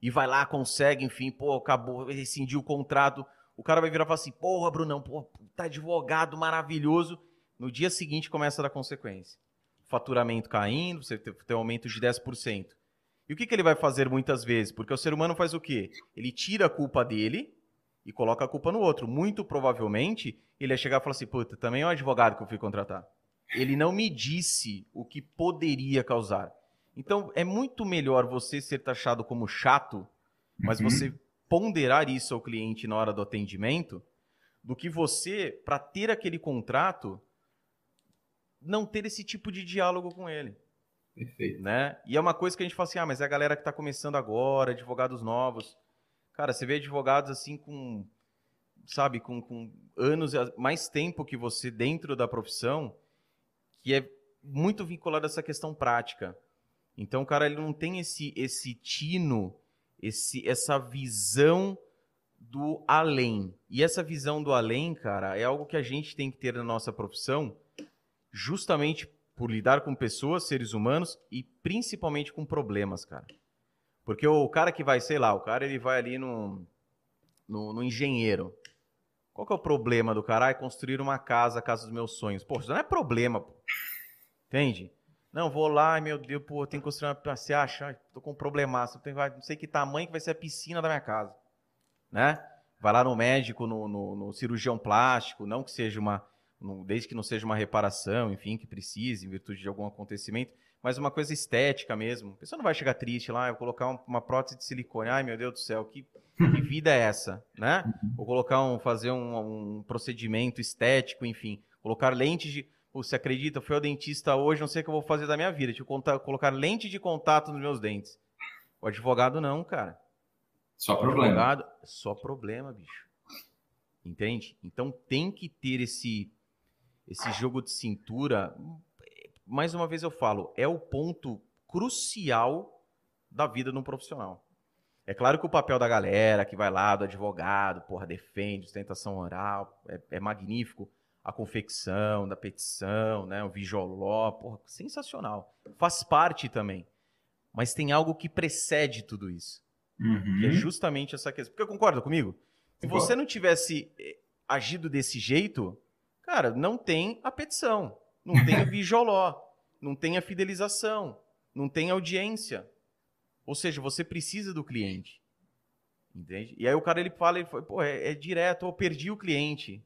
e vai lá, consegue, enfim, pô, acabou, rescindiu o contrato, o cara vai virar e falar assim: porra, Brunão, pô, tá advogado maravilhoso. No dia seguinte começa a dar consequência. Faturamento caindo, você tem um aumento de 10%. E o que, que ele vai fazer muitas vezes? Porque o ser humano faz o quê? Ele tira a culpa dele e coloca a culpa no outro. Muito provavelmente, ele ia chegar e falar assim: puta, também é um advogado que eu fui contratar. Ele não me disse o que poderia causar. Então, é muito melhor você ser taxado como chato, mas uhum. você ponderar isso ao cliente na hora do atendimento, do que você, para ter aquele contrato, não ter esse tipo de diálogo com ele. Perfeito. Né? E é uma coisa que a gente fala assim, ah, mas é a galera que está começando agora, advogados novos. Cara, você vê advogados assim com, sabe, com, com anos, mais tempo que você dentro da profissão, que é muito vinculado a essa questão prática. Então, o cara ele não tem esse, esse tino, esse, essa visão do além. E essa visão do além, cara, é algo que a gente tem que ter na nossa profissão, justamente por lidar com pessoas, seres humanos e principalmente com problemas, cara. Porque o cara que vai, sei lá, o cara ele vai ali no, no, no engenheiro. Qual que é o problema do cara? Ah, é construir uma casa, a casa dos meus sonhos. Pô, isso não é problema, pô. Entende? Não, vou lá, meu Deus, pô, tem que construir uma... Você acha? Tô com um problemaço. Não sei que tamanho que vai ser a piscina da minha casa. Né? Vai lá no médico, no, no, no cirurgião plástico, não que seja uma desde que não seja uma reparação, enfim, que precise, em virtude de algum acontecimento, mas uma coisa estética mesmo. A pessoa não vai chegar triste lá, eu vou colocar uma prótese de silicone, ai meu Deus do céu, que, que vida é essa, né? Vou colocar um, fazer um, um procedimento estético, enfim, colocar lentes de, você acredita, foi ao dentista hoje, não sei o que eu vou fazer da minha vida, deixa eu colocar lente de contato nos meus dentes. O advogado não, cara. Só o problema. Advogado, só problema, bicho. Entende? Então tem que ter esse esse jogo de cintura, mais uma vez eu falo, é o ponto crucial da vida de um profissional. É claro que o papel da galera que vai lá, do advogado, porra, defende, ostentação oral, é, é magnífico. A confecção da petição, né, o visualó, porra, sensacional. Faz parte também. Mas tem algo que precede tudo isso. Uhum. Que é justamente essa questão. Porque concorda comigo? Se você não tivesse eh, agido desse jeito, Cara, não tem a petição, não tem o vijoló, não tem a fidelização, não tem audiência. Ou seja, você precisa do cliente. Entende? E aí o cara ele fala, ele fala, pô, é, é direto, eu perdi o cliente.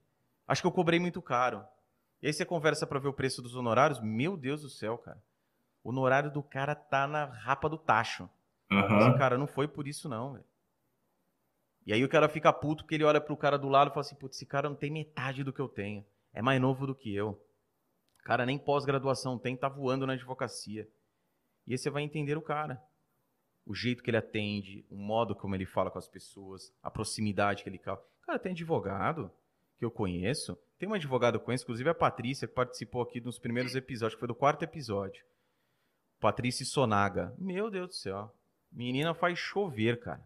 Acho que eu cobrei muito caro. E aí você conversa para ver o preço dos honorários, meu Deus do céu, cara. O honorário do cara tá na rapa do tacho. Uhum. cara, não foi por isso não, velho. E aí o cara fica puto porque ele olha pro cara do lado e fala assim, putz, esse cara não tem metade do que eu tenho é mais novo do que eu. Cara, nem pós-graduação tem, tá voando na advocacia. E aí você vai entender o cara. o jeito que ele atende, o modo como ele fala com as pessoas, a proximidade que ele causa. Cara, tem advogado que eu conheço. Tem uma advogada que eu conheço, inclusive a Patrícia, que participou aqui nos primeiros episódios, que foi do quarto episódio. Patrícia Sonaga. Meu Deus do céu. Menina faz chover, cara.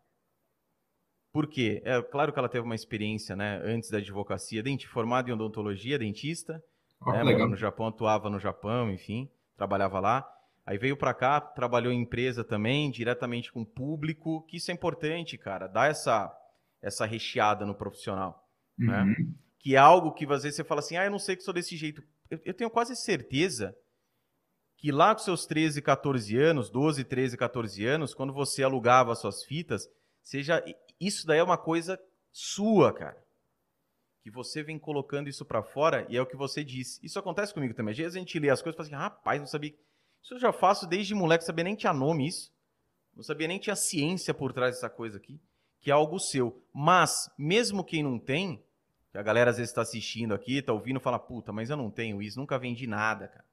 Por quê? É claro que ela teve uma experiência, né, antes da advocacia, dente, formada em odontologia, dentista, oh, né, no Japão, atuava no Japão, enfim, trabalhava lá. Aí veio para cá, trabalhou em empresa também, diretamente com o público, que isso é importante, cara, dar essa essa recheada no profissional, né? uhum. né? Que é algo que às vezes você fala assim: "Ah, eu não sei que sou desse jeito". Eu, eu tenho quase certeza que lá com seus 13, 14 anos, 12, 13, 14 anos, quando você alugava suas fitas, seja isso daí é uma coisa sua, cara. Que você vem colocando isso para fora e é o que você disse. Isso acontece comigo também. Às vezes a gente lê as coisas e fala assim, rapaz, não sabia. Isso eu já faço desde moleque, sabia nem tinha nome isso. Não sabia nem tinha ciência por trás dessa coisa aqui, que é algo seu. Mas, mesmo quem não tem, que a galera às vezes está assistindo aqui, está ouvindo, fala, puta, mas eu não tenho isso, nunca vendi nada, cara.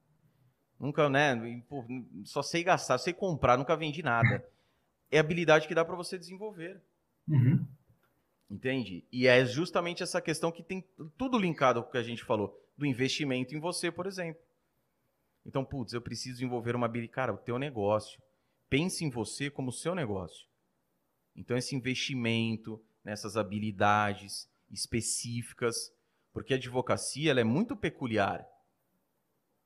Nunca, né? Pô, só sei gastar, sei comprar, nunca vendi nada. É habilidade que dá para você desenvolver. Uhum. Entende? E é justamente essa questão que tem tudo linkado com o que a gente falou, do investimento em você, por exemplo. Então, putz, eu preciso desenvolver uma habilidade. Cara, o teu negócio. Pense em você como o seu negócio. Então, esse investimento nessas habilidades específicas, porque a advocacia ela é muito peculiar.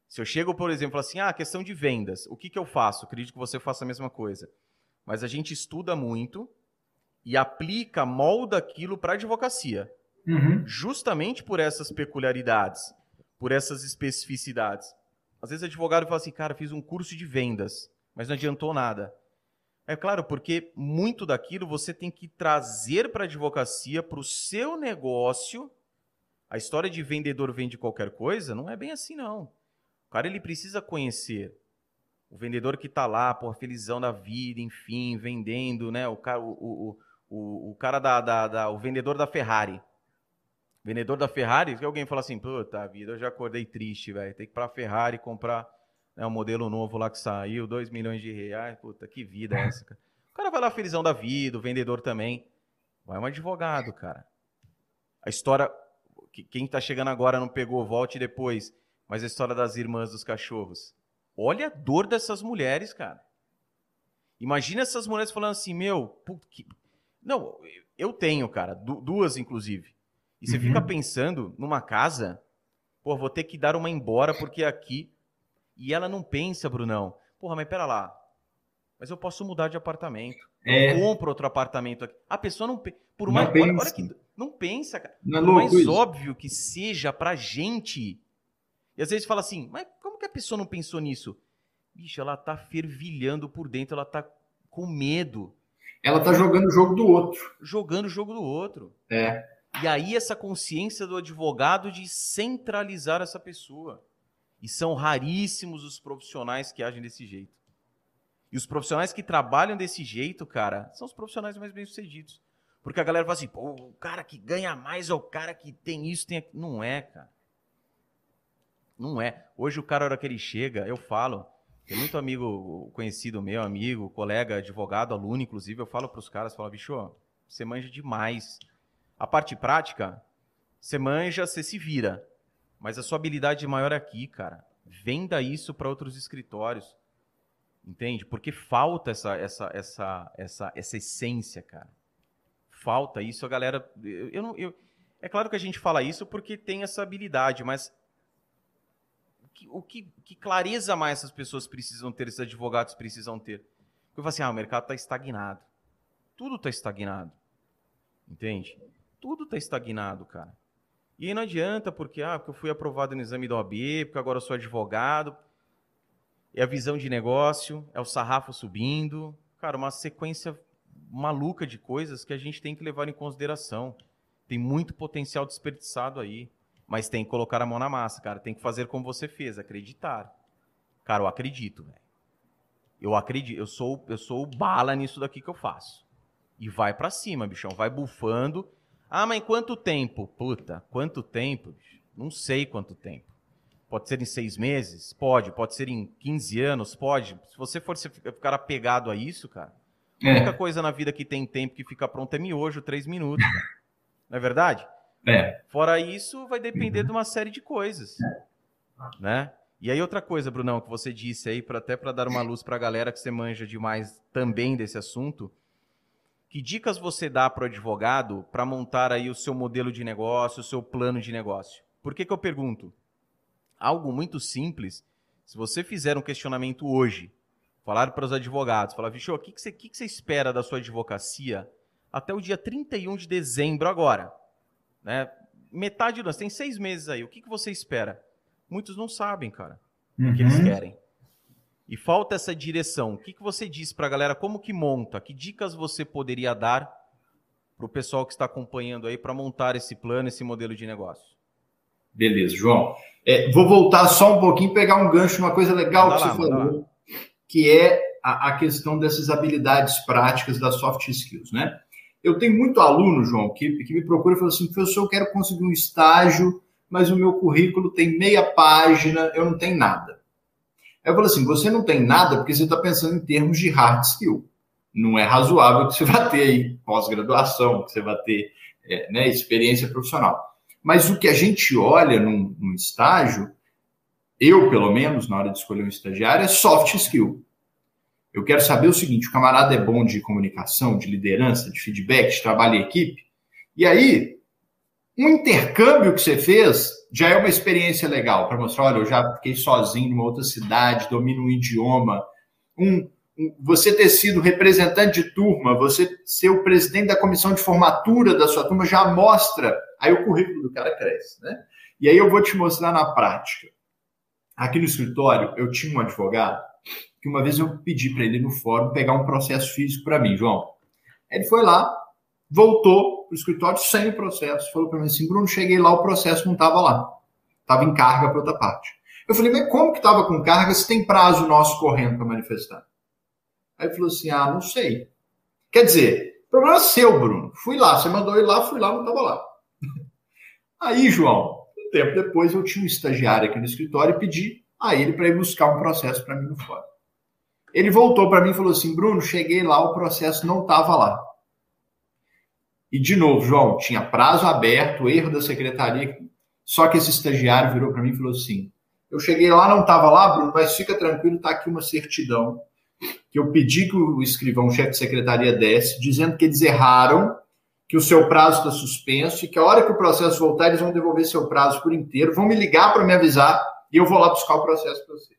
Se eu chego, por exemplo, assim, ah, questão de vendas, o que, que eu faço? Acredito que você faça a mesma coisa. Mas a gente estuda muito e aplica, molda aquilo para a advocacia. Uhum. Justamente por essas peculiaridades, por essas especificidades. Às vezes o advogado fala assim, cara, fiz um curso de vendas, mas não adiantou nada. É claro, porque muito daquilo você tem que trazer para a advocacia, para o seu negócio. A história de vendedor vende qualquer coisa não é bem assim, não. O cara ele precisa conhecer o vendedor que está lá, por felizão da vida, enfim, vendendo, né? O cara, o, o, o, o cara da, da, da, o vendedor da Ferrari. Vendedor da Ferrari, que alguém fala assim, puta vida, eu já acordei triste, velho. Tem que ir pra Ferrari comprar né, um modelo novo lá que saiu, 2 milhões de reais. Puta, que vida é essa, cara? O cara vai lá felizão da vida, o vendedor também. Vai um advogado, cara. A história, quem tá chegando agora não pegou, volte depois mas a história das irmãs dos cachorros. Olha a dor dessas mulheres, cara. Imagina essas mulheres falando assim, meu, que... não, eu tenho, cara, duas inclusive. E você uhum. fica pensando numa casa, pô, vou ter que dar uma embora porque aqui. E ela não pensa, Brunão. Porra, mas pera lá. Mas eu posso mudar de apartamento. É. Eu compro outro apartamento aqui. A pessoa não por mais não olha, olha que não pensa, cara. Não é por mais óbvio que seja pra gente e às vezes fala assim, mas como que a pessoa não pensou nisso? Bicho, ela tá fervilhando por dentro, ela tá com medo. Ela tá jogando o jogo do outro. Jogando o jogo do outro. É. E aí essa consciência do advogado de centralizar essa pessoa. E são raríssimos os profissionais que agem desse jeito. E os profissionais que trabalham desse jeito, cara, são os profissionais mais bem-sucedidos. Porque a galera fala assim, pô, o cara que ganha mais é o cara que tem isso, tem aquilo. Não é, cara. Não é. Hoje o cara, a hora que ele chega, eu falo. Tem muito amigo conhecido meu, amigo, colega, advogado, aluno, inclusive, eu falo para os caras, falo, bicho, você manja demais. A parte prática, você manja, você se vira. Mas a sua habilidade maior aqui, cara. Venda isso para outros escritórios. Entende? Porque falta essa, essa, essa, essa, essa essência, cara. Falta isso, a galera. Eu, eu não, eu, é claro que a gente fala isso porque tem essa habilidade, mas o que, que clareza mais essas pessoas precisam ter, esses advogados precisam ter? Porque eu falo assim, ah, o mercado está estagnado. Tudo está estagnado. Entende? Tudo está estagnado, cara. E aí não adianta porque, ah, porque eu fui aprovado no exame da OAB, porque agora eu sou advogado. É a visão de negócio, é o sarrafo subindo. Cara, uma sequência maluca de coisas que a gente tem que levar em consideração. Tem muito potencial desperdiçado aí. Mas tem que colocar a mão na massa, cara. Tem que fazer como você fez, acreditar. Cara, eu acredito, velho. Eu acredito, eu sou, eu sou bala nisso daqui que eu faço. E vai para cima, bichão, vai bufando. Ah, mas em quanto tempo? Puta, quanto tempo? Não sei quanto tempo. Pode ser em seis meses? Pode. Pode ser em 15 anos? Pode. Se você for ficar apegado a isso, cara, A única coisa na vida que tem tempo que fica pronto é miojo, três minutos. Não é verdade? É. Fora isso, vai depender de uma série de coisas. Né? E aí outra coisa, Brunão, que você disse aí, pra, até para dar uma luz para a galera que você manja demais também desse assunto, que dicas você dá para o advogado para montar aí o seu modelo de negócio, o seu plano de negócio? Por que, que eu pergunto? Algo muito simples, se você fizer um questionamento hoje, falar para os advogados, falar, bicho, o que, que, você, que, que você espera da sua advocacia até o dia 31 de dezembro agora? Né? Metade do ano, tem seis meses aí, o que, que você espera? Muitos não sabem, cara, uhum. o que eles uhum. querem. E falta essa direção. O que, que você diz para a galera? Como que monta? Que dicas você poderia dar para o pessoal que está acompanhando aí para montar esse plano, esse modelo de negócio? Beleza, João. É, vou voltar só um pouquinho, pegar um gancho, uma coisa legal que lá, você falou, que é a, a, questão dessas habilidades práticas das soft skills, né? Eu tenho muito aluno, João, que, que me procura e fala assim, professor, eu quero conseguir um estágio, mas o meu currículo tem meia página, eu não tenho nada. Eu falo assim, você não tem nada porque você está pensando em termos de hard skill. Não é razoável que você vá ter aí pós-graduação, que você vá ter é, né, experiência profissional. Mas o que a gente olha num, num estágio, eu pelo menos, na hora de escolher um estagiário, é soft skill. Eu quero saber o seguinte: o camarada é bom de comunicação, de liderança, de feedback, de trabalho em equipe. E aí, um intercâmbio que você fez já é uma experiência legal para mostrar, olha, eu já fiquei sozinho numa outra cidade, domino um idioma. Um, um, você ter sido representante de turma, você ser o presidente da comissão de formatura da sua turma já mostra, aí o currículo do cara cresce, né? E aí eu vou te mostrar na prática. Aqui no escritório, eu tinha um advogado que uma vez eu pedi para ele no fórum pegar um processo físico para mim, João. Ele foi lá, voltou para o escritório sem o processo. Falou para mim assim, Bruno, cheguei lá, o processo não estava lá. Estava em carga para outra parte. Eu falei, mas como que estava com carga se tem prazo nosso correndo para manifestar? Aí ele falou assim, ah, não sei. Quer dizer, problema seu, Bruno. Fui lá, você mandou ir lá, fui lá, não estava lá. Aí, João, um tempo depois eu tinha um estagiário aqui no escritório e pedi a ele para ir buscar um processo para mim no fórum. Ele voltou para mim e falou assim, Bruno, cheguei lá, o processo não estava lá. E, de novo, João, tinha prazo aberto, erro da secretaria. Só que esse estagiário virou para mim e falou assim: Eu cheguei lá, não estava lá, Bruno, mas fica tranquilo, está aqui uma certidão que eu pedi que o escrivão, o chefe de secretaria, desse, dizendo que eles erraram, que o seu prazo está suspenso e que a hora que o processo voltar, eles vão devolver seu prazo por inteiro, vão me ligar para me avisar e eu vou lá buscar o processo para você.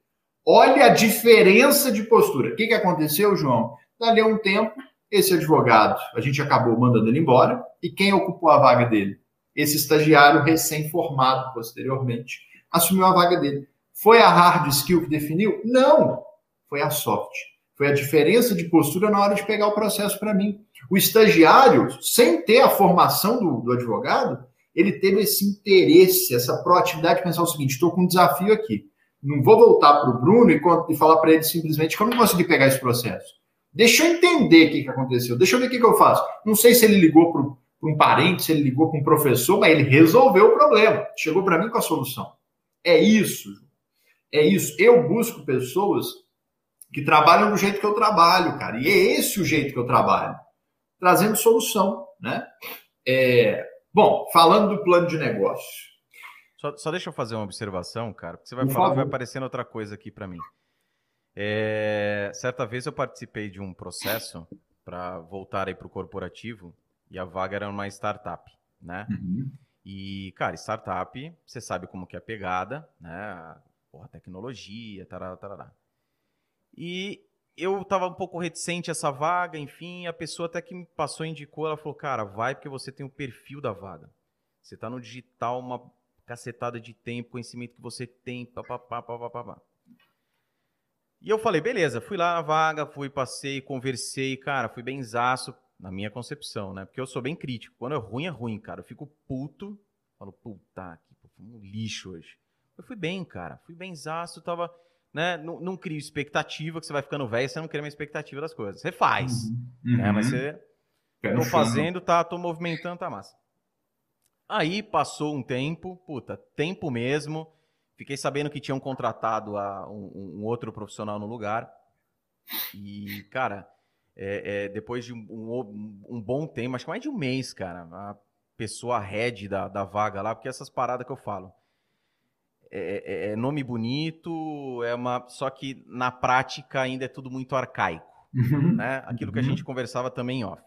Olha a diferença de postura. O que, que aconteceu, João? Dali a um tempo, esse advogado, a gente acabou mandando ele embora. E quem ocupou a vaga dele? Esse estagiário recém-formado posteriormente assumiu a vaga dele. Foi a hard skill que definiu? Não! Foi a soft. Foi a diferença de postura na hora de pegar o processo para mim. O estagiário, sem ter a formação do, do advogado, ele teve esse interesse, essa proatividade de pensar o seguinte: estou com um desafio aqui. Não vou voltar para o Bruno e, e falar para ele simplesmente que eu não consegui pegar esse processo. Deixa eu entender o que, que aconteceu. Deixa eu ver o que, que eu faço. Não sei se ele ligou para um parente, se ele ligou para um professor, mas ele resolveu o problema. Chegou para mim com a solução. É isso. É isso. Eu busco pessoas que trabalham do jeito que eu trabalho, cara. E é esse o jeito que eu trabalho. Trazendo solução, né? É... Bom, falando do plano de negócio. Só, só deixa eu fazer uma observação, cara, porque você vai Por falar, favor. vai aparecendo outra coisa aqui para mim. É, certa vez eu participei de um processo para voltar aí para o corporativo e a vaga era uma startup, né? Uhum. E, cara, startup, você sabe como que é a pegada, né? Porra, tecnologia, tarará, tarará. E eu estava um pouco reticente a essa vaga, enfim, a pessoa até que me passou indicou, ela falou, cara, vai porque você tem o perfil da vaga. Você está no digital, uma cacetada de tempo, conhecimento que você tem, papapá, papapá. E eu falei, beleza, fui lá na vaga, fui, passei, conversei, cara, fui bem zaço, na minha concepção, né? Porque eu sou bem crítico. Quando é ruim, é ruim, cara. Eu fico puto, falo, puta, que um lixo hoje. Eu fui bem, cara, fui bem zaço, tava, né? Não, não crio expectativa, que você vai ficando velho, você não cria uma expectativa das coisas. Você faz, uhum. né? Mas você, tô fazendo, tá, tô movimentando, tá massa. Aí passou um tempo, puta, tempo mesmo, Fiquei sabendo que tinham contratado a, um, um, outro profissional no lugar. E, cara, é, é, depois de um, um, um, bom tempo, acho que mais de um mês, cara, a pessoa head da, da vaga lá, porque essas paradas que eu falo. É, é, é, nome bonito, é uma. Só que na prática ainda é tudo muito arcaico. Uhum. Né? Aquilo que a gente conversava também off.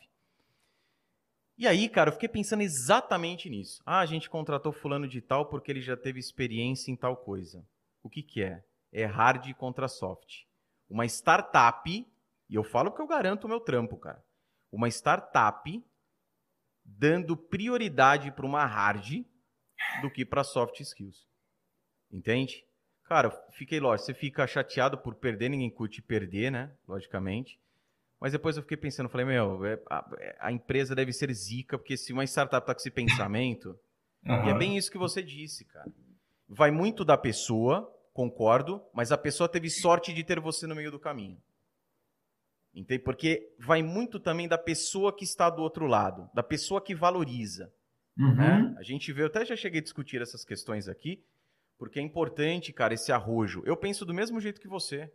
E aí, cara, eu fiquei pensando exatamente nisso. Ah, a gente contratou fulano de tal porque ele já teve experiência em tal coisa. O que, que é? É hard contra soft. Uma startup e eu falo porque eu garanto o meu trampo, cara. Uma startup dando prioridade para uma hard do que para soft skills. Entende? Cara, fiquei, lógico, você fica chateado por perder, ninguém curte perder, né? Logicamente. Mas depois eu fiquei pensando, falei, meu, é, a, a empresa deve ser zica, porque se uma startup tá com esse pensamento, uhum. e é bem isso que você disse, cara. Vai muito da pessoa, concordo, mas a pessoa teve sorte de ter você no meio do caminho. Entende? Porque vai muito também da pessoa que está do outro lado, da pessoa que valoriza. Uhum. Né? A gente vê, eu até já cheguei a discutir essas questões aqui, porque é importante, cara, esse arrojo. Eu penso do mesmo jeito que você.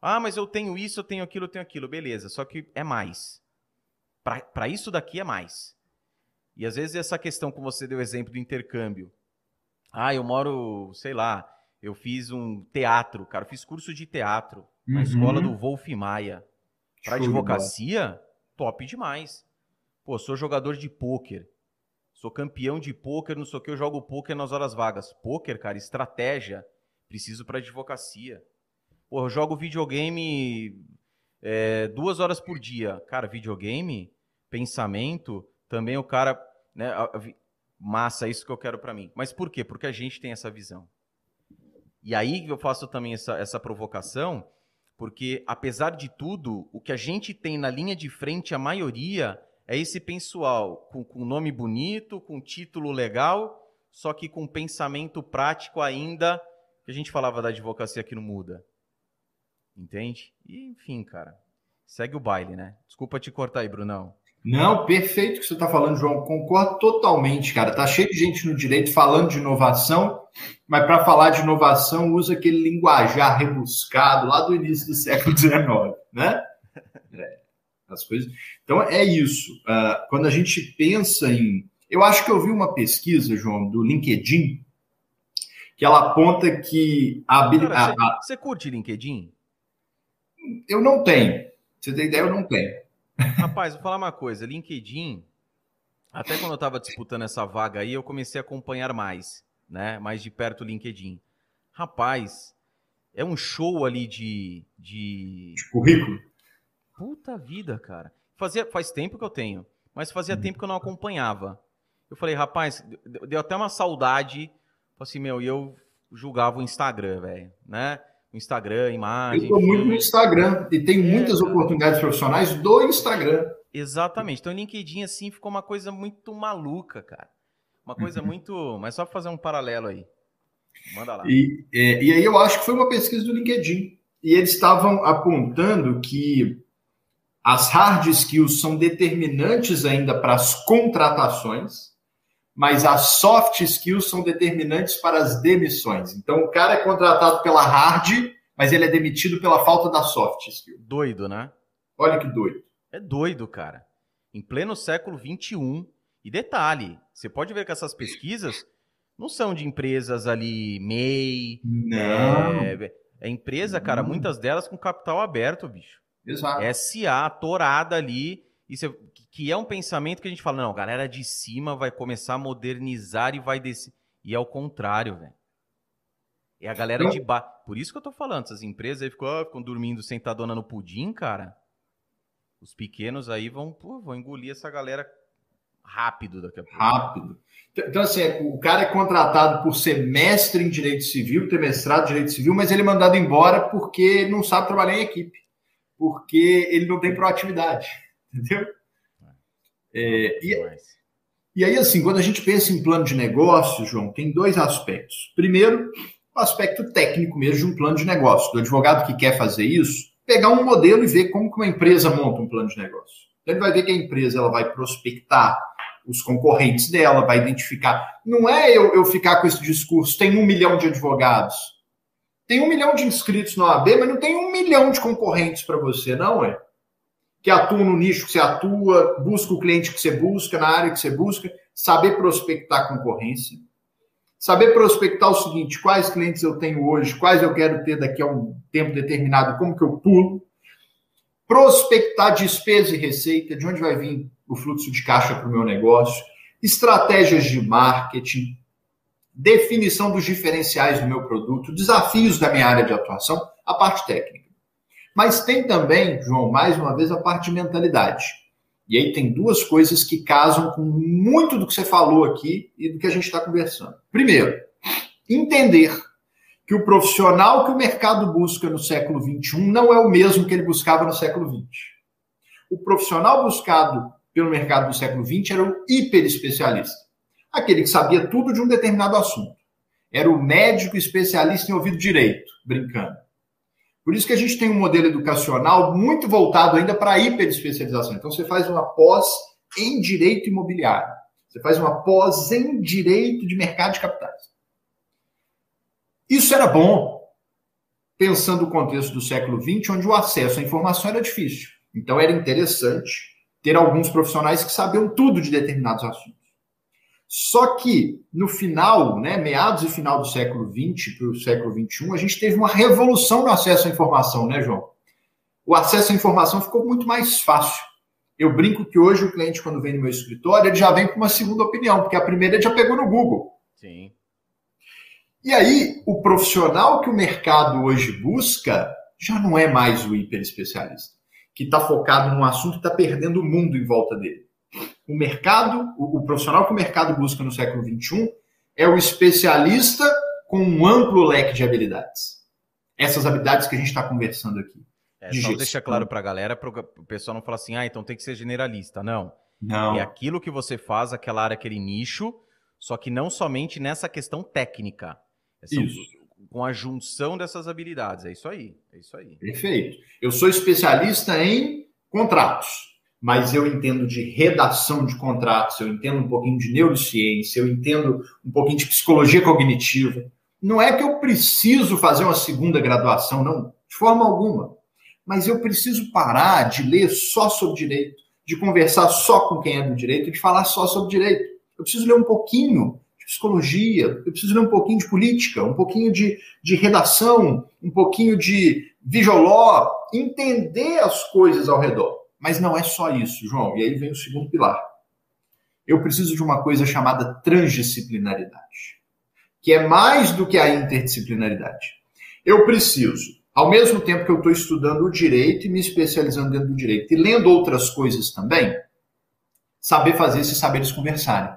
Ah, mas eu tenho isso, eu tenho aquilo, eu tenho aquilo. Beleza, só que é mais. Para isso daqui é mais. E às vezes essa questão, como você deu o exemplo do intercâmbio. Ah, eu moro, sei lá, eu fiz um teatro, cara, eu fiz curso de teatro na uhum. escola do Wolf Maia. Para advocacia, top demais. Pô, sou jogador de pôquer. Sou campeão de pôquer, não sei o que, eu jogo pôquer nas horas vagas. Pôquer, cara, estratégia. Preciso para advocacia. Pô, eu jogo videogame é, duas horas por dia. Cara, videogame, pensamento, também o cara. Né, massa, isso que eu quero para mim. Mas por quê? Porque a gente tem essa visão. E aí eu faço também essa, essa provocação porque, apesar de tudo, o que a gente tem na linha de frente, a maioria, é esse pessoal com, com nome bonito, com título legal, só que com pensamento prático ainda, que a gente falava da advocacia que não muda. Entende? E, enfim, cara, segue o baile, né? Desculpa te cortar aí, Brunão. Não, perfeito o que você está falando, João. Concordo totalmente, cara. Tá cheio de gente no direito falando de inovação, mas para falar de inovação usa aquele linguajar rebuscado lá do início do século XIX, né? É, as coisas. Então é isso. Uh, quando a gente pensa em, eu acho que eu vi uma pesquisa, João, do LinkedIn, que ela aponta que a habilidade. Você, você curte LinkedIn? Eu não tenho. Você tem ideia? Eu não tenho. Rapaz, vou falar uma coisa. LinkedIn, até quando eu estava disputando essa vaga aí, eu comecei a acompanhar mais, né? Mais de perto o LinkedIn. Rapaz, é um show ali de. De, de currículo. Puta vida, cara. Fazia, faz tempo que eu tenho, mas fazia hum. tempo que eu não acompanhava. Eu falei, rapaz, deu até uma saudade. Falei assim, meu, e eu julgava o Instagram, velho, né? Instagram, imagem. Eu estou muito no Instagram e tem é, muitas oportunidades profissionais do Instagram. Exatamente. Então, o LinkedIn, assim, ficou uma coisa muito maluca, cara. Uma coisa muito. Mas só para fazer um paralelo aí. Manda lá. E, é, e aí eu acho que foi uma pesquisa do LinkedIn. E eles estavam apontando que as hard skills são determinantes ainda para as contratações mas as soft skills são determinantes para as demissões. Então, o cara é contratado pela hard, mas ele é demitido pela falta da soft skill. Doido, né? Olha que doido. É doido, cara. Em pleno século XXI. E detalhe, você pode ver que essas pesquisas não são de empresas ali MEI. Não. É, é empresa, cara, muitas delas com capital aberto, bicho. Exato. SA, torada ali. E você, que é um pensamento que a gente fala, não, a galera de cima vai começar a modernizar e vai descer. E é o contrário, velho. É a galera de baixo. Por isso que eu tô falando, essas empresas aí ficam, ah, ficam dormindo sentadona no pudim, cara. Os pequenos aí vão, pô, vão engolir essa galera rápido daqui a pouco. Rápido. Então, então assim, é, o cara é contratado por ser mestre em direito civil, ter mestrado em direito civil, mas ele é mandado embora porque não sabe trabalhar em equipe. Porque ele não tem proatividade. Entendeu? É, e, e aí, assim, quando a gente pensa em plano de negócio, João, tem dois aspectos. Primeiro, o aspecto técnico mesmo de um plano de negócio, do advogado que quer fazer isso, pegar um modelo e ver como que uma empresa monta um plano de negócio. Então, ele vai ver que a empresa ela vai prospectar os concorrentes dela, vai identificar. Não é eu, eu ficar com esse discurso, tem um milhão de advogados. Tem um milhão de inscritos no AB, mas não tem um milhão de concorrentes para você, não é? Que atua no nicho que você atua, busca o cliente que você busca, na área que você busca, saber prospectar concorrência, saber prospectar o seguinte: quais clientes eu tenho hoje, quais eu quero ter daqui a um tempo determinado, como que eu pulo, prospectar despesa e receita, de onde vai vir o fluxo de caixa para o meu negócio, estratégias de marketing, definição dos diferenciais do meu produto, desafios da minha área de atuação, a parte técnica. Mas tem também, João, mais uma vez, a parte de mentalidade. E aí tem duas coisas que casam com muito do que você falou aqui e do que a gente está conversando. Primeiro, entender que o profissional que o mercado busca no século XXI não é o mesmo que ele buscava no século XX. O profissional buscado pelo mercado do século XX era o hiper especialista aquele que sabia tudo de um determinado assunto. Era o médico especialista em ouvido direito, brincando. Por isso que a gente tem um modelo educacional muito voltado ainda para a hiperespecialização. Então, você faz uma pós em direito imobiliário. Você faz uma pós em direito de mercado de capitais. Isso era bom, pensando o contexto do século XX, onde o acesso à informação era difícil. Então, era interessante ter alguns profissionais que sabiam tudo de determinados assuntos. Só que no final, né, meados e final do século XX para o século XXI, a gente teve uma revolução no acesso à informação, né, João? O acesso à informação ficou muito mais fácil. Eu brinco que hoje o cliente, quando vem no meu escritório, ele já vem com uma segunda opinião, porque a primeira ele já pegou no Google. Sim. E aí, o profissional que o mercado hoje busca já não é mais o hiper especialista, que está focado num assunto e está perdendo o mundo em volta dele o mercado, o, o profissional que o mercado busca no século XXI é o especialista com um amplo leque de habilidades. Essas habilidades que a gente está conversando aqui. É, de só deixa claro para a galera, para o pessoal não falar assim, ah, então tem que ser generalista. Não. Não. É aquilo que você faz, aquela área, aquele nicho, só que não somente nessa questão técnica. Essa, isso. Com a junção dessas habilidades. É isso aí. É isso aí. Perfeito. Eu sou especialista em contratos mas eu entendo de redação de contratos, eu entendo um pouquinho de neurociência, eu entendo um pouquinho de psicologia cognitiva. Não é que eu preciso fazer uma segunda graduação, não, de forma alguma. Mas eu preciso parar de ler só sobre direito, de conversar só com quem é do direito, de falar só sobre direito. Eu preciso ler um pouquinho de psicologia, eu preciso ler um pouquinho de política, um pouquinho de, de redação, um pouquinho de visual entender as coisas ao redor. Mas não é só isso, João. E aí vem o segundo pilar. Eu preciso de uma coisa chamada transdisciplinaridade, que é mais do que a interdisciplinaridade. Eu preciso, ao mesmo tempo que eu estou estudando o direito e me especializando dentro do direito e lendo outras coisas também, saber fazer esses saberes conversarem.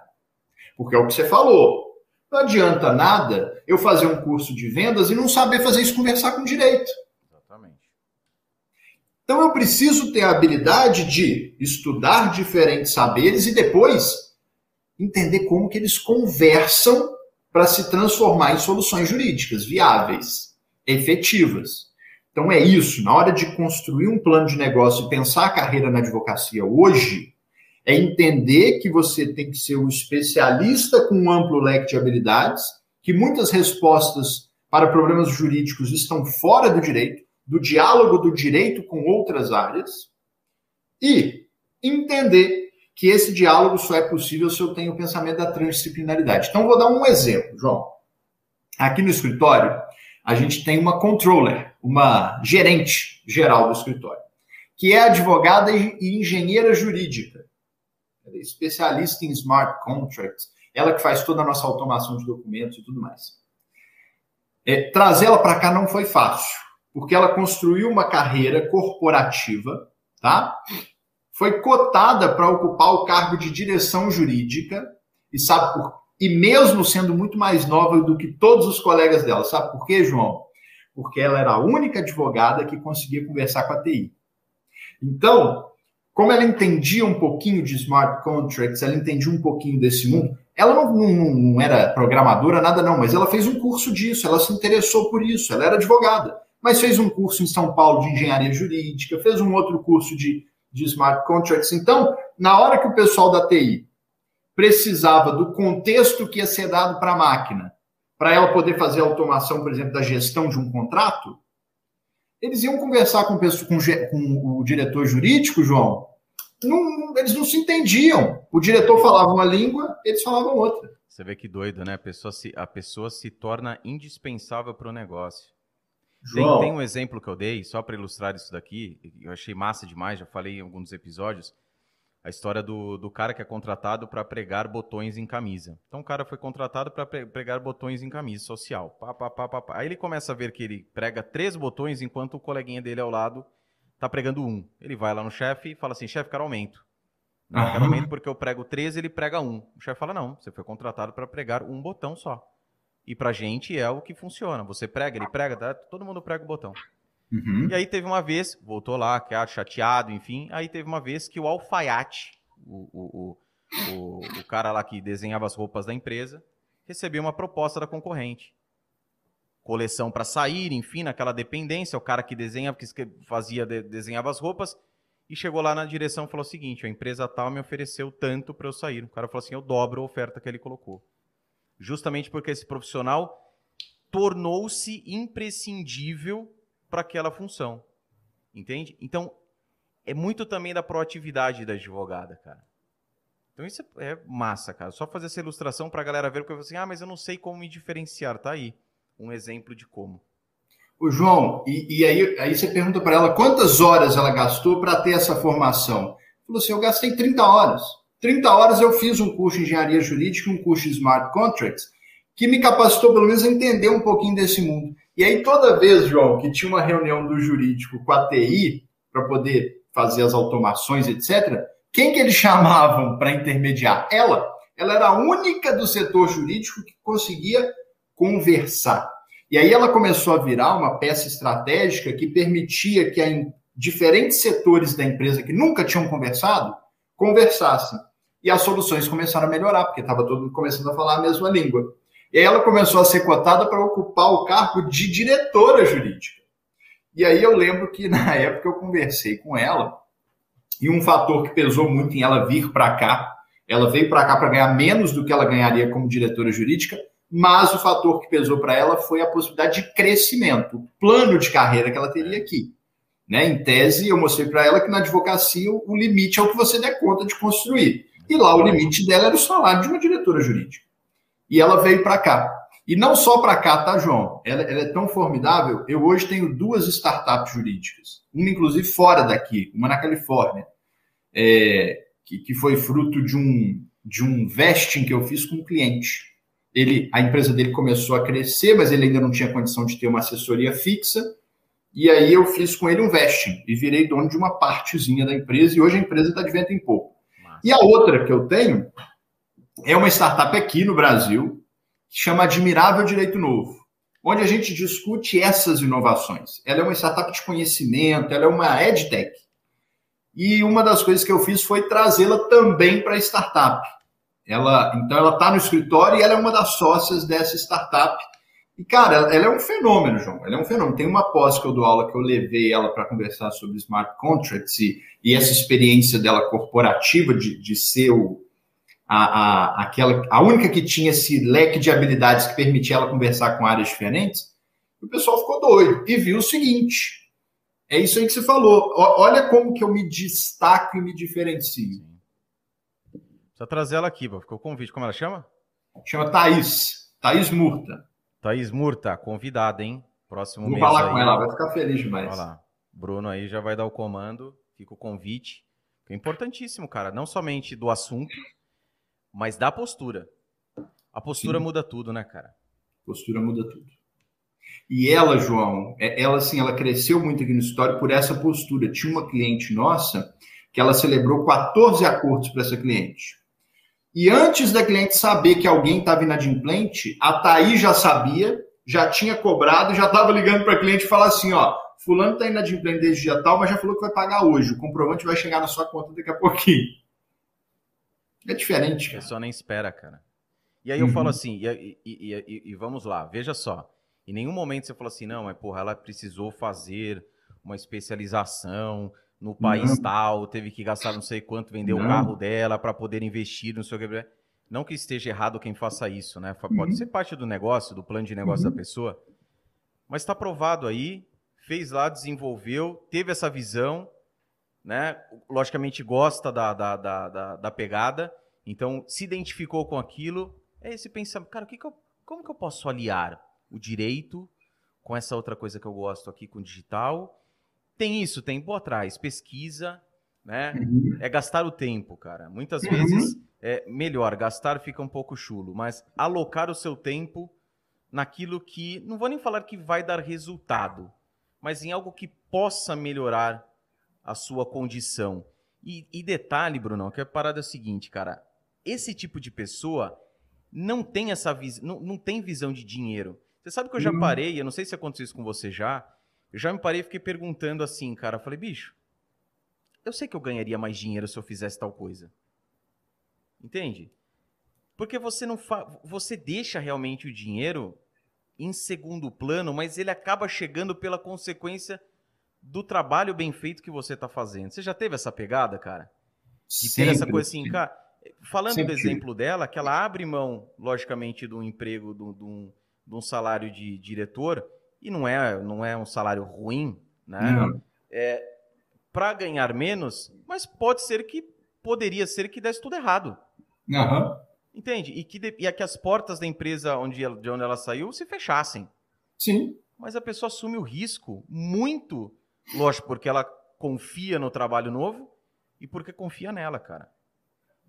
Porque é o que você falou. Não adianta nada eu fazer um curso de vendas e não saber fazer isso conversar com direito. Então eu preciso ter a habilidade de estudar diferentes saberes e depois entender como que eles conversam para se transformar em soluções jurídicas viáveis, efetivas. Então é isso, na hora de construir um plano de negócio e pensar a carreira na advocacia hoje, é entender que você tem que ser um especialista com um amplo leque de habilidades, que muitas respostas para problemas jurídicos estão fora do direito, do diálogo do direito com outras áreas e entender que esse diálogo só é possível se eu tenho o pensamento da transdisciplinaridade. Então, vou dar um exemplo, João. Aqui no escritório, a gente tem uma controller, uma gerente geral do escritório, que é advogada e engenheira jurídica, é especialista em smart contracts, ela que faz toda a nossa automação de documentos e tudo mais. É, Trazê-la para cá não foi fácil porque ela construiu uma carreira corporativa, tá? Foi cotada para ocupar o cargo de direção jurídica e sabe por e mesmo sendo muito mais nova do que todos os colegas dela, sabe por quê, João? Porque ela era a única advogada que conseguia conversar com a TI. Então, como ela entendia um pouquinho de smart contracts, ela entendia um pouquinho desse mundo, ela não, não, não, era programadora, nada não, mas ela fez um curso disso, ela se interessou por isso, ela era advogada mas fez um curso em São Paulo de engenharia jurídica, fez um outro curso de, de smart contracts. Então, na hora que o pessoal da TI precisava do contexto que ia ser dado para a máquina, para ela poder fazer a automação, por exemplo, da gestão de um contrato, Eles iam conversar com, com, com o diretor jurídico, João, não, eles não se entendiam. O diretor falava uma língua, eles falavam outra. Você vê que doido, né? A pessoa se, a pessoa se torna indispensável para o negócio. Tem, tem, um exemplo que eu dei, só para ilustrar isso daqui, eu achei massa demais, já falei em alguns episódios, a história do, do cara que é contratado para pregar botões em camisa. Então o cara foi contratado para pregar botões em camisa social. Pá, pá, pá, pá, Aí ele começa a ver que ele prega três botões enquanto o coleguinha dele ao lado tá pregando um. Ele vai lá no chefe e fala assim, chefe, quero aumento. Não, quero aumento porque eu prego três, ele prega um. O chefe fala, não, você foi contratado para pregar um botão só. E pra gente é o que funciona. Você prega, ele prega, tá? todo mundo prega o botão. Uhum. E aí teve uma vez, voltou lá, chateado, enfim. Aí teve uma vez que o alfaiate, o, o, o, o, cara lá que desenhava as roupas da empresa, recebeu uma proposta da concorrente. Coleção para sair, enfim, naquela dependência, o cara que desenha, que fazia, desenhava as roupas, e chegou lá na direção e falou o seguinte: a empresa tal me ofereceu tanto para eu sair. O cara falou assim: eu dobro a oferta que ele colocou justamente porque esse profissional tornou-se imprescindível para aquela função. Entende? Então, é muito também da proatividade da advogada, cara. Então isso é massa, cara. Só fazer essa ilustração para a galera ver, porque eu assim, ah, mas eu não sei como me diferenciar. Tá aí um exemplo de como. O João, e, e aí, aí você pergunta para ela quantas horas ela gastou para ter essa formação. Falou assim, eu gastei 30 horas. 30 horas eu fiz um curso de engenharia jurídica, um curso de smart contracts, que me capacitou pelo menos a entender um pouquinho desse mundo. E aí toda vez, João, que tinha uma reunião do jurídico com a TI para poder fazer as automações, etc., quem que eles chamavam para intermediar? Ela. Ela era a única do setor jurídico que conseguia conversar. E aí ela começou a virar uma peça estratégica que permitia que diferentes setores da empresa que nunca tinham conversado conversassem e as soluções começaram a melhorar, porque estava todo mundo começando a falar a mesma língua. E aí ela começou a ser cotada para ocupar o cargo de diretora jurídica. E aí eu lembro que na época eu conversei com ela, e um fator que pesou muito em ela vir para cá, ela veio para cá para ganhar menos do que ela ganharia como diretora jurídica, mas o fator que pesou para ela foi a possibilidade de crescimento, o plano de carreira que ela teria aqui. Né? Em tese, eu mostrei para ela que na advocacia o limite é o que você der conta de construir. E lá o limite dela era o salário de uma diretora jurídica. E ela veio para cá. E não só para cá, tá, João? Ela, ela, é tão formidável. Eu hoje tenho duas startups jurídicas, uma inclusive fora daqui, uma na Califórnia, é, que, que foi fruto de um, de um vesting que eu fiz com um cliente. Ele, a empresa dele começou a crescer, mas ele ainda não tinha condição de ter uma assessoria fixa. E aí eu fiz com ele um vesting e virei dono de uma partezinha da empresa. E hoje a empresa está de vento em pouco. E a outra que eu tenho é uma startup aqui no Brasil, que chama Admirável Direito Novo, onde a gente discute essas inovações. Ela é uma startup de conhecimento, ela é uma edtech. E uma das coisas que eu fiz foi trazê-la também para a startup. Ela, então ela está no escritório e ela é uma das sócias dessa startup. E, cara, ela, ela é um fenômeno, João. Ela é um fenômeno. Tem uma pós que eu dou aula que eu levei ela para conversar sobre smart contracts e e essa experiência dela corporativa de, de ser o, a, a, aquela, a única que tinha esse leque de habilidades que permitia ela conversar com áreas diferentes, o pessoal ficou doido e viu o seguinte: é isso aí que você falou. olha como que eu me destaco e me diferencio. Precisa trazer ela aqui, ficou o convite. Como ela chama? Chama Thaís. Thaís Murta. Thaís Murta, convidada, hein? Próximo Vou mês. Vou falar aí. com ela, vai ficar feliz demais. Olha lá. Bruno aí já vai dar o comando. Fica o convite. É importantíssimo, cara. Não somente do assunto, mas da postura. A postura Sim. muda tudo, né, cara? Postura muda tudo. E ela, João, é, ela assim, ela cresceu muito aqui no histórico por essa postura. Tinha uma cliente nossa que ela celebrou 14 acordos para essa cliente. E antes da cliente saber que alguém estava inadimplente, a Thaís já sabia, já tinha cobrado, já estava ligando para a cliente e falar assim, ó, fulano está inadimplente desde dia tal, mas já falou que vai pagar hoje. O comprovante vai chegar na sua conta daqui a pouquinho. É diferente. Cara. A pessoa nem espera, cara. E aí eu uhum. falo assim, e, e, e, e, vamos lá, veja só. Em nenhum momento você falou assim, não, mas porra, ela precisou fazer uma especialização no país não. tal, teve que gastar não sei quanto, vender não. o carro dela para poder investir, não sei o que. Não que esteja errado quem faça isso, né? Pode uhum. ser parte do negócio, do plano de negócio uhum. da pessoa. Mas está provado aí fez lá, desenvolveu, teve essa visão, né? Logicamente gosta da, da, da, da, da pegada, então se identificou com aquilo. É esse pensamento, cara, o que, que eu, como que eu posso aliar o direito com essa outra coisa que eu gosto aqui com o digital? Tem isso, tem por atrás, pesquisa, né? Uhum. É gastar o tempo, cara. Muitas uhum. vezes é melhor, gastar fica um pouco chulo, mas alocar o seu tempo naquilo que, não vou nem falar que vai dar resultado, mas em algo que possa melhorar a sua condição. E, e detalhe, Bruno, que a parada é o seguinte, cara. Esse tipo de pessoa não tem essa visão, não, não tem visão de dinheiro. Você sabe que eu já uhum. parei, eu não sei se aconteceu isso com você já, eu já me parei e fiquei perguntando assim, cara. Eu falei, bicho, eu sei que eu ganharia mais dinheiro se eu fizesse tal coisa. Entende? Porque você não fa... você deixa realmente o dinheiro em segundo plano, mas ele acaba chegando pela consequência do trabalho bem feito que você está fazendo. Você já teve essa pegada, cara? De Sempre. ter essa coisa assim, cara. Falando Sempre. do exemplo dela, que ela abre mão, logicamente, do emprego, de um, de um salário de diretor, e não é, não é um salário ruim, né? É, para ganhar menos, mas pode ser que poderia ser que desse tudo errado. Uhum. Entende? E que, de, e que as portas da empresa onde ela, de onde ela saiu se fechassem. Sim. Mas a pessoa assume o risco muito, lógico, porque ela confia no trabalho novo e porque confia nela, cara.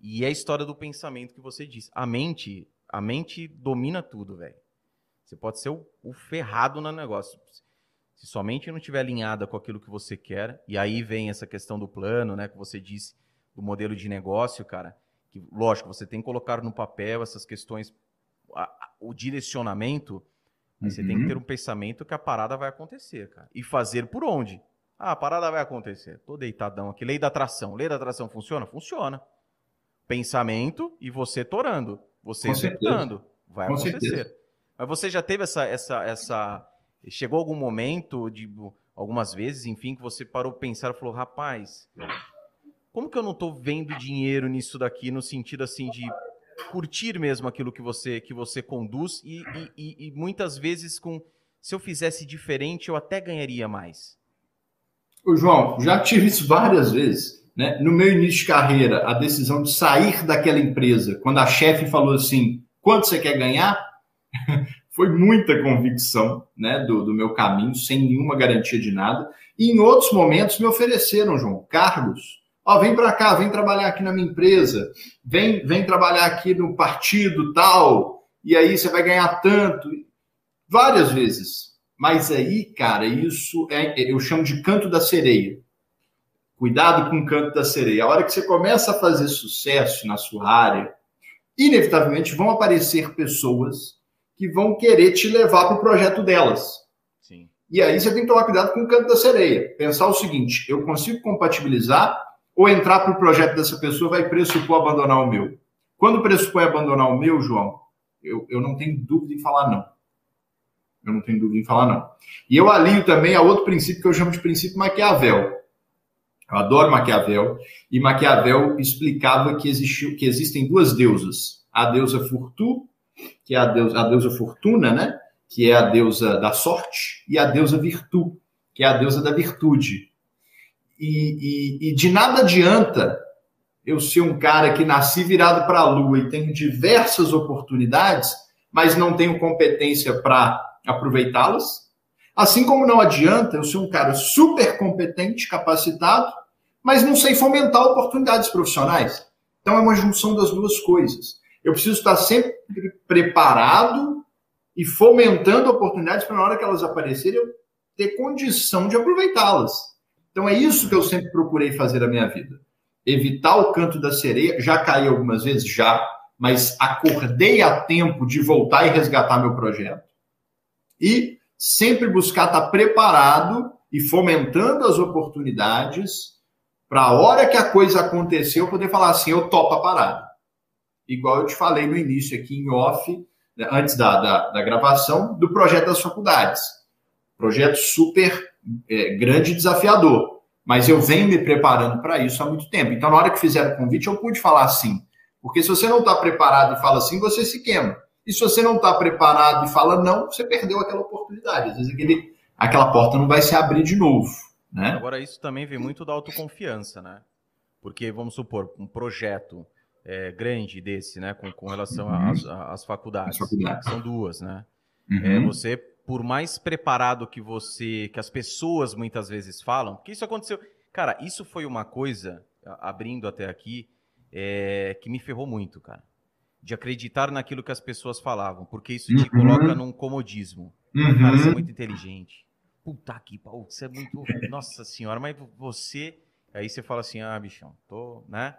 E é a história do pensamento que você disse. A mente, a mente domina tudo, velho. Você pode ser o, o ferrado no negócio. Se sua mente não estiver alinhada com aquilo que você quer, e aí vem essa questão do plano, né, que você disse, do modelo de negócio, cara que, lógico, você tem que colocar no papel essas questões, a, a, o direcionamento, mas uhum. você tem que uhum. ter um pensamento que a parada vai acontecer, cara. E fazer por onde? Ah, a parada vai acontecer. Tô deitadão aqui. Lei da atração. Lei da atração funciona? Funciona. Pensamento e você torando. Você executando. Vai Com acontecer. Certeza. Mas você já teve essa, essa, essa. Chegou algum momento de algumas vezes, enfim, que você parou pensar e falou, rapaz, como que eu não estou vendo dinheiro nisso daqui no sentido assim de curtir mesmo aquilo que você que você conduz e, e, e muitas vezes com se eu fizesse diferente eu até ganharia mais. João, já tive isso várias vezes. Né? No meu início de carreira, a decisão de sair daquela empresa, quando a chefe falou assim, quanto você quer ganhar? Foi muita convicção né, do, do meu caminho, sem nenhuma garantia de nada. E em outros momentos me ofereceram, João, cargos Ó, vem para cá, vem trabalhar aqui na minha empresa, vem, vem trabalhar aqui no partido tal, e aí você vai ganhar tanto. Várias vezes. Mas aí, cara, isso é, eu chamo de canto da sereia. Cuidado com o canto da sereia. A hora que você começa a fazer sucesso na sua área, inevitavelmente vão aparecer pessoas que vão querer te levar para o projeto delas. Sim. E aí você tem que tomar cuidado com o canto da sereia. Pensar o seguinte: eu consigo compatibilizar ou entrar para o projeto dessa pessoa vai pressupor abandonar o meu. Quando pressupõe abandonar o meu, João, eu, eu não tenho dúvida em falar não. Eu não tenho dúvida em falar não. E eu alio também a outro princípio que eu chamo de princípio Maquiavel. Eu adoro Maquiavel. E Maquiavel explicava que, existiu, que existem duas deusas. A deusa Fortu, que é a deusa, a deusa Fortuna, né? Que é a deusa da sorte, e a deusa Virtu, que é a deusa da virtude. E, e, e de nada adianta eu ser um cara que nasci virado para a lua e tenho diversas oportunidades, mas não tenho competência para aproveitá-las. Assim como não adianta eu ser um cara super competente, capacitado, mas não sei fomentar oportunidades profissionais. Então é uma junção das duas coisas. Eu preciso estar sempre preparado e fomentando oportunidades para na hora que elas aparecerem eu ter condição de aproveitá-las. Então é isso que eu sempre procurei fazer na minha vida. Evitar o canto da sereia. Já caí algumas vezes, já, mas acordei a tempo de voltar e resgatar meu projeto. E sempre buscar estar preparado e fomentando as oportunidades para a hora que a coisa aconteceu, poder falar assim, eu topo a parada. Igual eu te falei no início aqui em off, né, antes da, da, da gravação, do projeto das faculdades. Projeto super é, grande e desafiador. Mas eu venho me preparando para isso há muito tempo. Então, na hora que fizeram o convite, eu pude falar assim. Porque se você não está preparado e fala assim, você se queima. E se você não está preparado e fala não, você perdeu aquela oportunidade. Às vezes aquele, aquela porta não vai se abrir de novo. Né? Agora, isso também vem muito da autoconfiança, né? Porque, vamos supor, um projeto é, grande desse, né, com, com relação uhum. às, faculdades, faculdades. são duas, né? Uhum. É, você, por mais preparado que você, que as pessoas muitas vezes falam, porque isso aconteceu, cara, isso foi uma coisa, abrindo até aqui, é, que me ferrou muito, cara de acreditar naquilo que as pessoas falavam, porque isso te uhum. coloca num comodismo. Uhum. Cara, você é muito inteligente. Puta que pau, você é muito. Nossa senhora, mas você. Aí você fala assim: ah, bichão, tô, né?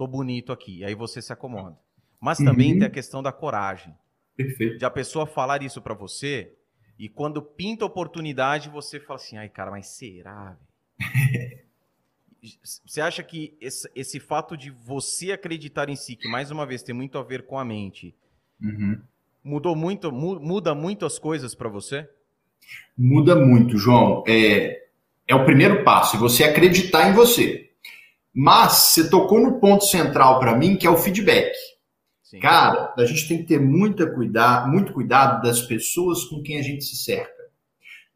Tô bonito aqui. Aí você se acomoda. Mas também uhum. tem a questão da coragem. Perfeito. De a pessoa falar isso para você e quando pinta oportunidade, você fala assim: ai, cara, mas será? Você acha que esse, esse, fato de você acreditar em si, que mais uma vez tem muito a ver com a mente, uhum. mudou muito, muda muito as coisas para você? Muda muito, João. É, é o primeiro passo, você acreditar em você. Mas você tocou no ponto central para mim, que é o feedback. Sim. Cara, a gente tem que ter muita cuidado, muito cuidado das pessoas com quem a gente se cerca.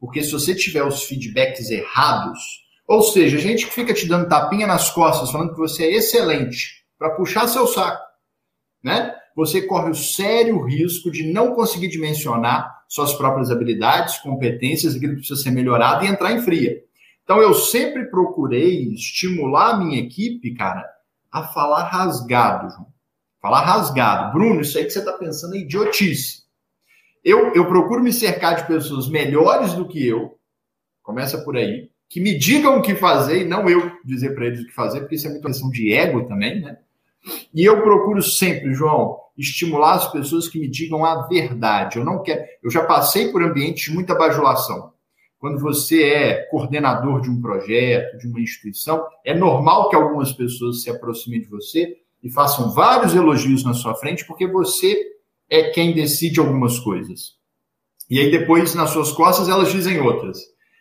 Porque se você tiver os feedbacks errados, ou seja, gente que fica te dando tapinha nas costas, falando que você é excelente, para puxar seu saco, né? Você corre o sério risco de não conseguir dimensionar suas próprias habilidades, competências, aquilo que precisa ser melhorado e entrar em fria. Então eu sempre procurei estimular a minha equipe, cara, a falar rasgado, João. Falar rasgado. Bruno, isso aí que você está pensando é idiotice. Eu, eu procuro me cercar de pessoas melhores do que eu, começa por aí, que me digam o que fazer e não eu dizer para eles o que fazer, porque isso é muita questão de ego também, né? E eu procuro sempre, João, estimular as pessoas que me digam a verdade. Eu não quero. Eu já passei por ambientes de muita bajulação. Quando você é coordenador de um projeto, de uma instituição, é normal que algumas pessoas se aproximem de você e façam vários elogios na sua frente, porque você é quem decide algumas coisas. E aí depois, nas suas costas, elas dizem outras.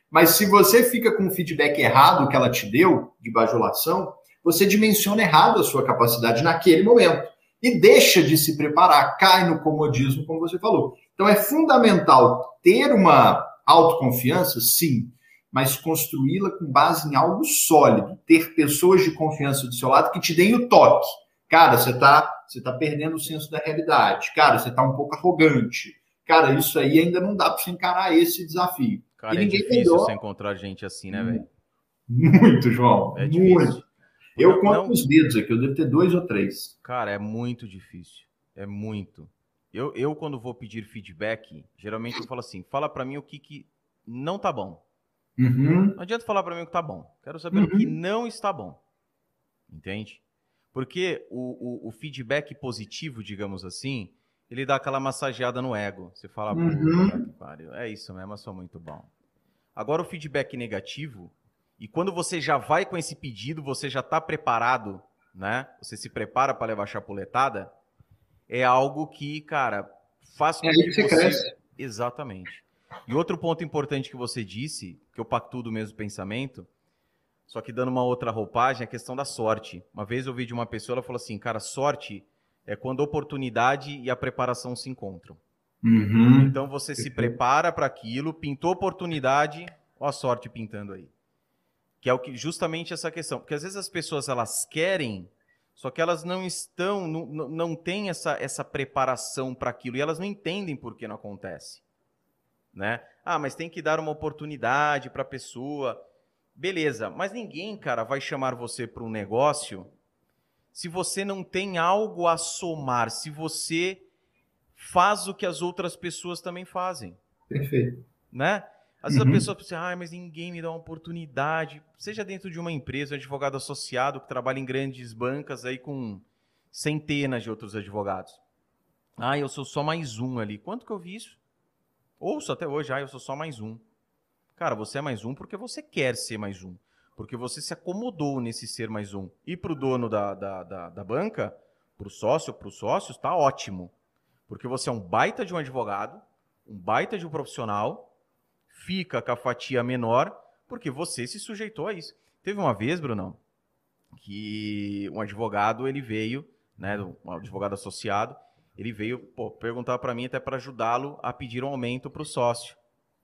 Mas se você fica com o feedback errado que ela te deu, de bajulação, você dimensiona errado a sua capacidade naquele momento. E deixa de se preparar, cai no comodismo, como você falou. Então é fundamental ter uma autoconfiança, sim, mas construí-la com base em algo sólido. Ter pessoas de confiança do seu lado que te deem o toque. Cara, você está você tá perdendo o senso da realidade. Cara, você está um pouco arrogante. Cara, isso aí ainda não dá para você encarar esse desafio. Cara, e é difícil você encontrar gente assim, né, velho? Muito, João. É difícil. Muito. Eu conto não... os dedos aqui, eu devo ter dois ou três. Cara, é muito difícil. É muito. Eu, eu quando vou pedir feedback, geralmente eu falo assim: fala para mim o que, que não tá bom. Uhum. Não adianta falar para mim o que tá bom. Quero saber uhum. o que uhum. não está bom. Entende? Porque o, o, o feedback positivo, digamos assim, ele dá aquela massageada no ego. Você fala, uhum. é isso mesmo, eu sou muito bom. Agora o feedback negativo, e quando você já vai com esse pedido, você já está preparado, né? Você se prepara para levar a chapuletada, é algo que, cara, faz com é que, você, você... Cresce. Exatamente. E outro ponto importante que você disse, que eu pactuo do mesmo pensamento, só que dando uma outra roupagem, é a questão da sorte. Uma vez eu ouvi de uma pessoa, ela falou assim, cara, sorte é quando a oportunidade e a preparação se encontram. Uhum. Então você se prepara para aquilo, pintou oportunidade, ó a sorte pintando aí. Que é o que justamente essa questão, porque às vezes as pessoas elas querem, só que elas não estão, não, não têm essa, essa preparação para aquilo e elas não entendem por que não acontece, né? Ah, mas tem que dar uma oportunidade para a pessoa. Beleza, mas ninguém, cara, vai chamar você para um negócio se você não tem algo a somar, se você faz o que as outras pessoas também fazem. Perfeito. Né? Às vezes uhum. a pessoa pensa, ah, mas ninguém me dá uma oportunidade. Seja dentro de uma empresa, um advogado associado que trabalha em grandes bancas aí com centenas de outros advogados. Ah, eu sou só mais um ali. Quanto que eu vi isso? Ouço até hoje, ah, eu sou só mais um. Cara, você é mais um porque você quer ser mais um. Porque você se acomodou nesse ser mais um. E para o dono da, da, da, da banca, para o sócio, para os sócios, está ótimo. Porque você é um baita de um advogado, um baita de um profissional, fica com a fatia menor, porque você se sujeitou a isso. Teve uma vez, Brunão, que um advogado ele veio, né, um advogado associado, ele veio pô, perguntar para mim até para ajudá-lo a pedir um aumento para o sócio,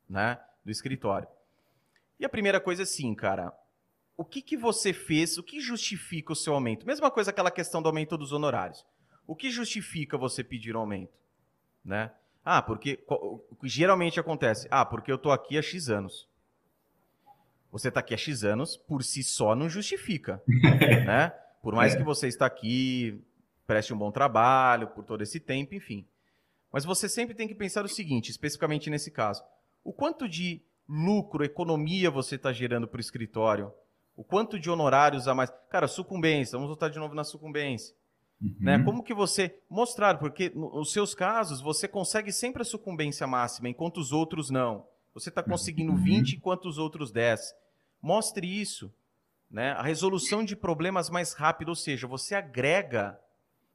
né? Do escritório. E a primeira coisa é assim, cara. O que, que você fez? O que justifica o seu aumento? Mesma coisa aquela questão do aumento dos honorários. O que justifica você pedir um aumento? Né? Ah, porque o que geralmente acontece? Ah, porque eu estou aqui há X anos. Você está aqui há X anos, por si só não justifica. né? Por mais é. que você está aqui, preste um bom trabalho por todo esse tempo, enfim. Mas você sempre tem que pensar o seguinte, especificamente nesse caso: o quanto de lucro, economia você está gerando para o escritório? O quanto de honorários a mais? Cara, sucumbência, vamos voltar de novo na sucumbência. Uhum. Né? Como que você mostrar? Porque nos seus casos você consegue sempre a sucumbência máxima, enquanto os outros não. Você está conseguindo 20 uhum. enquanto os outros 10. Mostre isso. Né? A resolução de problemas mais rápido, ou seja, você agrega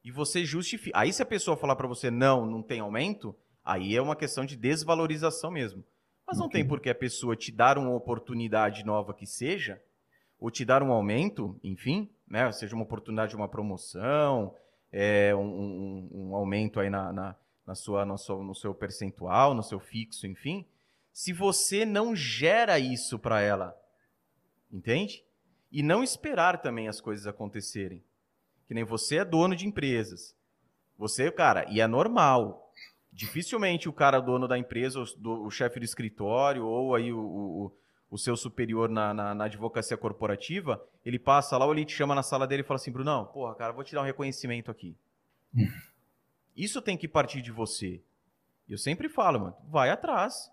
e você justifica. Aí se a pessoa falar para você não, não tem aumento, aí é uma questão de desvalorização mesmo. Mas não okay. tem por que a pessoa te dar uma oportunidade nova que seja, ou te dar um aumento, enfim, né? seja uma oportunidade de uma promoção, é, um, um, um aumento aí na, na, na sua, no, seu, no seu percentual, no seu fixo, enfim, se você não gera isso para ela, entende? E não esperar também as coisas acontecerem. Que nem você é dono de empresas. Você, cara, e é normal. Dificilmente o cara dono da empresa, o, o chefe do escritório ou aí o, o, o seu superior na, na, na, advocacia corporativa, ele passa lá ou ele te chama na sala dele e fala assim, Brunão, porra, cara, vou te dar um reconhecimento aqui. Isso tem que partir de você. Eu sempre falo, mano, vai atrás.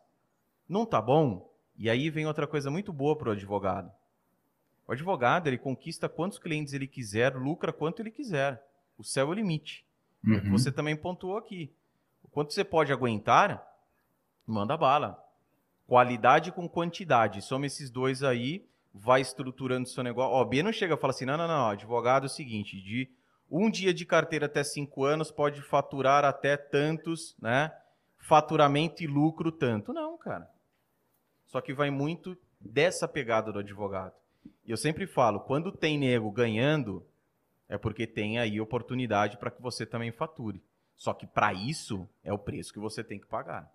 Não tá bom? E aí vem outra coisa muito boa pro advogado. O advogado, ele conquista quantos clientes ele quiser, lucra quanto ele quiser. O céu é o limite. É uhum. Você também pontuou aqui. O quanto você pode aguentar, manda bala. Qualidade com quantidade. Soma esses dois aí, vai estruturando seu negócio. Ó, B não chega e fala assim, não, não, não, advogado é o seguinte, de um dia de carteira até cinco anos pode faturar até tantos, né? Faturamento e lucro tanto. Não, cara. Só que vai muito dessa pegada do advogado. E eu sempre falo, quando tem nego ganhando, é porque tem aí oportunidade para que você também fature. Só que para isso é o preço que você tem que pagar.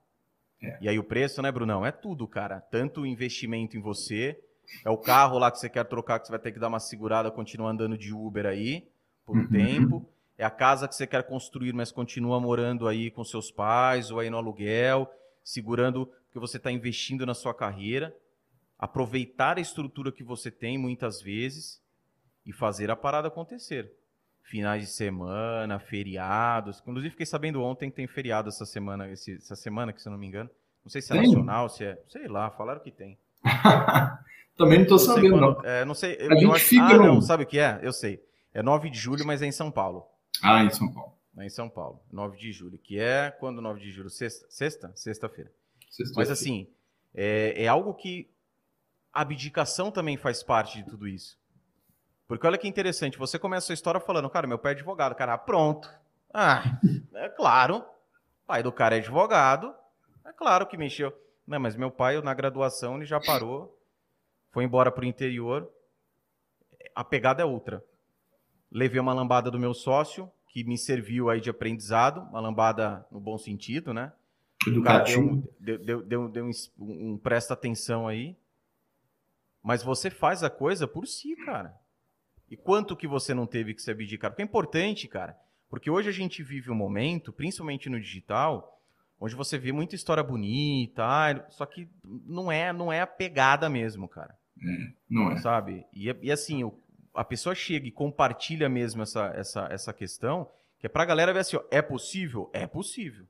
É. E aí o preço, né, Brunão? É tudo, cara. Tanto o investimento em você, é o carro lá que você quer trocar, que você vai ter que dar uma segurada, continuar andando de Uber aí por um uhum. tempo. É a casa que você quer construir, mas continua morando aí com seus pais ou aí no aluguel, segurando, porque você está investindo na sua carreira aproveitar a estrutura que você tem muitas vezes e fazer a parada acontecer. Finais de semana, feriados. Inclusive, fiquei sabendo ontem que tem feriado essa semana, esse, essa semana, que se eu não me engano. Não sei se é tem? nacional, se é. Sei lá, falaram que tem. Também não estou sabendo, quando, não. É, não sei. Eu, a gente acho, fica ah, no... não, sabe o que é? Eu sei. É 9 de julho, mas é em São Paulo. Ah, em São Paulo. É em São Paulo. 9 de julho. Que é quando 9 de julho? Sexta? Sexta? Sexta-feira. Sexta mas assim, é, é algo que a abdicação também faz parte de tudo isso. Porque olha que interessante, você começa a história falando, cara, meu pai é advogado. Cara, ah, pronto. Ah, é claro. O pai do cara é advogado. É claro que mexeu. Não, mas meu pai, na graduação, ele já parou, foi embora para o interior. A pegada é outra. Levei uma lambada do meu sócio, que me serviu aí de aprendizado, uma lambada no bom sentido, né? Educativo. Deu, deu, deu, deu um, um presta atenção aí. Mas você faz a coisa por si, cara. E quanto que você não teve que se abdicar? Porque é importante, cara. Porque hoje a gente vive um momento, principalmente no digital, onde você vê muita história bonita, só que não é, não é a pegada mesmo, cara. É, não é. Sabe? E, e assim, a pessoa chega e compartilha mesmo essa, essa, essa questão, que é pra galera ver assim, ó, é possível? É possível.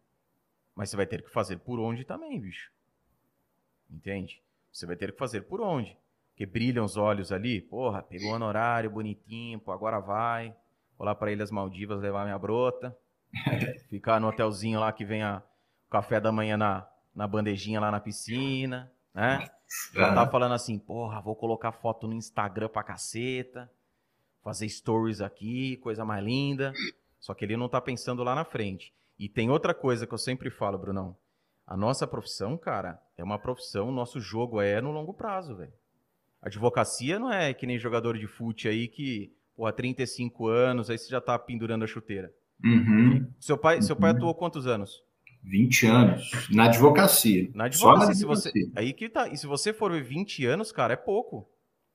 Mas você vai ter que fazer por onde também, bicho. Entende? Você vai ter que fazer por onde que brilham os olhos ali. Porra, pegou um honorário bonitinho, pô, agora vai. Vou lá para Ilhas Maldivas levar minha brota. Ficar no hotelzinho lá que vem a, o café da manhã na, na bandejinha lá na piscina, né? Já tá falando assim, porra, vou colocar foto no Instagram pra caceta, fazer stories aqui, coisa mais linda. Só que ele não tá pensando lá na frente. E tem outra coisa que eu sempre falo, Brunão. A nossa profissão, cara, é uma profissão, nosso jogo é no longo prazo, velho. Advocacia não é que nem jogador de fute aí que, há 35 anos, aí você já tá pendurando a chuteira. Uhum. Seu pai, seu pai atuou quantos anos? 20 anos. Na advocacia. Na advocacia, se você. Aí que tá. E se você for ver 20 anos, cara, é pouco.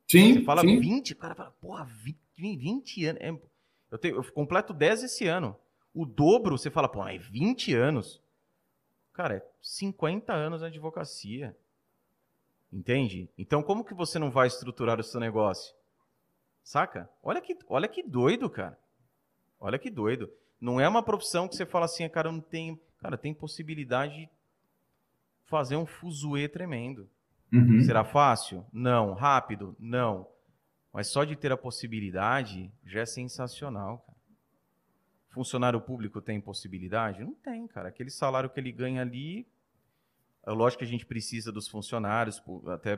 Sim. Você fala sim. 20, o cara fala, porra, 20, 20 anos. É, eu, tenho, eu completo 10 esse ano. O dobro, você fala, pô, é 20 anos. Cara, é 50 anos na advocacia. Entende? Então, como que você não vai estruturar o seu negócio? Saca? Olha que, olha que doido, cara. Olha que doido. Não é uma profissão que você fala assim, cara, eu não tenho. Cara, tem possibilidade de fazer um fuzuê tremendo. Uhum. Será fácil? Não. Rápido? Não. Mas só de ter a possibilidade já é sensacional, cara. Funcionário público tem possibilidade? Não tem, cara. Aquele salário que ele ganha ali. É lógico que a gente precisa dos funcionários, até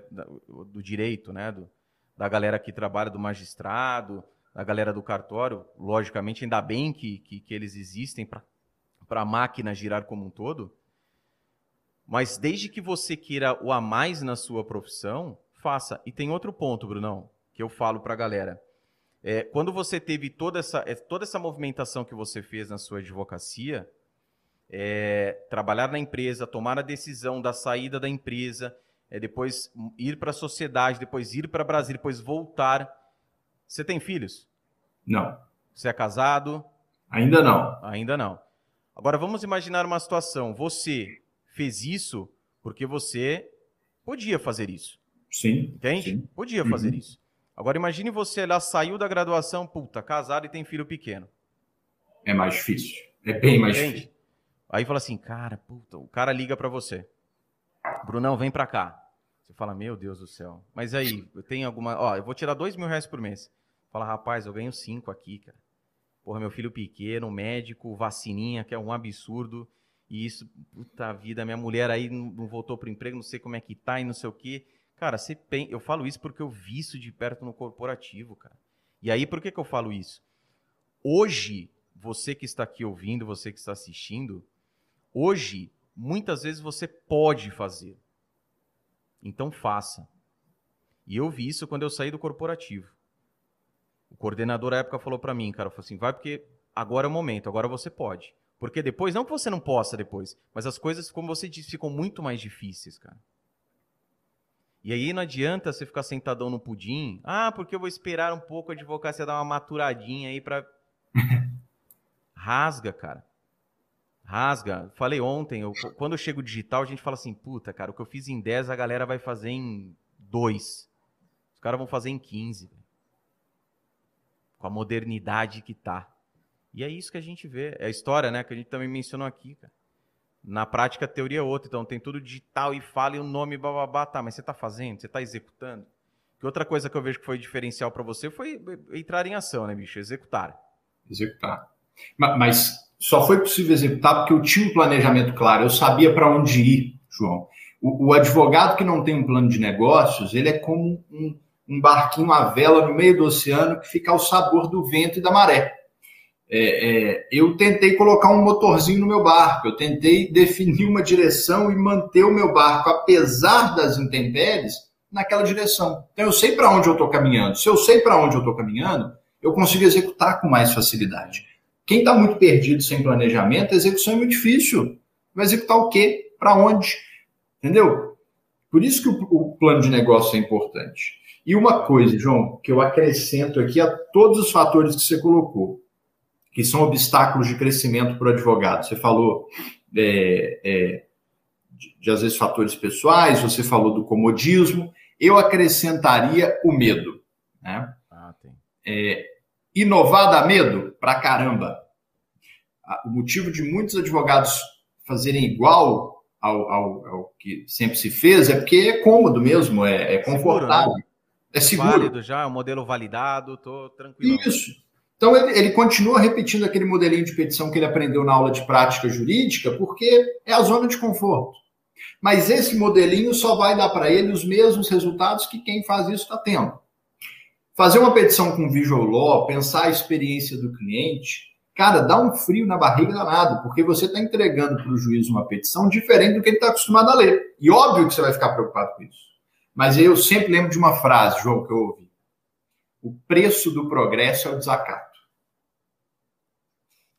do direito, né? Do, da galera que trabalha, do magistrado, da galera do cartório. Logicamente, ainda bem que, que, que eles existem para a máquina girar como um todo. Mas desde que você queira o a mais na sua profissão, faça. E tem outro ponto, Brunão, que eu falo para a galera. É, quando você teve toda essa, é, toda essa movimentação que você fez na sua advocacia, é, trabalhar na empresa, tomar a decisão da saída da empresa, é, depois ir para a sociedade, depois ir para Brasília, depois voltar. Você tem filhos? Não. Você é casado? Ainda não. Ainda não. Agora vamos imaginar uma situação. Você fez isso porque você podia fazer isso. Sim. Entende? Sim. Podia fazer uhum. isso. Agora imagine você lá saiu da graduação, puta, casado e tem filho pequeno. É mais difícil. É bem mais Entende? difícil. Aí fala assim, cara, puta, o cara liga para você. Brunão, vem pra cá. Você fala, meu Deus do céu. Mas aí, eu tenho alguma. Ó, eu vou tirar dois mil reais por mês. Fala, rapaz, eu ganho cinco aqui, cara. Porra, meu filho pequeno, médico, vacininha, que é um absurdo. E isso, puta vida, minha mulher aí não voltou pro emprego, não sei como é que tá e não sei o quê. Cara, você pen... eu falo isso porque eu vi isso de perto no corporativo, cara. E aí, por que, que eu falo isso? Hoje, você que está aqui ouvindo, você que está assistindo, hoje, muitas vezes você pode fazer. Então, faça. E eu vi isso quando eu saí do corporativo. O coordenador à época falou para mim, cara, falou assim, vai porque agora é o momento, agora você pode. Porque depois, não que você não possa depois, mas as coisas, como você disse, ficam muito mais difíceis, cara. E aí não adianta você ficar sentadão no pudim. Ah, porque eu vou esperar um pouco a advocacia dar uma maturadinha aí para Rasga, cara. Rasga. Falei ontem, eu, quando eu chego digital, a gente fala assim, puta, cara, o que eu fiz em 10, a galera vai fazer em 2. Os caras vão fazer em 15. Com a modernidade que tá. E é isso que a gente vê. É a história, né, que a gente também mencionou aqui, cara. Na prática, a teoria é outra. Então, tem tudo digital e fala e o nome, bababá, tá, mas você está fazendo, você está executando. Que outra coisa que eu vejo que foi diferencial para você foi entrar em ação, né, bicho? Executar. Executar. Mas só foi possível executar porque eu tinha um planejamento claro, eu sabia para onde ir, João. O, o, advogado que não tem um plano de negócios, ele é como um, um barquinho à vela no meio do oceano que fica ao sabor do vento e da maré é, é, eu tentei colocar um motorzinho no meu barco, eu tentei definir uma direção e manter o meu barco, apesar das intempéries, naquela direção. Então eu sei para onde eu estou caminhando. Se eu sei para onde eu estou caminhando, eu consigo executar com mais facilidade. Quem está muito perdido sem planejamento, a execução é muito difícil. Vai executar o quê? Para onde? Entendeu? Por isso que o, o plano de negócio é importante. E uma coisa, João, que eu acrescento aqui a todos os fatores que você colocou que são obstáculos de crescimento para o advogado. Você falou é, é, de, de, às vezes, fatores pessoais, você falou do comodismo. Eu acrescentaria o medo. Né? Ah, é, inovar dá medo? Pra caramba. O motivo de muitos advogados fazerem igual ao, ao, ao que sempre se fez é porque é cômodo mesmo, é, é confortável. Seguro, né? É seguro. Válido já, é um modelo validado, tô tranquilo. Isso. Então, ele, ele, continua repetindo aquele modelinho de petição que ele aprendeu na aula de prática jurídica, porque é a zona de conforto. Mas esse modelinho só vai dar para ele os mesmos resultados que quem faz isso está tendo. Fazer uma petição com Visual Law, pensar a experiência do cliente, cara, dá um frio na barriga danado, porque você está entregando para o juiz uma petição diferente do que ele está acostumado a ler. E óbvio que você vai ficar preocupado com isso. Mas eu sempre lembro de uma frase, João, que eu ouvi. O preço do progresso é o desacato.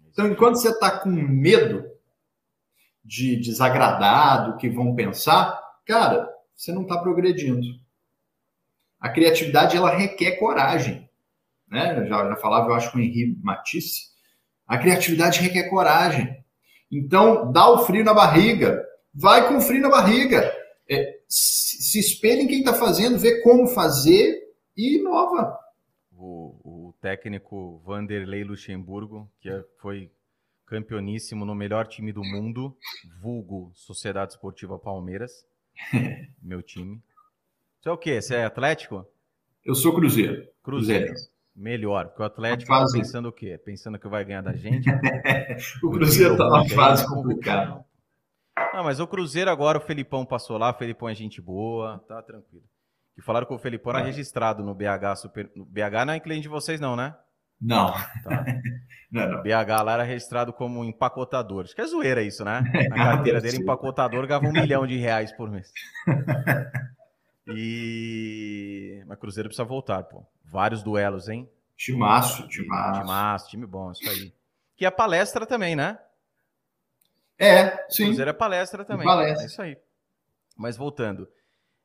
Então, enquanto você está com medo, de desagradado, que vão pensar, cara, você não está progredindo. A criatividade ela requer coragem, né? Eu já, já falava, eu acho com o Henri Matisse, a criatividade requer coragem. Então, dá o frio na barriga, vai com frio na barriga. É, se espelha em quem está fazendo, vê como fazer e inova. O, o técnico Vanderlei Luxemburgo, que é, foi campeoníssimo no melhor time do mundo, vulgo Sociedade Esportiva Palmeiras, meu time. Você é o quê? Você é Atlético? Eu sou Cruzeiro. Cruzeiro. Cruzeiro. Melhor, porque o Atlético tá fase... pensando o quê? Pensando que vai ganhar da gente? o Cruzeiro tá numa fase complicada. Não, mas o Cruzeiro agora, o Felipão passou lá, o Felipão é gente boa, tá tranquilo. Que falaram que o Felipão era é. registrado no BH Super. No BH não é cliente de vocês, não, né? Não. Tá. não, não. BH lá era registrado como empacotador. Acho que é zoeira isso, né? Na carteira dele, empacotador ganhava um milhão de reais por mês. E. Mas Cruzeiro precisa voltar, pô. Vários duelos, hein? Timaço, timaço. Timaço, time bom, isso aí. Que é palestra também, né? É, sim. Cruzeiro é palestra também. Palestra. É isso aí. Mas voltando.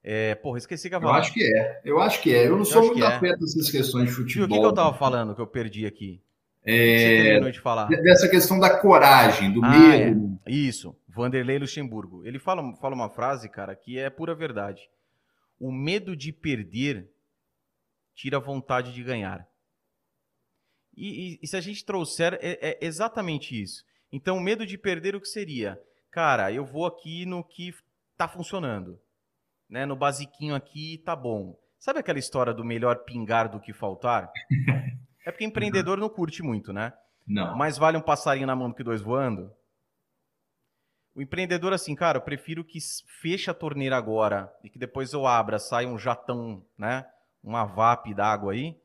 É, porra, esqueci que eu acho que é. Eu acho que é. Eu não eu sou muito é. afeto dessas questões de futebol. E o que, que, eu tava falando que eu perdi aqui? É... De falar? Dessa questão da coragem, do ah, medo. É. Isso. Vanderlei Luxemburgo. Ele fala, fala uma frase, cara, que é pura verdade. O medo de perder tira a vontade de ganhar. E, e, e se a gente trouxer, é, é, exatamente isso. Então, o medo de perder, o que seria? Cara, eu vou aqui no que tá funcionando. Né? No basiquinho aqui tá bom. Sabe aquela história do melhor pingar do que faltar? É porque empreendedor não curte muito, né? Não. Mais vale um passarinho na mão do que dois voando. O empreendedor, assim, cara, eu prefiro que feche a torneira agora e que depois eu abra, saia um jatão, né? Uma VAP d'água aí.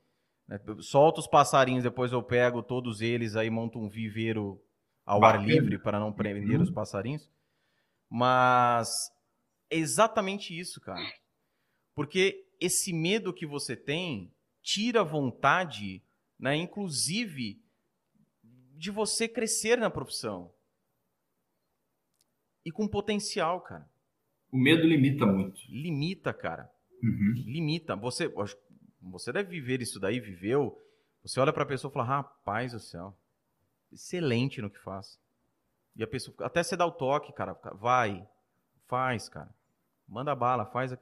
Né? Solta os passarinhos, depois eu pego todos eles aí, monto um viveiro ao Bacana. ar livre para não prender uhum. os passarinhos. Mas é exatamente isso, cara. Porque esse medo que você tem tira a vontade, né, inclusive, de você crescer na profissão e com potencial, cara. O medo limita muito. Limita, cara. Uhum. Limita. Você, você deve viver isso daí, viveu. Você olha para a pessoa e fala: rapaz do céu, excelente no que faz. E a pessoa, até você dá o toque, cara, vai, faz, cara. Manda bala, faz.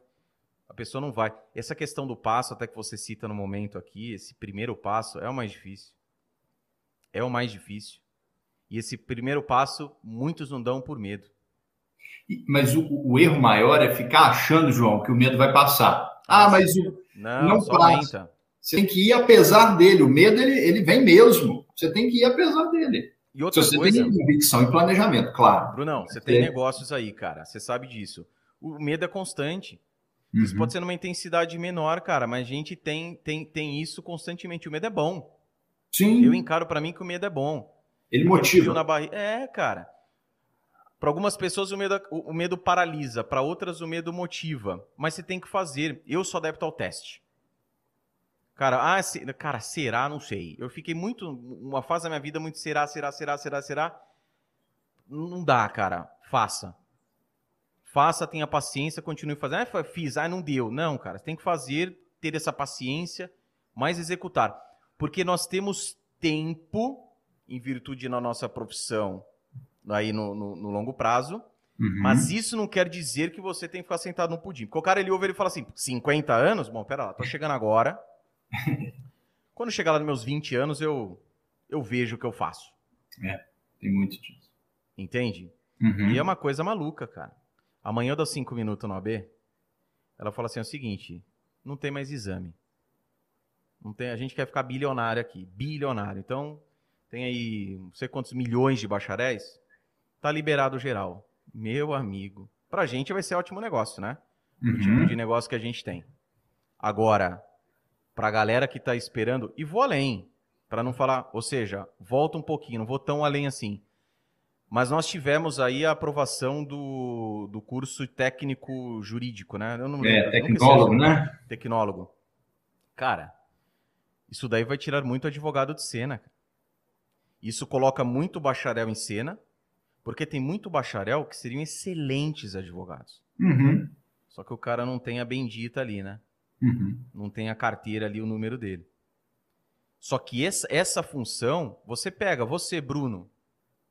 A pessoa não vai. Essa questão do passo, até que você cita no momento aqui, esse primeiro passo é o mais difícil. É o mais difícil. E esse primeiro passo, muitos não dão por medo. Mas o, o, erro maior é ficar achando, João, que o medo vai passar. Ah, mas o, não, não passa. Aumenta. Você tem que ir apesar dele. O medo, ele, ele vem mesmo. Você tem que ir apesar dele. E outra Se você coisa... tem convicção e planejamento, claro. Brunão, você tem é. negócios aí, cara. Você sabe disso. O medo é constante. Uhum. Isso pode ser numa intensidade menor, cara, mas a gente tem, tem, tem isso constantemente. O medo é bom. Sim. Eu encaro para mim que o medo é bom. Ele motiva. Na barriga. É, cara. Para algumas pessoas o medo, o medo paralisa, para outras o medo motiva. Mas você tem que fazer. Eu sou adepto ao teste. Cara, ah, se, cara, será? Não sei. Eu fiquei muito. Uma fase da minha vida muito será, será, será, será, será. Não dá, cara. Faça. Faça, tenha paciência, continue fazendo. Ah, fiz, ah, não deu. Não, cara. Você tem que fazer, ter essa paciência, mas executar. Porque nós temos tempo, em virtude da nossa profissão, aí no, no, no longo prazo. Uhum. Mas isso não quer dizer que você tem que ficar sentado no pudim. Porque o cara ele ouve ele fala assim: 50 anos? Bom, pera lá, tô chegando agora. Quando chegar lá nos meus 20 anos, eu, eu vejo o que eu faço. É, tem muito disso. Entende? Uhum. E é uma coisa maluca, cara. Amanhã eu dou 5 minutos no AB. Ela fala assim: é o seguinte, não tem mais exame. Não tem, a gente quer ficar bilionário aqui. Bilionário. Então, tem aí não sei quantos milhões de bacharéis, tá liberado geral. Meu amigo, pra gente vai ser ótimo negócio, né? Uhum. O tipo de negócio que a gente tem. Agora, pra galera que tá esperando, e vou além, para não falar, ou seja, volta um pouquinho, não vou tão além assim. Mas nós tivemos aí a aprovação do, do curso técnico jurídico, né? Eu não, é, tecnólogo, né? Tecnólogo. Cara, isso daí vai tirar muito advogado de cena. Isso coloca muito bacharel em cena, Porque tem muito bacharel que seriam excelentes advogados. Uhum. Só que o cara não tem a bendita ali, né? Uhum. Não tem a carteira ali, o número dele. Só que essa, essa função, você pega, você, Bruno,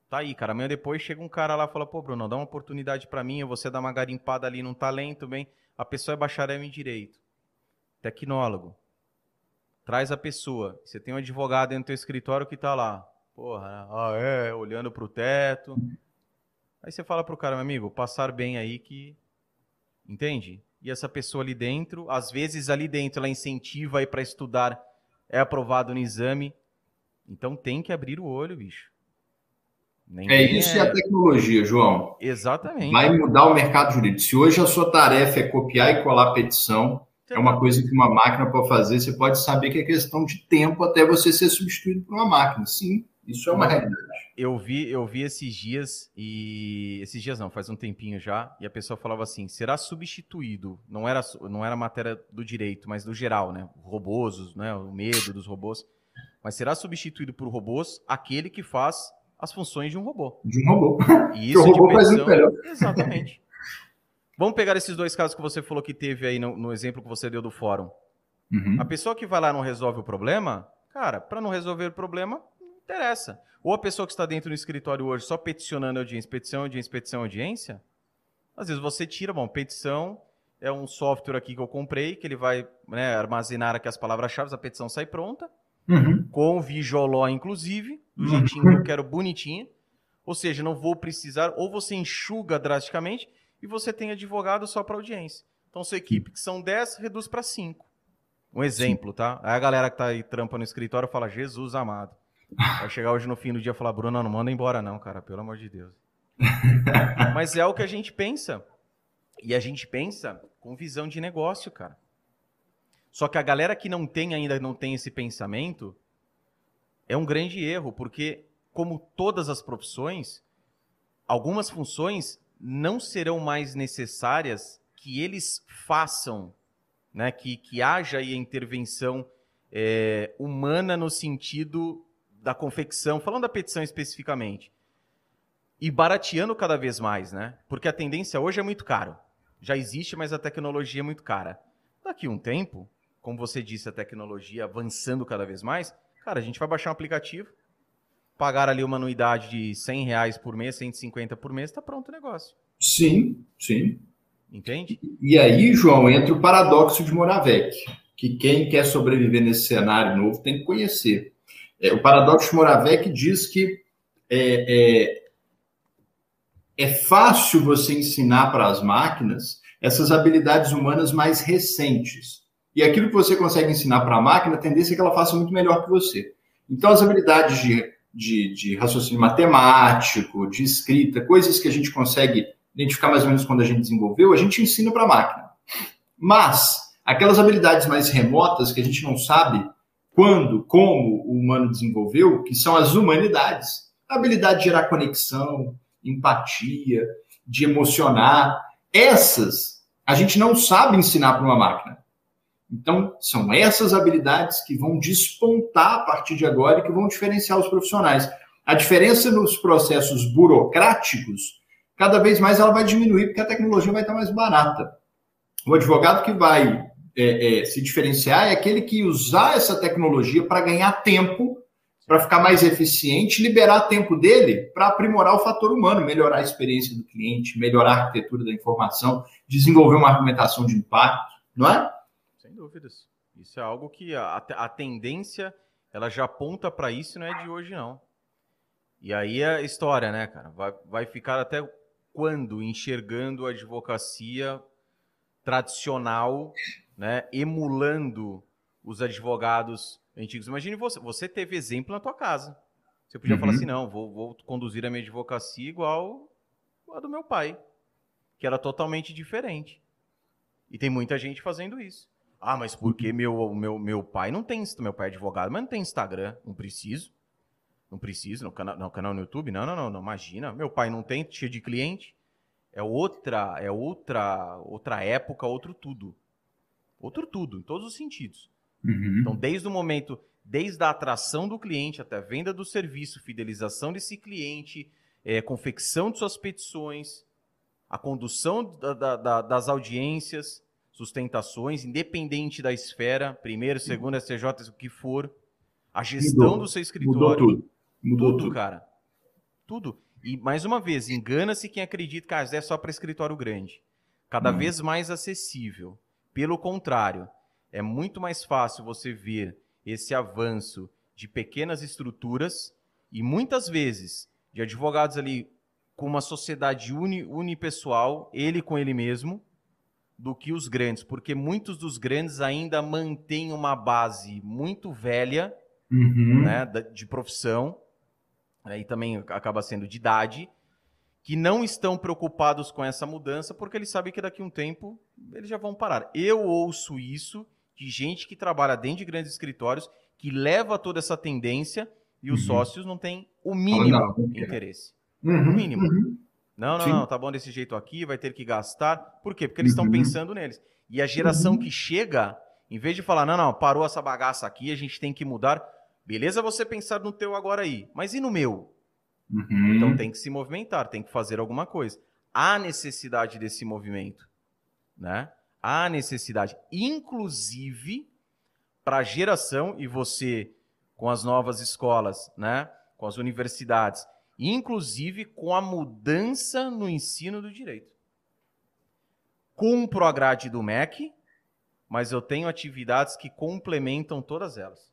tá aí, cara. Amanhã depois chega um cara lá e fala, pô, Bruno, dá uma oportunidade para mim, você dá uma garimpada ali num talento, bem. A pessoa é bacharel em direito, tecnólogo. Traz a pessoa. Você tem um advogado dentro do teu escritório que tá lá. Porra, né? ah, é, olhando pro teto. Aí você fala pro cara, meu amigo, passar bem aí que. Entende? E essa pessoa ali dentro, às vezes ali dentro ela incentiva aí para estudar, é aprovado no exame. Então tem que abrir o olho, bicho. Nem é isso é... e a tecnologia, João. Exatamente. Vai mudar o mercado jurídico. Se hoje a sua tarefa é copiar e colar petição, é uma coisa que uma máquina pode fazer, você pode saber que é questão de tempo até você ser substituído por uma máquina. Sim, isso é uma realidade. Eu vi, eu vi esses dias e esses dias não, faz um tempinho já, e a pessoa falava assim: será substituído? Não era, não era matéria do direito, mas do geral, né? Robôs, né? O medo dos robôs. Mas será substituído por robôs aquele que faz as funções de um robô. De um robô. E isso o robô faz melhor. Exatamente. Vamos pegar esses dois casos que você falou que teve aí no, no exemplo que você deu do fórum. Uhum. A pessoa que vai lá não resolve o problema, cara, para não resolver o problema, interessa. Ou a pessoa que está dentro do escritório hoje só peticionando audiência, petição, audiência, petição, audiência. Às vezes você tira, bom, petição é um software aqui que eu comprei, que ele vai né, armazenar aqui as palavras-chave, a petição sai pronta, uhum. com o Vijoló, inclusive, do uhum. jeitinho que eu quero bonitinho. Ou seja, não vou precisar, ou você enxuga drasticamente e você tem advogado só para audiência. Então, sua equipe, que são 10, reduz para 5. Um exemplo, tá? Aí a galera que tá aí trampa no escritório fala, Jesus amado. Vai chegar hoje no fim do dia e falar, Bruno, não manda embora não, cara, pelo amor de Deus. Mas é o que a gente pensa. E a gente pensa com visão de negócio, cara. Só que a galera que não tem ainda não tem esse pensamento é um grande erro, porque como todas as profissões, algumas funções não serão mais necessárias que eles façam, né? que, que haja aí a intervenção é, humana no sentido da confecção, falando da petição especificamente, e barateando cada vez mais, né? Porque a tendência hoje é muito caro. Já existe, mas a tecnologia é muito cara. Daqui a um tempo, como você disse, a tecnologia avançando cada vez mais, cara, a gente vai baixar um aplicativo, pagar ali uma anuidade de 100 reais por mês, 150 por mês, está pronto o negócio. Sim, sim. Entende? E aí, João, entra o paradoxo de Moravec, que quem quer sobreviver nesse cenário novo tem que conhecer. É, o paradoxo de Moravec diz que é, é, é fácil você ensinar para as máquinas essas habilidades humanas mais recentes. E aquilo que você consegue ensinar para a máquina, a tendência é que ela faça muito melhor que você. Então, as habilidades de, de, de raciocínio matemático, de escrita, coisas que a gente consegue identificar mais ou menos quando a gente desenvolveu, a gente ensina para a máquina. Mas, aquelas habilidades mais remotas que a gente não sabe quando, como o humano desenvolveu, que são as humanidades. A habilidade de gerar conexão, empatia, de emocionar. Essas a gente não sabe ensinar para uma máquina. Então, são essas habilidades que vão despontar a partir de agora e que vão diferenciar os profissionais. A diferença nos processos burocráticos, cada vez mais ela vai diminuir, porque a tecnologia vai estar mais barata. O advogado que vai é, é, se diferenciar é aquele que usar essa tecnologia para ganhar tempo, para ficar mais eficiente, liberar tempo dele para aprimorar o fator humano, melhorar a experiência do cliente, melhorar a arquitetura da informação, desenvolver uma argumentação de impacto, não é? Sem dúvidas. Isso é algo que a, a tendência ela já aponta para isso, não é de hoje não. E aí é a história, né, cara? Vai, vai ficar até quando enxergando a advocacia tradicional né, emulando os advogados antigos. Imagine você, você teve exemplo na tua casa. Você podia uhum. falar assim, não, vou, vou, conduzir a minha advocacia igual a do meu pai, que era totalmente diferente. E tem muita gente fazendo isso. Ah, mas porque uhum. meu, meu, meu pai não tem, meu pai é advogado, mas não tem Instagram, não preciso. Não preciso, no canal, no canal no YouTube, não, não, não, não, imagina. Meu pai não tem, cheio de cliente. É outra, é outra, outra época, outro tudo. Outro tudo, em todos os sentidos. Uhum. Então, desde o momento, desde a atração do cliente até a venda do serviço, fidelização desse cliente, é, confecção de suas petições, a condução da, da, da, das audiências, sustentações, independente da esfera, primeiro, segundo, STJ, o que for, a gestão Mudou. do seu escritório. Mudou tudo. Mudou tudo, tudo. cara. Tudo. E, mais uma vez, engana-se quem acredita que ah, é só para escritório grande. Cada hum. vez mais acessível. Pelo contrário, é muito mais fácil você ver esse avanço de pequenas estruturas e muitas vezes de advogados ali com uma sociedade uni, unipessoal, ele com ele mesmo, do que os grandes, porque muitos dos grandes ainda mantêm uma base muito velha uhum. né, de profissão, aí também acaba sendo de idade, que não estão preocupados com essa mudança porque eles sabem que daqui a um tempo eles já vão parar. Eu ouço isso de gente que trabalha dentro de grandes escritórios, que leva toda essa tendência e os uhum. sócios não têm o mínimo não, não interesse. Uhum, o mínimo. Uhum. Não, não, Sim. não, tá bom desse jeito aqui, vai ter que gastar. Por quê? Porque eles estão uhum. pensando neles. E a geração uhum. que chega, em vez de falar, não, não, parou essa bagaça aqui, a gente tem que mudar. Beleza você pensar no teu agora aí, mas e no meu? Uhum. Então tem que se movimentar, tem que fazer alguma coisa. Há necessidade desse movimento, né? Há necessidade, inclusive para a geração e você com as novas escolas, né? Com as universidades, inclusive com a mudança no ensino do direito. Cumpro a grade do MEC, mas eu tenho atividades que complementam todas elas.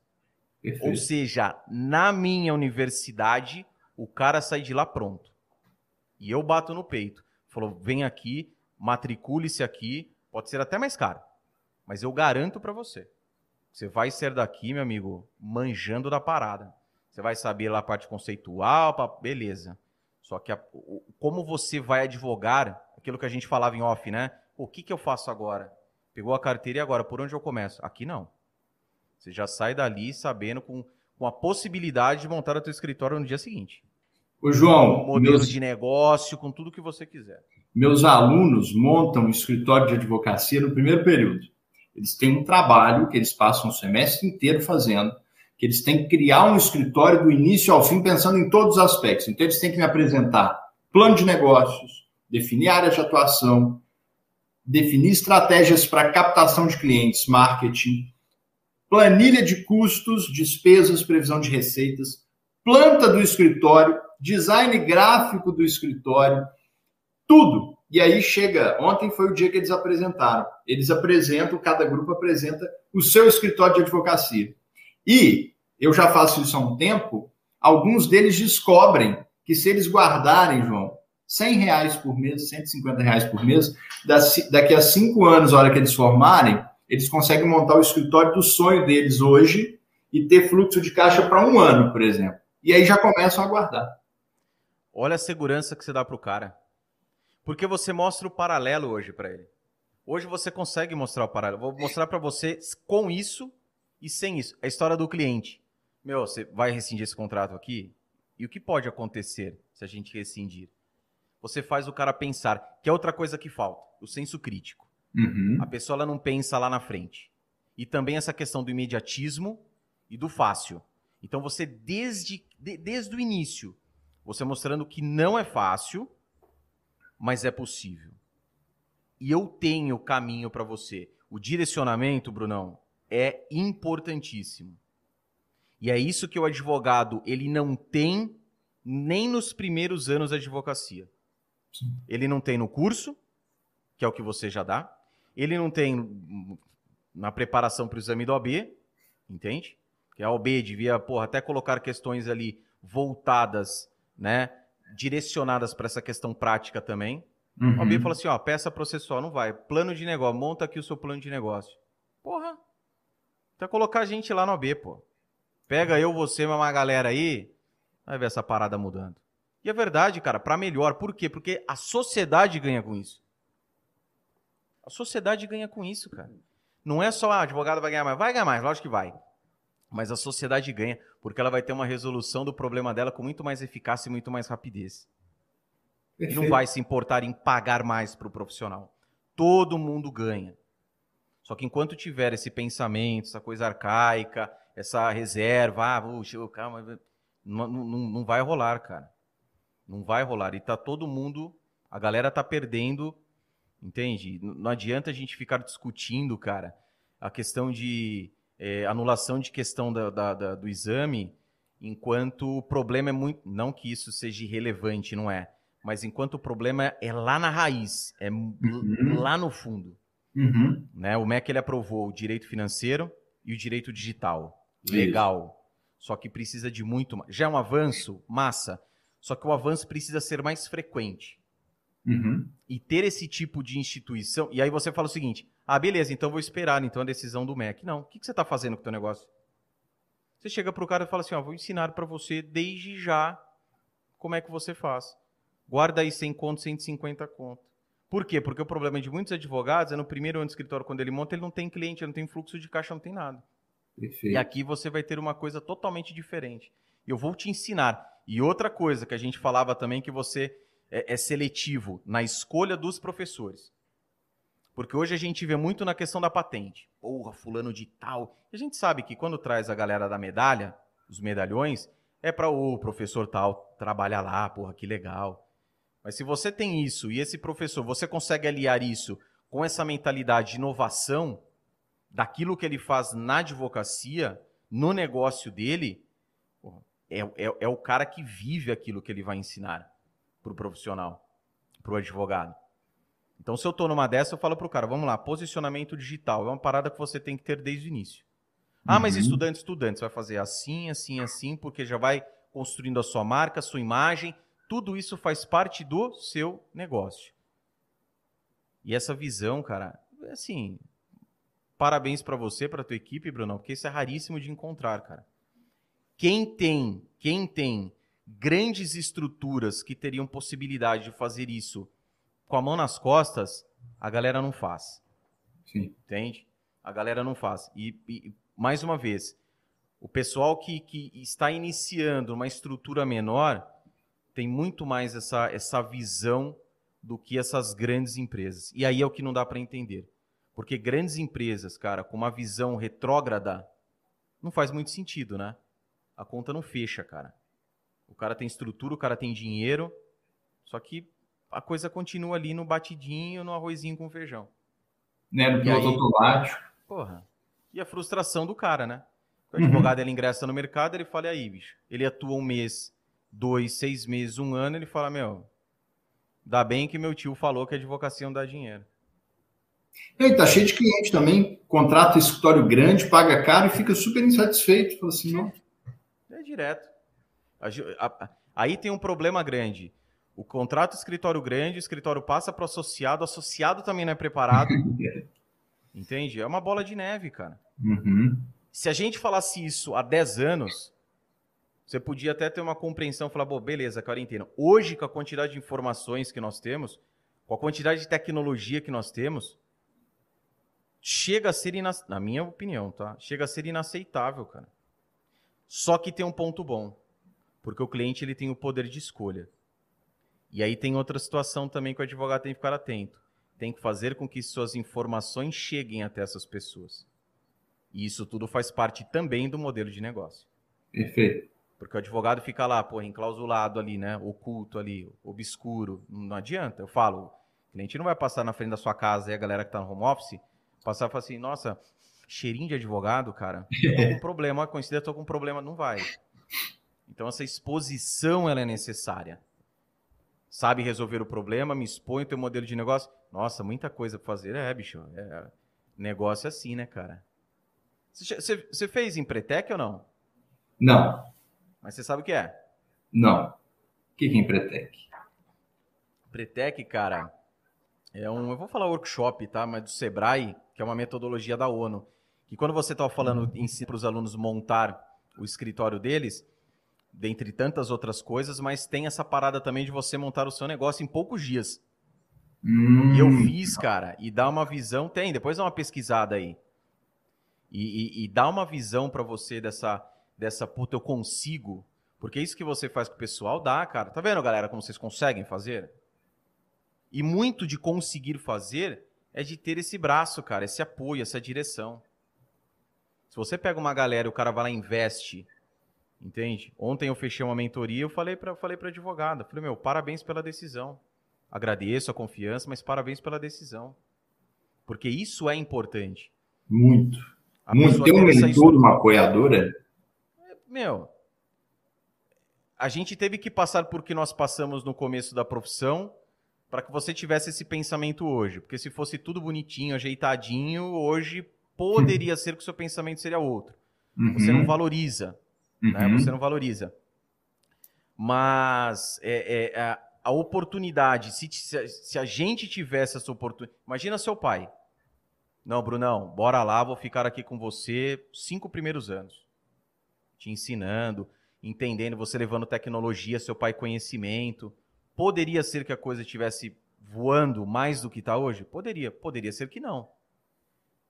Perfeito. Ou seja, na minha universidade, o cara sai de lá pronto. E eu bato no peito. Falou: vem aqui, matricule-se aqui, pode ser até mais caro, mas eu garanto para você. Você vai ser daqui, meu amigo, manjando da parada. Você vai saber lá a parte conceitual, beleza. Só que a, como você vai advogar, aquilo que a gente falava em off, né? O que, que eu faço agora? Pegou a carteira e agora, por onde eu começo? Aqui não. Você já sai dali sabendo com, com a possibilidade de montar o teu escritório no dia seguinte. O João, com modelo meus... de negócio, com tudo que você quiser. Meus alunos montam um escritório de advocacia no primeiro período. Eles têm um trabalho que eles passam o semestre inteiro fazendo, que eles têm que criar um escritório do início ao fim, pensando em todos os aspectos. Então, eles têm que me apresentar plano de negócios, definir área de atuação, definir estratégias para captação de clientes, marketing, planilha de custos, despesas, previsão de receitas, planta do escritório, design gráfico do escritório, tudo. E aí chega, ontem foi o dia que eles apresentaram. Eles apresentam, cada grupo apresenta o seu escritório de advocacia. E eu já faço isso há um tempo, alguns deles descobrem que se eles guardarem, João, 100 reais por mês, 150 reais por mês, daqui a cinco anos, a hora que eles formarem, eles conseguem montar o escritório do sonho deles hoje e ter fluxo de caixa para um ano, por exemplo. E aí já começam a guardar. Olha a segurança que você dá para o cara. Porque você mostra o paralelo hoje para ele. Hoje você consegue mostrar o paralelo. Vou mostrar para você com isso e sem isso. A história do cliente. Meu, você vai rescindir esse contrato aqui? E o que pode acontecer se a gente rescindir? Você faz o cara pensar, que é outra coisa que falta, o senso crítico. Uhum. A pessoa ela não pensa lá na frente. E também essa questão do imediatismo e do fácil. Então você, desde, de, desde o início, você mostrando que não é fácil, mas é possível. E eu tenho caminho para você. O direcionamento, Brunão, é importantíssimo. E é isso que o advogado ele não tem nem nos primeiros anos da advocacia. Sim. Ele não tem no curso, que é o que você já dá. Ele não tem na preparação para o exame do OB, entende? Que a OB devia, porra, até colocar questões ali voltadas, né, direcionadas para essa questão prática também. Uhum. A OB fala assim, ó, peça processual, não vai. Plano de negócio, monta aqui o seu plano de negócio. Porra, então colocar a gente lá no AB, pô. Pega eu, você, uma galera aí, vai ver essa parada mudando. E é verdade, cara, para melhor. Por quê? Porque a sociedade ganha com isso. A sociedade ganha com isso, cara. Não é só a ah, advogada vai ganhar mais. Vai ganhar mais, lógico que vai. Mas a sociedade ganha, porque ela vai ter uma resolução do problema dela com muito mais eficácia e muito mais rapidez. Perfeito. Não vai se importar em pagar mais para o profissional. Todo mundo ganha. Só que enquanto tiver esse pensamento, essa coisa arcaica, essa reserva, ah, puxa, calma, não, não, não vai rolar, cara. Não vai rolar. E tá todo mundo, a galera tá perdendo, entende? Não adianta a gente ficar discutindo, cara, a questão de é, anulação de questão da, da, da, do exame, enquanto o problema é muito. Não que isso seja irrelevante, não é. Mas enquanto o problema é lá na raiz, é uhum. lá no fundo. Uhum. Né? O MEC ele aprovou o direito financeiro e o direito digital. Legal. Isso. Só que precisa de muito mais. Já é um avanço, massa. Só que o avanço precisa ser mais frequente. Uhum. E ter esse tipo de instituição. E aí você fala o seguinte: ah, beleza, então vou esperar então a decisão do MEC. Não, o que, que você está fazendo com o teu negócio? Você chega para o cara e fala assim: ó, vou ensinar para você desde já como é que você faz. Guarda aí 100 conto, 150 conto. Por quê? Porque o problema de muitos advogados é no primeiro ano de escritório, quando ele monta, ele não tem cliente, ele não tem fluxo de caixa, não tem nada. Perfeito. E aqui você vai ter uma coisa totalmente diferente. Eu vou te ensinar. E outra coisa que a gente falava também que você é, é seletivo na escolha dos professores. Porque hoje a gente vê muito na questão da patente. Porra, fulano de tal. A gente sabe que quando traz a galera da medalha, os medalhões, é para o professor tal trabalhar lá, porra, que legal. Mas se você tem isso e esse professor, você consegue aliar isso com essa mentalidade de inovação, daquilo que ele faz na advocacia, no negócio dele, é, é, é o cara que vive aquilo que ele vai ensinar para o profissional, para o advogado. Então, se eu estou numa dessa, eu falo para o cara, vamos lá, posicionamento digital. É uma parada que você tem que ter desde o início. Ah, uhum. mas estudante, estudante, você vai fazer assim, assim, assim, porque já vai construindo a sua marca, a sua imagem. Tudo isso faz parte do seu negócio. E essa visão, cara, é assim, Parabéns para você, para tua equipe, Bruno, porque isso é raríssimo de encontrar, cara. Quem tem, quem tem grandes estruturas que teriam possibilidade de fazer isso com a mão nas costas, a galera não faz. Sim. Entende? A galera não faz. E, e mais uma vez, o pessoal que, que está iniciando uma estrutura menor tem muito mais essa, essa visão do que essas grandes empresas. E aí é o que não dá para entender. Porque grandes empresas, cara, com uma visão retrógrada, não faz muito sentido, né? A conta não fecha, cara. O cara tem estrutura, o cara tem dinheiro, só que a coisa continua ali no batidinho, no arrozinho com feijão. Né, no piloto automático. Porra. E a frustração do cara, né? O uhum. advogado ele ingressa no mercado, ele fala, e aí, bicho? Ele atua um mês, dois, seis meses, um ano, ele fala, meu, dá bem que meu tio falou que a advocacia não dá dinheiro. E tá cheio de cliente também, contrata escritório grande, paga caro e fica super insatisfeito. Fala assim, não. É direto. Aí tem um problema grande. O contrato escritório grande, o escritório passa para o associado, o associado também não é preparado. Entende? É uma bola de neve, cara. Uhum. Se a gente falasse isso há 10 anos, você podia até ter uma compreensão, falar, bom, beleza, quarentena. Hoje, com a quantidade de informações que nós temos, com a quantidade de tecnologia que nós temos, chega a ser, na minha opinião, tá? Chega a ser inaceitável, cara. Só que tem um ponto bom, porque o cliente ele tem o poder de escolha. E aí tem outra situação também que o advogado tem que ficar atento. Tem que fazer com que suas informações cheguem até essas pessoas. E isso tudo faz parte também do modelo de negócio. Perfeito. Porque o advogado fica lá, pô, enclausulado ali, né? Oculto ali, obscuro. Não adianta. Eu falo, o cliente não vai passar na frente da sua casa e a galera que está no home office Passar e falar assim, nossa, cheirinho de advogado, cara, tô com problema, coincidência, tô com problema, não vai. Então essa exposição ela é necessária. Sabe resolver o problema, me expõe o teu modelo de negócio. Nossa, muita coisa para fazer. É, bicho, é, negócio é assim, né, cara? Você fez Empretec ou não? Não. Mas você sabe o que é? Não. O que é Empretec? Empretec, cara, é um, eu vou falar workshop, tá? Mas do Sebrae, que é uma metodologia da ONU. Que quando você estava falando em si para os alunos montar o escritório deles, dentre tantas outras coisas, mas tem essa parada também de você montar o seu negócio em poucos dias. Hum. E eu fiz, cara, e dá uma visão, tem, depois dá uma pesquisada aí. E, e, e dá uma visão para você dessa, dessa, puta, eu consigo. Porque isso que você faz com o pessoal dá, cara. Tá vendo, galera, como vocês conseguem fazer? E muito de conseguir fazer é de ter esse braço, cara, esse apoio, essa direção. Se você pega uma galera e o cara vai lá e investe Entende? Ontem eu fechei uma mentoria, eu falei para falei para advogada, falei, meu, parabéns pela decisão. Agradeço a confiança, mas parabéns pela decisão. Porque isso é importante. Muito. A Muito. Tem um mentor, uma apoiadora? Meu, a gente teve que passar por que nós passamos no começo da profissão para que você tivesse esse pensamento hoje. Porque se fosse tudo bonitinho, ajeitadinho, hoje poderia ser que o seu pensamento seria outro. Uhum. Você não valoriza. Né? Uhum. Né? Você não valoriza. Mas é, é, a, a, oportunidade, se, se a gente tivesse essa oportunidade. Imagina seu pai. Não, Brunão, bora lá, vou ficar aqui com você cinco primeiros anos. Te ensinando, entendendo, você levando tecnologia, seu pai conhecimento. Poderia ser que a coisa estivesse voando mais do que está hoje? Poderia. Poderia ser que não.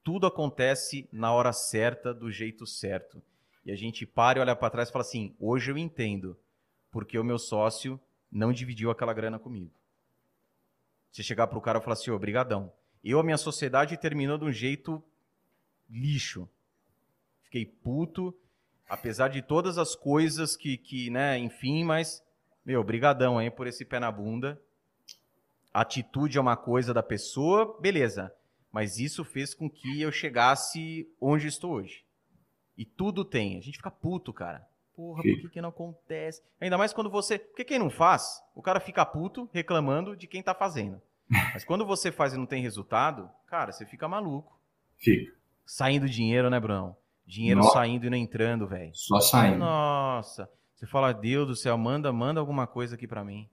Tudo acontece na hora certa, do jeito certo. E a gente para e olha para trás e fala assim: hoje eu entendo porque o meu sócio não dividiu aquela grana comigo. Você chegar para o cara e falar assim: obrigadão. Eu, a minha sociedade terminou de um jeito lixo. Fiquei puto, apesar de todas as coisas que, que né, enfim, mas, meu, brigadão aí por esse pé na bunda. Atitude é uma coisa da pessoa, beleza. Mas isso fez com que eu chegasse onde estou hoje. E tudo tem. A gente fica puto, cara. Porra, por que, que não acontece? Ainda mais quando você. Porque quem não faz, o cara fica puto reclamando de quem tá fazendo. Mas quando você faz e não tem resultado, cara, você fica maluco. Fica. Saindo dinheiro, né, Bruno? Dinheiro Nossa. saindo e não entrando, velho. Só saindo. Nossa. Você fala, Deus do céu, manda, manda alguma coisa aqui para mim.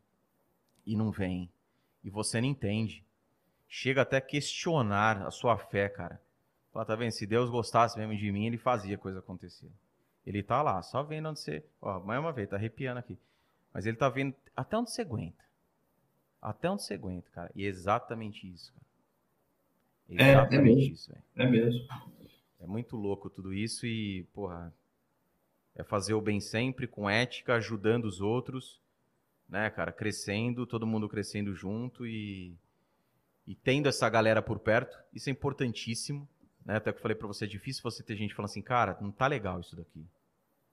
E não vem. E você não entende. Chega até a questionar a sua fé, cara. Fala, tá vendo? Se Deus gostasse mesmo de mim, ele fazia a coisa acontecer. Ele tá lá, só vendo onde você. Ó, mais uma vez, tá arrepiando aqui. Mas ele tá vendo até onde você aguenta. Até onde você aguenta, cara. E é exatamente isso, cara. Exatamente é, é mesmo. isso, velho. É mesmo. É muito louco tudo isso e, porra, é fazer o bem sempre, com ética, ajudando os outros, né, cara? Crescendo, todo mundo crescendo junto e, e tendo essa galera por perto. Isso é importantíssimo. Né? Até que eu falei para você, é difícil você ter gente falando assim, cara, não tá legal isso daqui.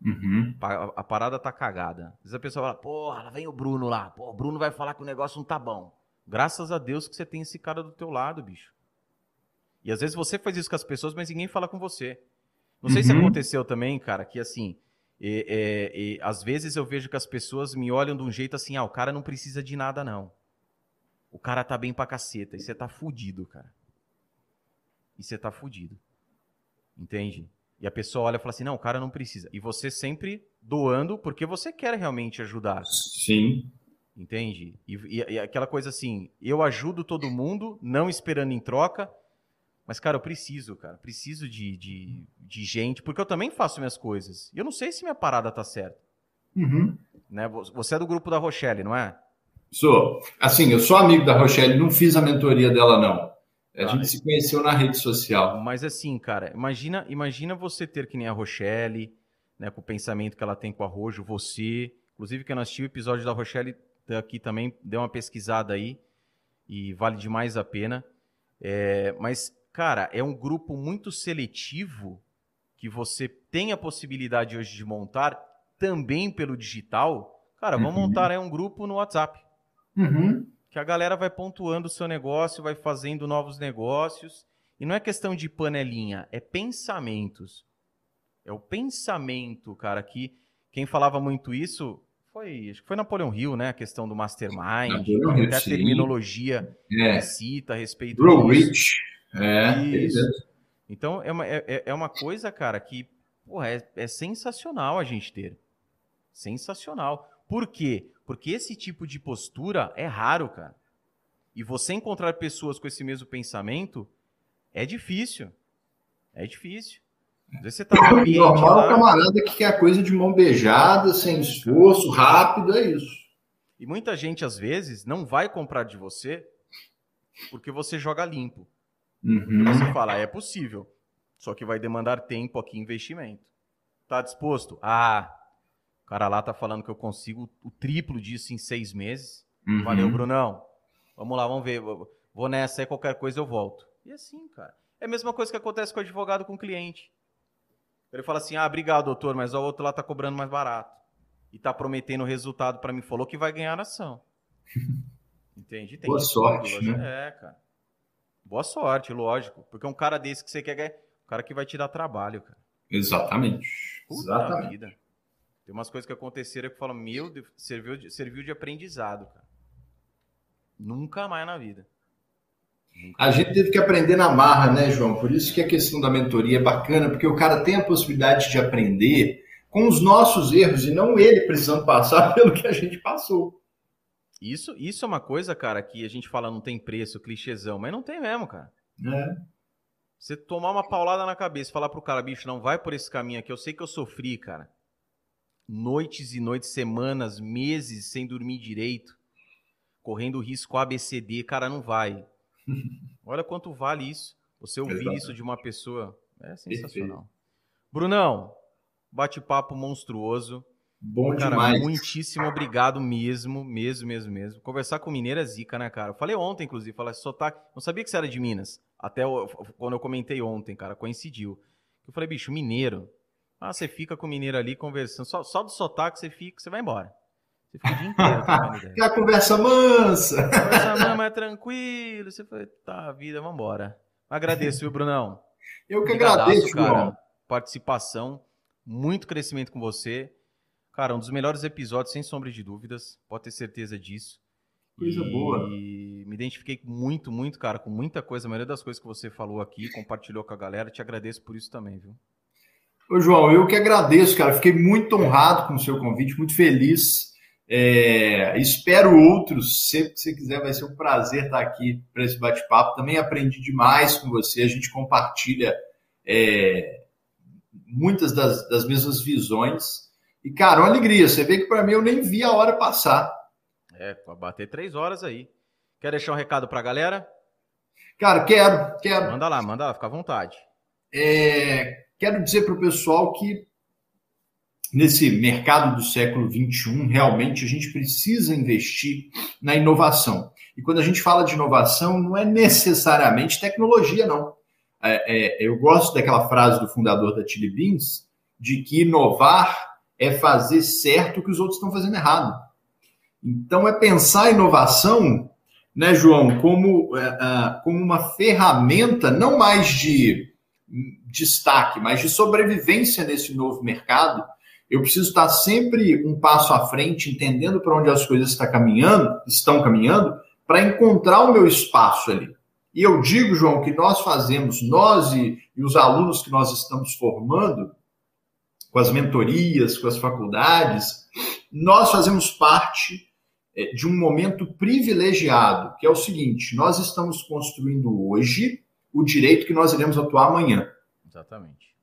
Uhum. A, a, parada tá cagada. Às vezes a pessoa fala, porra, lá vem o Bruno lá. Pô, o Bruno vai falar que o negócio não tá bom. Graças a Deus que você tem esse cara do teu lado, bicho. E às vezes você faz isso com as pessoas, mas ninguém fala com você. Não sei uhum. se aconteceu também, cara, que assim, às vezes eu vejo que as pessoas me olham de um jeito assim, ah, o cara não precisa de nada, não. O cara tá bem pra caceta. E você tá fudido, cara e você tá fudido. Entende? E a pessoa olha e fala assim: não, o cara não precisa. E você sempre doando porque você quer realmente ajudar. Sim. Entende? E, e, e, aquela coisa assim: eu ajudo todo mundo, não esperando em troca. Mas, cara, eu preciso, cara. Preciso de, de, de gente, porque eu também faço minhas coisas. E eu não sei se minha parada tá certa. Uhum. Né? Você é do grupo da Rochelle, não é? Sou. Assim, eu sou amigo da Rochelle, não fiz a mentoria dela, não. A gente se conheceu na rede social. Mas assim, cara, imagina, imagina você ter que nem a Rochelle, né, com o pensamento que ela tem com o Arrojo, você, inclusive que eu assisti o episódio da Rochelle aqui também, deu uma pesquisada aí e vale demais a pena. É, mas, cara, é um grupo muito seletivo que você tem a possibilidade hoje de montar também pelo digital. Cara, vamos uhum. montar aí um grupo no WhatsApp. Uhum que a galera vai pontuando o seu negócio, vai fazendo novos negócios. E não é questão de panelinha, é pensamentos. É o pensamento, cara, que quem falava muito isso foi, acho que foi Napoleão Hill, né? A questão do mastermind, Hill, até a terminologia é. que cita a respeito Grow disso. Rich. É, isso. Então, é uma, é, é uma coisa, cara, que porra, é, é sensacional a gente ter. Sensacional. Por quê? Porque esse tipo de postura é raro, cara. E você encontrar pessoas com esse mesmo pensamento é difícil. É difícil. Às vezes você tá no ambiente normal lá... camarada que quer coisa de mão beijada, sem esforço, rápido, é isso. E muita gente, às vezes, não vai comprar de você porque você joga limpo. Uhum. Você fala, é possível. Só que vai demandar tempo aqui investimento. Tá disposto? Ah, cara lá tá falando que eu consigo o triplo disso em seis meses. Uhum. Valeu, Brunão. Vamos lá, vamos ver. Vou nessa aí, qualquer coisa eu volto. E assim, cara. É a mesma coisa que acontece com o advogado com o cliente. Ele fala assim: ah, obrigado, doutor, mas o outro lá tá cobrando mais barato. E tá prometendo resultado para mim. Falou que vai ganhar a ação. Entende? Tem Boa sorte, tudo, né? É, cara. Boa sorte, lógico. Porque um cara desse que você quer ganhar, um cara que vai te dar trabalho, cara. Exatamente. Puta Exatamente. Vida. Tem umas coisas que aconteceram que falam, meu Deus, serviu de, serviu de aprendizado, cara. Nunca mais na vida. A gente teve que aprender na marra, né, João? Por isso que a questão da mentoria é bacana, porque o cara tem a possibilidade de aprender com os nossos erros e não ele precisando passar pelo que a gente passou. Isso, isso é uma coisa, cara, que a gente fala não tem preço, clichêzão, mas não tem mesmo, cara. É. Você tomar uma paulada na cabeça e falar pro cara, bicho, não vai por esse caminho aqui, eu sei que eu sofri, cara. Noites e noites, semanas, meses sem dormir direito, correndo risco ABCD, cara, não vai. Olha quanto vale isso. Você ouvir Exato. isso de uma pessoa é sensacional. Brunão, bate-papo monstruoso. Bom cara, demais. Muitíssimo obrigado mesmo, mesmo, mesmo, mesmo. Conversar com mineiro é zica, né, cara? Eu falei ontem, inclusive, falar sotaque. Não sabia que você era de Minas. Até eu, quando eu comentei ontem, cara, coincidiu. Eu falei, bicho, mineiro. Ah, você fica com o mineiro ali conversando. Só, só do sotaque você fica, você vai embora. Você fica o dia inteiro Que a conversa mansa. Conversa mansa, mas tranquilo. Você foi, tá, vida, vambora. Agradeço, viu, Brunão? Eu que agradeço, cara. Participação, muito crescimento com você. Cara, um dos melhores episódios, sem sombra de dúvidas. Pode ter certeza disso. Coisa e boa. E me identifiquei muito, muito, cara, com muita coisa. A maioria das coisas que você falou aqui, compartilhou com a galera. Te agradeço por isso também, viu? Ô, João, eu que agradeço, cara. Fiquei muito honrado com o seu convite, muito feliz. É, espero outros. Sempre que você quiser, vai ser um prazer estar aqui para esse bate-papo. Também aprendi demais com você. A gente compartilha é, muitas das, das, mesmas visões. E, cara, uma alegria. Você vê que para mim eu nem vi a hora passar. É, para bater três horas aí. Quer deixar um recado para a galera? Cara, quero, quero. Manda lá, manda lá, fica à vontade. É, quero dizer para o pessoal que nesse mercado do século XXI, realmente a gente precisa investir na inovação. E quando a gente fala de inovação, não é necessariamente tecnologia, não. É, é, eu gosto daquela frase do fundador da Chili Beans, de que inovar é fazer certo o que os outros estão fazendo errado. Então, é pensar a inovação, né, João, como, é, como uma ferramenta não mais de destaque, mas de sobrevivência nesse novo mercado, eu preciso estar sempre um passo à frente, entendendo para onde as coisas estão caminhando, estão caminhando, para encontrar o meu espaço ali. E eu digo, João, que nós fazemos, nós e, e os alunos que nós estamos formando, com as mentorias, com as faculdades, nós fazemos parte é, de um momento privilegiado, que é o seguinte: nós estamos construindo hoje o direito que nós iremos atuar amanhã. Exatamente.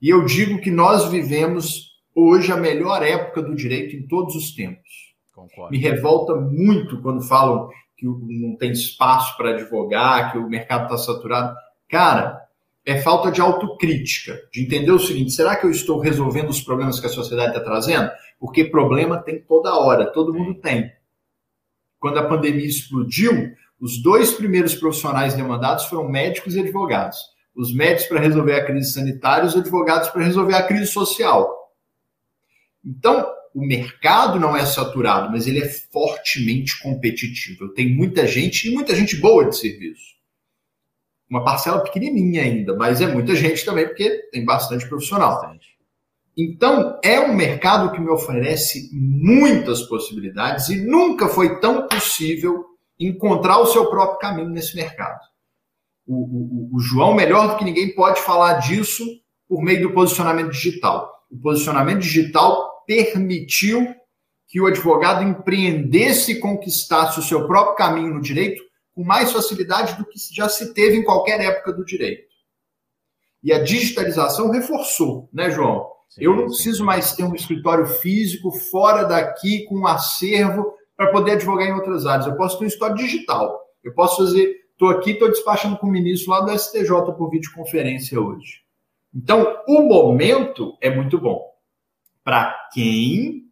E eu digo que nós vivemos hoje a melhor época do direito em todos os tempos. Concordo. Me revolta muito quando falam que não tem espaço para advogar, que o mercado está saturado. Cara, é falta de autocrítica, de entender o seguinte: será que eu estou resolvendo os problemas que a sociedade está trazendo? Porque problema tem toda hora, todo mundo tem. Quando a pandemia explodiu, os dois primeiros profissionais demandados foram médicos e advogados os médicos para resolver a crise sanitária, os advogados para resolver a crise social. Então, o mercado não é saturado, mas ele é fortemente competitivo. Tem muita gente e muita gente boa de serviço. Uma parcela pequenininha ainda, mas é muita gente também, porque tem bastante profissional. Então, é um mercado que me oferece muitas possibilidades e nunca foi tão possível encontrar o seu próprio caminho nesse mercado o, o, o João, melhor do que ninguém, pode falar disso por meio do posicionamento digital. O posicionamento digital permitiu que o advogado empreendesse e conquistasse o seu próprio caminho no direito com mais facilidade do que já se teve em qualquer época do direito. E a digitalização reforçou, né, João? Sim, eu não preciso sim. mais ter um escritório físico fora daqui com um acervo para poder advogar em outras áreas. Eu posso ter um escritório digital. Eu posso fazer Estou aqui, estou despachando com o ministro lá do STJ por videoconferência hoje. Então, o momento é muito bom. Para quem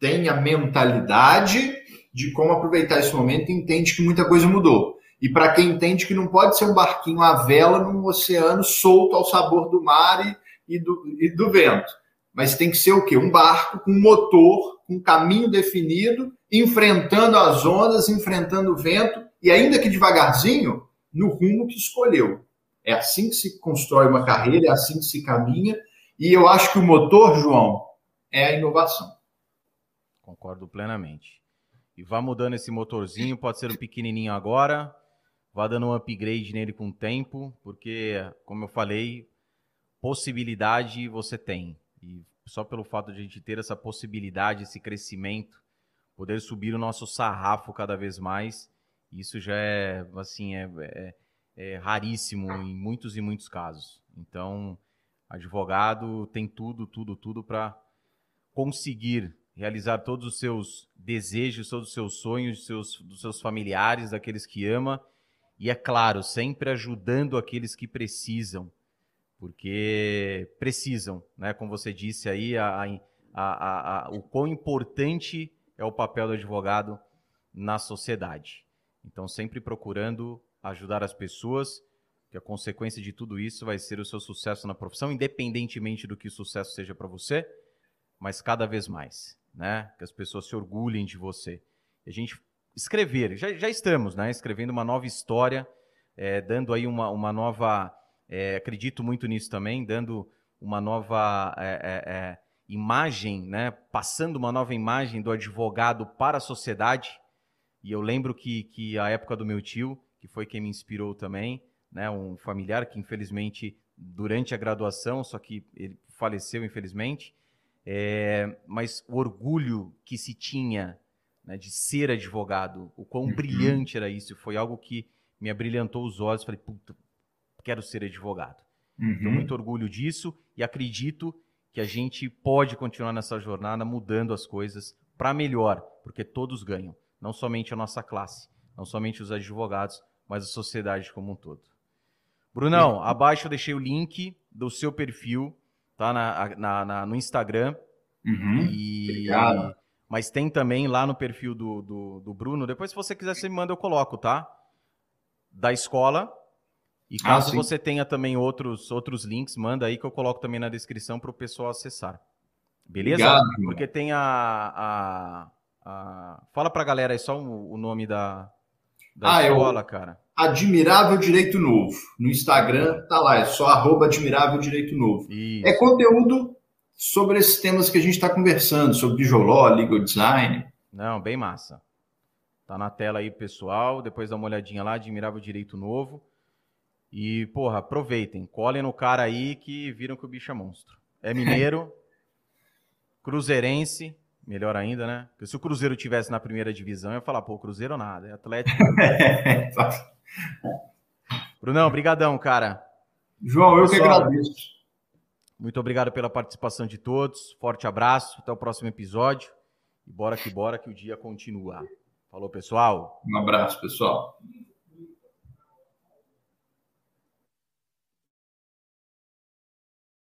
tem a mentalidade de como aproveitar esse momento e entende que muita coisa mudou. E para quem entende que não pode ser um barquinho à vela num oceano solto ao sabor do mar e, e do, e do vento. Mas tem que ser o quê? Um barco com motor, com caminho definido, enfrentando as ondas, enfrentando o vento, e ainda que devagarzinho, no rumo que escolheu. É assim que se constrói uma carreira, é assim que se caminha, e eu acho que o motor, João, é a inovação. Concordo plenamente. E vá mudando esse motorzinho, pode ser um pequenininho agora, vá dando um upgrade nele com o tempo, porque, como eu falei, possibilidade você tem. E só pelo fato de a gente ter essa possibilidade, esse crescimento, poder subir o nosso sarrafo cada vez mais, isso já é, assim, é, é, é raríssimo em muitos e muitos casos. Então, advogado tem tudo, tudo, tudo para conseguir realizar todos os seus desejos, todos os seus sonhos, dos seus, dos seus familiares, daqueles que ama e é claro, sempre ajudando aqueles que precisam, porque precisam, né? Como você disse aí, a, a, a, o quão importante é o papel do advogado na sociedade. Então, sempre procurando ajudar as pessoas, que a consequência de tudo isso vai ser o seu sucesso na profissão, independentemente do que o sucesso seja para você, mas cada vez mais, né? Que as pessoas se orgulhem de você. E a gente escrever. Já, já estamos, né? Escrevendo uma nova história, é, dando aí uma, uma nova. É, acredito muito nisso também, dando uma nova é, é, é, imagem, né? Passando uma nova imagem do advogado para a sociedade. E eu lembro que, que a época do meu tio, que foi quem me inspirou também, né? Um familiar que infelizmente durante a graduação, só que ele faleceu infelizmente. É, mas o orgulho que se tinha né, de ser advogado, o quão uhum. brilhante era isso, foi algo que me abrilhantou os olhos. Falei, puta, quero ser advogado. Uhum. Tenho muito orgulho disso e acredito que a gente pode continuar nessa jornada mudando as coisas para melhor, porque todos ganham, não somente a nossa classe, não somente os advogados, mas a sociedade como um todo. Brunão, abaixo eu deixei o link do seu perfil, tá na, na, na no Instagram. Uhum. E Obrigado. Mas tem também lá no perfil do, do, do, Bruno. Depois, se você quiser, você me manda, eu coloco, tá? Da escola. E ah, caso ah, você tenha também outros, outros links, manda aí que eu coloco também na descrição para o pessoal acessar. Beleza? Obrigado, Porque tem a. a, a... Fala para a galera aí só o, o nome da, da ah, escola, eu... cara. Admirável Direito Novo. No Instagram tá lá, é só arroba Admirável Direito Novo. Isso. É conteúdo sobre esses temas que a gente está conversando, sobre Bijoló, legal design. Não, bem massa. Tá na tela aí, pessoal. Depois dá uma olhadinha lá, admirável direito novo. E, porra, aproveitem. Colhem no cara aí que viram que o bicho é monstro. É mineiro, cruzeirense, melhor ainda, né? Porque se o Cruzeiro tivesse na primeira divisão, eu ia falar, pô, Cruzeiro nada, é Atlético. Brunão, brigadão, cara. João, eu Pessoal, que agradeço. Muito obrigado pela participação de todos. Forte abraço. Até o próximo episódio. E bora que bora que o dia continua. Falou, pessoal. Um abraço, pessoal.